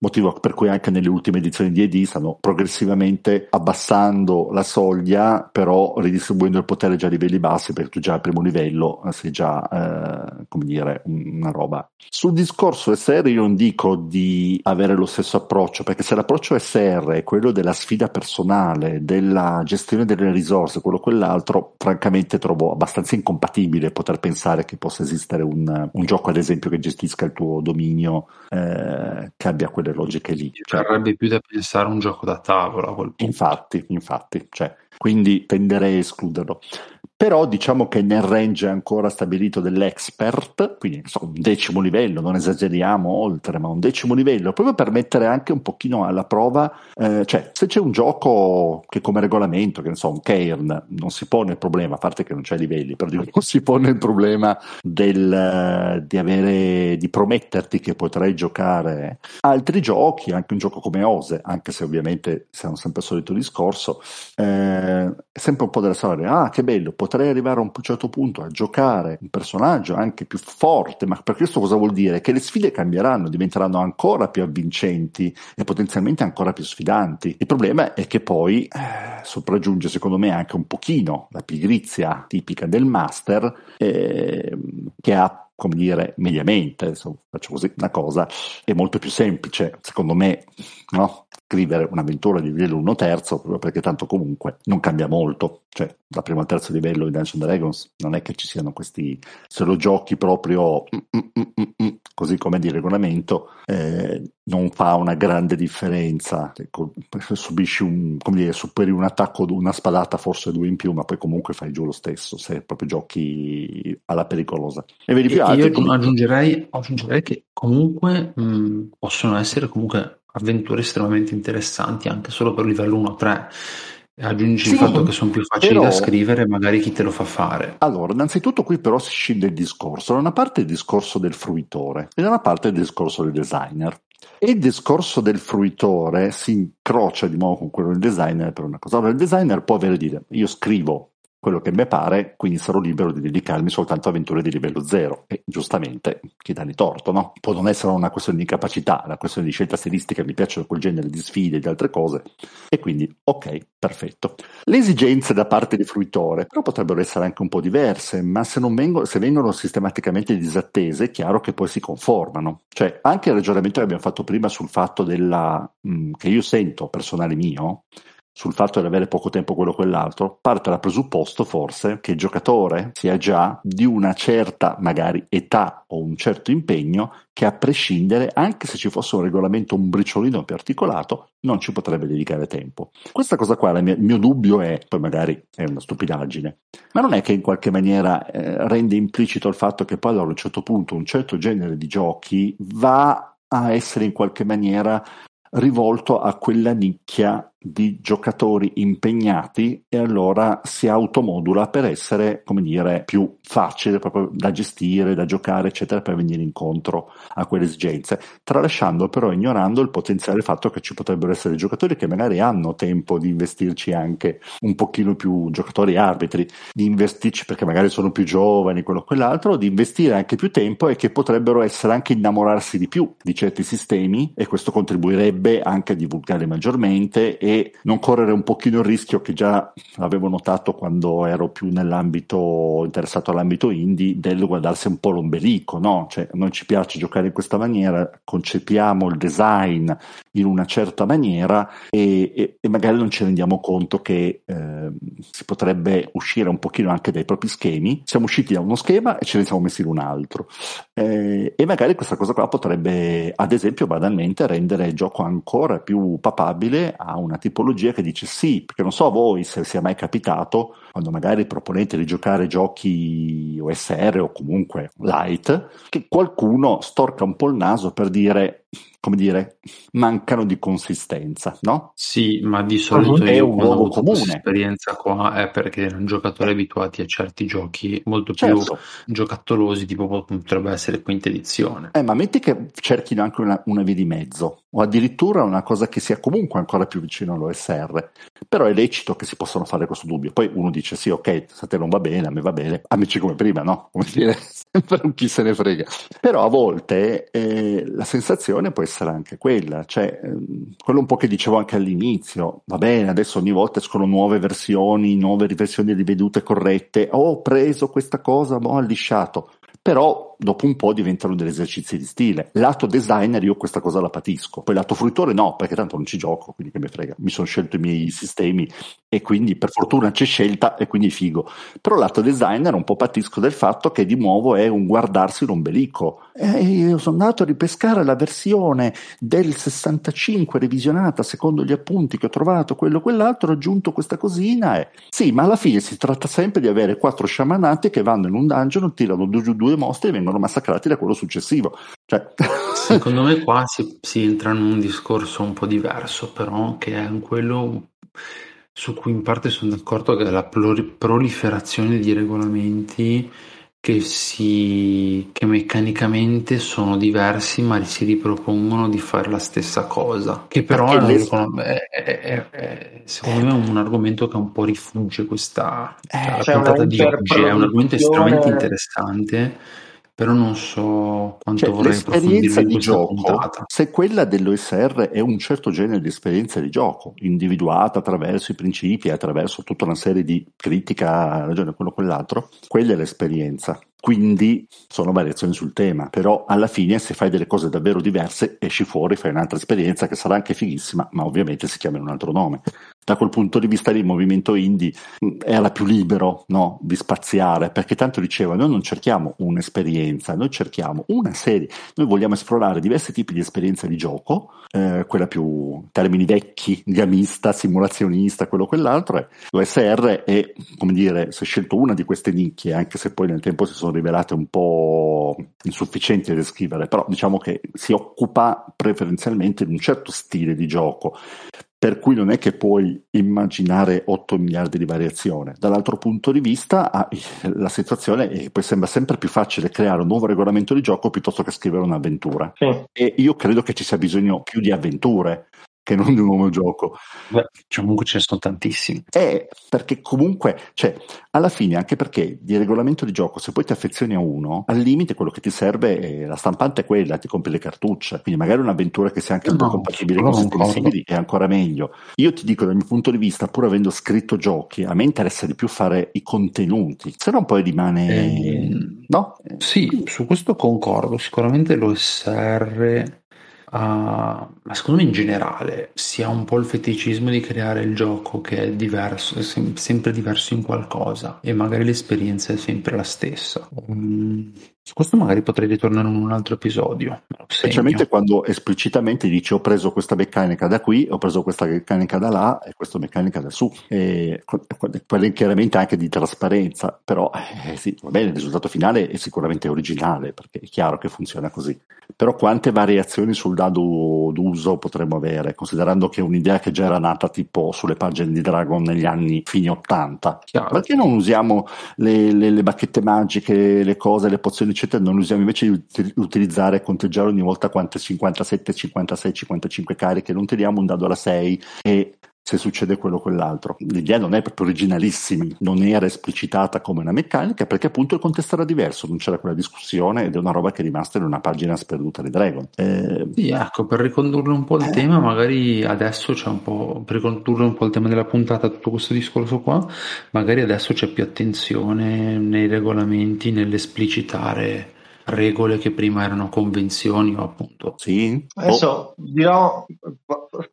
motivo per cui anche nelle ultime edizioni di ED stanno progressivamente abbassando la soglia però ridistribuendo il potere già a livelli bassi perché tu già al primo livello eh, sei già eh, come dire una roba. Sul discorso SR io non dico di avere lo stesso approccio perché se l'approccio SR è quello della sfida personale della gestione delle risorse quello o quell'altro francamente trovo abbastanza incompatibile poter pensare che possa esistere un, un gioco, ad esempio, che gestisca il tuo dominio, eh, che abbia quelle logiche lì.
Cioè, Verrebbe più da pensare a un gioco da tavola a quel punto.
Infatti, infatti, cioè, quindi tenderei a escluderlo. Però diciamo che nel range ancora stabilito dell'expert, quindi so, un decimo livello, non esageriamo oltre, ma un decimo livello, proprio per mettere anche un pochino alla prova, eh, cioè se c'è un gioco che come regolamento, che ne so, un Cairn, non si pone il problema, a parte che non c'è livelli, però non si pone il problema del, di avere, di prometterti che potrai giocare altri giochi, anche un gioco come Ose, anche se ovviamente siamo sempre il solito discorso, eh, è sempre un po' della storia, ah che bello, potrei arrivare a un certo punto a giocare un personaggio anche più forte, ma per questo cosa vuol dire? Che le sfide cambieranno, diventeranno ancora più avvincenti e potenzialmente ancora più sfidanti. Il problema è che poi eh, sopraggiunge secondo me anche un pochino la pigrizia tipica del master eh, che ha come dire, mediamente, adesso faccio così una cosa, è molto più semplice, secondo me, no? Scrivere un'avventura di livello 1 terzo, proprio perché tanto comunque non cambia molto, cioè da primo al terzo livello di Dungeons Dragons non è che ci siano questi, se lo giochi proprio mm, mm, mm, così come di regolamento, eh, non fa una grande differenza, ecco, subisci un, come dire, superi un attacco, una spadata, forse due in più, ma poi comunque fai giù lo stesso, se proprio giochi alla pericolosa. E vedi più
E
altri
io aggiungerei, aggiungerei che comunque mh, possono essere comunque avventure estremamente interessanti anche solo per livello 1-3. Aggiungi
Sì,
il fatto che sono più facili
però-
da scrivere, magari chi te lo fa fare.
Allora, innanzitutto qui però si scinde il discorso. Da una parte il discorso del fruitore e da una parte il discorso del designer. E il discorso del fruitore si incrocia di nuovo con quello del designer per una cosa. Allora, il designer può avere dire, io scrivo quello che mi pare, quindi sarò libero di dedicarmi soltanto a avventure di livello zero. E giustamente, chi dà di torto, no? Può non essere una questione di incapacità, una questione di scelta stilistica, mi piacciono quel genere di sfide e di altre cose, e quindi ok, perfetto. Le esigenze da parte di fruitore però potrebbero essere anche un po' diverse, ma se, vengono, se vengono sistematicamente disattese, è chiaro che poi si conformano. Cioè, anche il ragionamento che abbiamo fatto prima sul fatto della, mh, che io sento personale mio, sul fatto di avere poco tempo quello o quell'altro, parte dal presupposto forse che il giocatore sia già di una certa magari età o un certo impegno che a prescindere, anche se ci fosse un regolamento un briciolino più articolato, non ci potrebbe dedicare tempo. Questa cosa qua, il mio dubbio è, poi magari è una stupidaggine, ma non è che in qualche maniera eh, rende implicito il fatto che poi allora a un certo punto un certo genere di giochi va a essere in qualche maniera rivolto a quella nicchia di giocatori impegnati e allora si automodula per essere, come dire, più facile proprio da gestire, da giocare, eccetera, per venire incontro a quelle esigenze, tralasciando però, ignorando il potenziale fatto che ci potrebbero essere giocatori che magari hanno tempo di investirci anche un pochino più, giocatori arbitri, di investirci perché magari sono più giovani, quello o quell'altro, di investire anche più tempo e che potrebbero essere anche innamorarsi di più di certi sistemi e questo contribuirebbe anche a divulgare maggiormente e non correre un pochino il rischio che già avevo notato quando ero più nell'ambito interessato all'ambito indie del guardarsi un po' l'ombelico, no? Cioè, non ci piace giocare in questa maniera, concepiamo il design in una certa maniera e, e, e magari non ci rendiamo conto che eh, si potrebbe uscire un pochino anche dai propri schemi. Siamo usciti da uno schema e ce ne siamo messi in un altro. Eh, e magari questa cosa qua potrebbe, ad esempio, banalmente rendere il gioco ancora più papabile a una tipologia che dice sì, perché non so a voi se sia mai capitato, quando magari proponete di giocare giochi OSR o comunque light, che qualcuno storca un po' il naso per dire come dire, mancano di consistenza, no?
Sì, ma di solito uh-huh. io quando ho avuto questa esperienza qua è perché erano giocatori abituati a certi giochi molto più certo. giocattolosi, tipo potrebbe essere quinta edizione.
Eh, ma metti che cerchino anche una, una via di mezzo, o addirittura una cosa che sia comunque ancora più vicino all'OSR, però è lecito che si possano fare questo dubbio. Poi uno dice sì, ok, a te non va bene, a me va bene, amici come prima, no? Come dire, sempre chi se ne frega. Però a volte eh, la sensazione può essere essere anche quella, cioè ehm, quello un po' che dicevo anche all'inizio, va bene, adesso ogni volta escono nuove versioni, nuove versioni rivedute corrette, ho preso questa cosa, ma ho lisciato, però dopo un po' diventano degli esercizi di stile. Lato designer io questa cosa la patisco, poi lato fruitore no, perché tanto non ci gioco, quindi che mi frega, mi sono scelto i miei sistemi e quindi per fortuna c'è scelta e quindi figo. Però lato designer un po' patisco del fatto che di nuovo è un guardarsi l'ombelico. E io sono andato a ripescare la versione del 65 revisionata secondo gli appunti che ho trovato, quello quell'altro, ho aggiunto questa cosina e sì, ma alla fine si tratta sempre di avere quattro sciamanati che vanno in un dungeon, tirano due, due mostri e vengono vengono massacrati da quello successivo. Cioè...
Secondo me qua si, si, entra in un discorso un po' diverso, però che è quello su cui in parte sono d'accordo che è la proliferazione di regolamenti che, si, che meccanicamente sono diversi ma si ripropongono di fare la stessa cosa. Che però è, è, è, è, secondo me è un argomento che un po' rifugge questa eh, cioè, puntata di oggi. È un argomento estremamente interessante però non so quanto cioè, vorrei
l'esperienza di gioco, puntata. se quella dell'OSR è un certo genere di esperienza di gioco, individuata attraverso i principi, attraverso tutta una serie di critica, ragione, quello quell'altro, quella è l'esperienza. Quindi sono variazioni sul tema, però alla fine se fai delle cose davvero diverse esci fuori, fai un'altra esperienza che sarà anche fighissima, ma ovviamente si chiama in un altro nome. Da quel punto di vista il movimento indie mm, era più libero no, di spaziare, perché tanto diceva noi non cerchiamo un'esperienza, noi cerchiamo una serie, noi vogliamo esplorare diversi tipi di esperienza di gioco, eh, quella più termini vecchi, gamista, simulazionista, quello quell'altro, l'OSR è, come dire, si è scelto una di queste nicchie, anche se poi nel tempo si sono rivelate un po' insufficienti a descrivere, però diciamo che si occupa preferenzialmente di un certo stile di gioco. Per cui non è che puoi immaginare 8 miliardi di variazione. Dall'altro punto di vista ah, la situazione è, poi sembra sempre più facile creare un nuovo regolamento di gioco piuttosto che scrivere un'avventura. Sì. E io credo che ci sia bisogno più di avventure che non di un nuovo gioco.
Beh, cioè, comunque ce ne sono tantissimi.
Eh, perché comunque, cioè, alla fine, anche perché di regolamento di gioco, se poi ti affezioni a uno, al limite quello che ti serve è la stampante è quella, ti compri le cartucce. Quindi magari un'avventura che sia anche un no, po' compatibile con sistemi simili è ancora meglio. Io ti dico dal mio punto di vista, pur avendo scritto giochi, a me interessa di più fare i contenuti, se no poi rimane... Eh, no?
Sì, su questo concordo. Sicuramente l'OSR Uh, ma secondo me in generale si ha un po' il feticismo di creare il gioco che è diverso, è sem- sempre diverso in qualcosa e magari l'esperienza è sempre la stessa. Um, su questo magari potrei ritornare in un altro episodio.
Specialmente quando esplicitamente dici ho preso questa meccanica da qui, ho preso questa meccanica da là e questa meccanica da su. E chiaramente anche di trasparenza, però eh, sì, va bene, il risultato finale è sicuramente originale perché è chiaro che funziona così. Però quante variazioni sul dado d'uso potremmo avere, considerando che è un'idea che già era nata tipo sulle pagine di Dragon negli anni fine 80? Chiaro. Perché non usiamo le, le, le bacchette magiche, le cose, le pozioni eccetera, non usiamo invece di utilizzare conteggiare ogni volta quante 57, 56, 55 cariche, non tiriamo un dado alla 6 e se succede quello o quell'altro. L'idea non è proprio originalissima, non era esplicitata come una meccanica perché appunto il contesto era diverso, non c'era quella discussione ed è una roba che è rimasta in una pagina sperduta di Dragon.
Eh... Sì, ecco, per ricondurre un po' il eh... tema, magari adesso c'è un po', per ricondurre un po' il tema della puntata, tutto questo discorso qua, magari adesso c'è più attenzione nei regolamenti, nell'esplicitare regole che prima erano convenzioni o appunto.
Sì.
Adesso oh. dirò,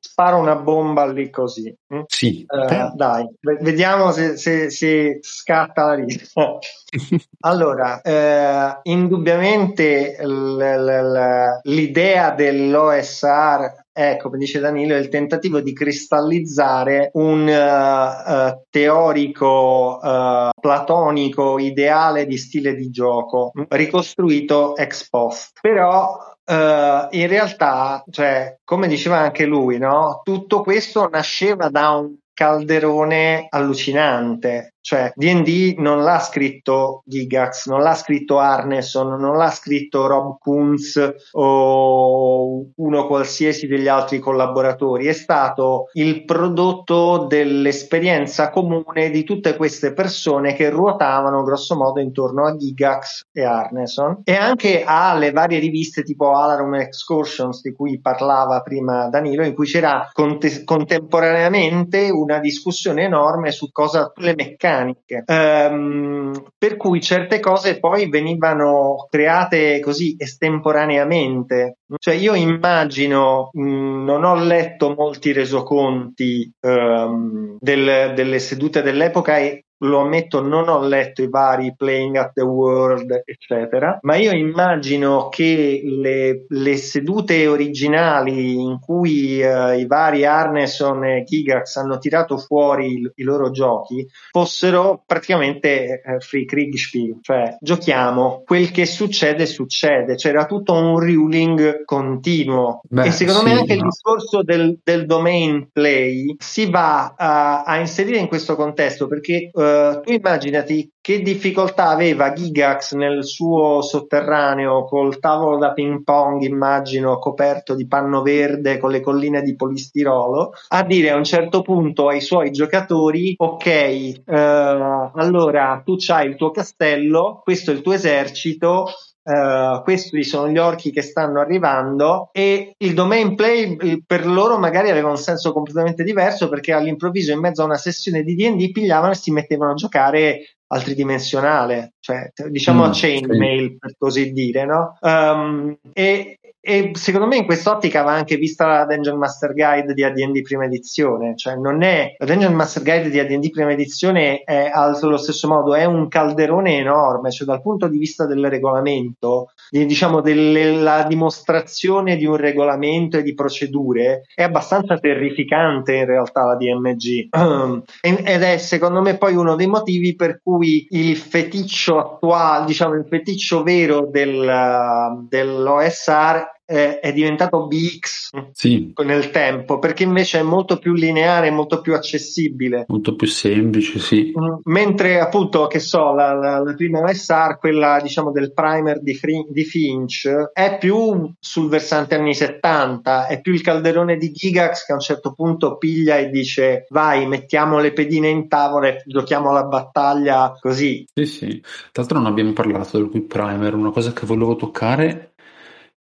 sparo una bomba lì così.
Hm? Sì.
Eh, dai, vediamo se, se, se scatta la lista. allora, eh, indubbiamente l- l- l'idea dell'OSR Ecco, come dice Danilo, è il tentativo di cristallizzare un uh, uh, teorico uh, platonico ideale di stile di gioco ricostruito ex post. Però in realtà, cioè, come diceva anche lui, no? tutto questo nasceva da un calderone allucinante. Cioè, D&D non l'ha scritto Gigax, non l'ha scritto Arneson, non l'ha scritto Rob Kunz o uno qualsiasi degli altri collaboratori, è stato il prodotto dell'esperienza comune di tutte queste persone che ruotavano grosso modo intorno a Gigax e Arneson. E anche alle varie riviste tipo Alarum Excursions di cui parlava prima Danilo, in cui c'era conte- contemporaneamente una discussione enorme su cosa le meccaniche meccaniche, ehm, per cui certe cose poi venivano create così estemporaneamente. Cioè io immagino, mh, non ho letto molti resoconti ehm, del, delle sedute dell'epoca e lo ammetto, non ho letto i vari Playing at the World, eccetera, ma io immagino che le, le sedute originali in cui uh, i vari Arneson e Gigax hanno tirato fuori il, i loro giochi fossero praticamente uh, free Kriegspiel, cioè giochiamo, quel che succede succede, c'era tutto un ruling continuo Beh, e secondo sì, me anche no. il discorso del, del, domain play si va a, a inserire in questo contesto perché uh, eh, tu immaginati che difficoltà aveva Gigax nel suo sotterraneo col tavolo da ping pong, immagino, coperto di panno verde con le colline di polistirolo, a dire a un certo punto ai suoi giocatori, ok, eh, allora tu c'hai il tuo castello, questo è il tuo esercito, Uh, questi sono gli orchi che stanno arrivando e il domain play per loro magari aveva un senso completamente diverso perché all'improvviso in mezzo a una sessione di D&D pigliavano e si mettevano a giocare al tridimensionale, cioè diciamo mm, a chainmail sì. per così dire, no? Um, e, e secondo me in quest'ottica va anche vista la Dungeon Master Guide di AD&D prima edizione, cioè non è la Dungeon Master Guide di AD&D prima edizione è allo stesso modo è un calderone enorme, cioè dal punto di vista del regolamento, di, diciamo della dimostrazione di un regolamento e di procedure è abbastanza terrificante in realtà la DMG ed è secondo me poi uno dei motivi per cui il feticcio attuale, diciamo il feticcio vero del, dell'OSR è, è diventato BX
Sì,
nel tempo, perché invece è molto più lineare, molto più accessibile.
molto più semplice, sì.
Mm, Mentre appunto, che so, la, la, la prima SR, quella diciamo del primer di, Fri- di Finch, è più sul versante anni 70, è più il calderone di Gigax che a un certo punto piglia e dice vai, mettiamo le pedine in tavola e giochiamo la battaglia così.
Sì, sì. Tra l'altro non abbiamo parlato del Quick Primer, una cosa che volevo toccare,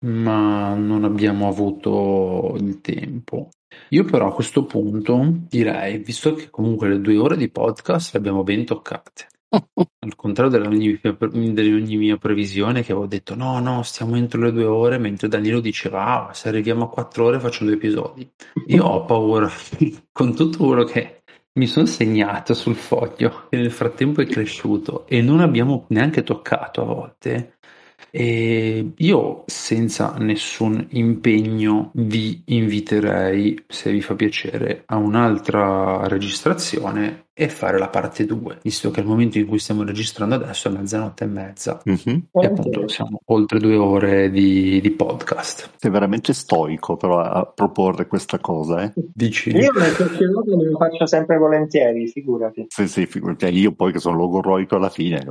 ma non abbiamo avuto il tempo. Io però a questo punto direi, visto che comunque le due ore di podcast le abbiamo ben toccate, al contrario della ogni, della ogni mia previsione che avevo detto no, no, stiamo entro le due ore, mentre Danilo diceva ah, se arriviamo a quattro ore faccio due episodi. Io ho paura, con tutto quello che mi sono segnato sul foglio, che nel frattempo è cresciuto e non abbiamo neanche toccato a volte. E io senza nessun impegno vi inviterei, se vi fa piacere, a un'altra registrazione e fare la parte 2, visto che il momento in cui stiamo registrando adesso è mezzanotte e mezza
Mhm.
e appunto siamo oltre due ore di, di podcast.
Sei veramente stoico però a proporre questa cosa, eh?
Dici?
Io le chiacchierate me lo faccio sempre volentieri, figurati.
Sì, sì, figurati, cioè, io poi che sono logorroico alla fine,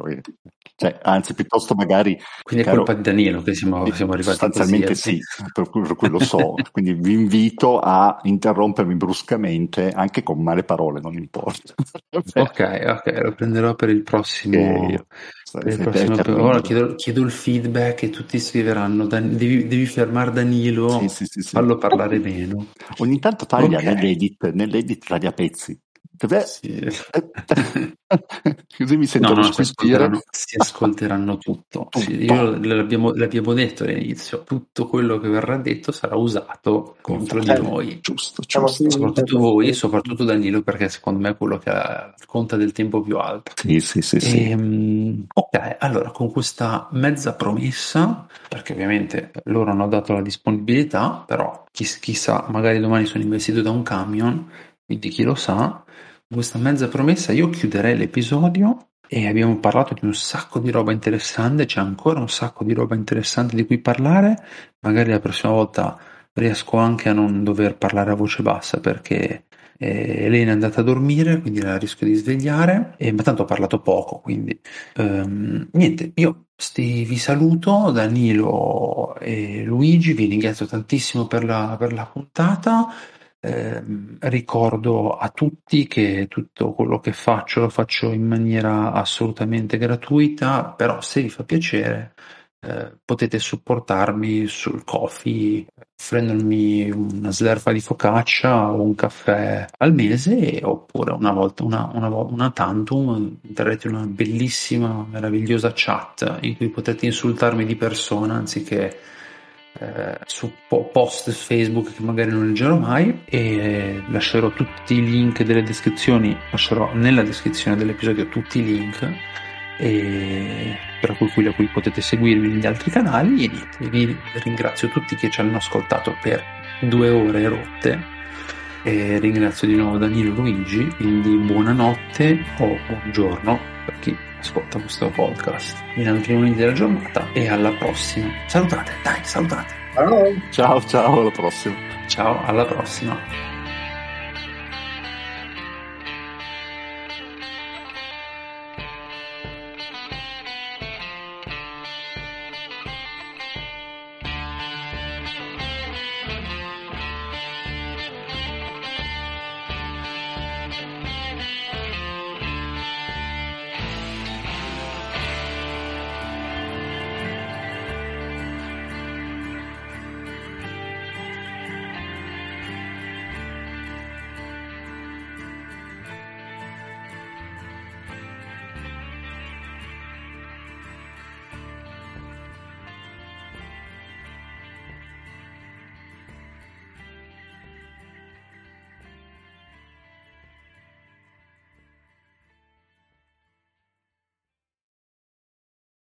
cioè, anzi, piuttosto magari
Quindi è
Caro-
colpa di Danilo che siamo, siamo arrivati
sostanzialmente
così. eh.
sì, per cui, per cui lo so, quindi vi invito a interrompermi bruscamente anche con male parole, non importa.
Ok, ok, lo prenderò per il prossimo.
Che-
per il prossimo-
te-
ora chiedo, chiedo il feedback e tutti scriveranno: Dan- devi, devi fermare Danilo,
Sì, sì, sì, sì.
fallo parlare meno.
Ogni tanto taglia
Ok.
nell'edit, nell'edit taglia pezzi. Beh,
Sì.
Così mi sento
No, no, si ascolteranno, si ascolteranno tutto. Sì, io l'abbiamo, l'abbiamo detto all'inizio: tutto quello che verrà detto sarà usato contro di
Eh,
noi.
Giusto, giusto.
Soprattutto voi, e soprattutto Danilo, perché secondo me è quello che ha conta del tempo più alto.
Sì, sì, sì, sì.
Ehm, ok, allora con questa mezza promessa, perché ovviamente loro hanno dato la disponibilità, però chi- chissà, magari domani sono investito da un camion, quindi chi lo sa, con questa mezza promessa io chiuderei l'episodio e abbiamo parlato di un sacco di roba interessante, c'è ancora un sacco di roba interessante di cui parlare, magari la prossima volta riesco anche a non dover parlare a voce bassa perché eh, Elena è andata a dormire, quindi la rischio di svegliare, e, ma tanto ho parlato poco, quindi ehm, niente, io sti- vi saluto, Danilo e Luigi, vi ringrazio tantissimo per la, per la puntata. Ehm, ricordo a tutti che tutto quello che faccio lo faccio in maniera assolutamente gratuita, però se vi fa piacere eh, potete supportarmi sul Kofi offrendomi una slerfa di focaccia o un caffè al mese oppure una volta una, una, una tantum terrete una bellissima meravigliosa chat in cui potete insultarmi di persona anziché eh, su po- post Facebook che magari non leggerò mai e lascerò tutti i link delle descrizioni lascerò nella descrizione dell'episodio tutti i link e per cui, da cui potete seguirmi negli altri canali e niente, vi ringrazio tutti che ci hanno ascoltato per due ore rotte e ringrazio di nuovo Danilo Luigi quindi buonanotte o buongiorno per chi ascolta questo podcast in altri momenti della giornata e alla prossima salutate dai salutate
Ciao.
Ciao, ciao, alla prossima.
ciao alla prossima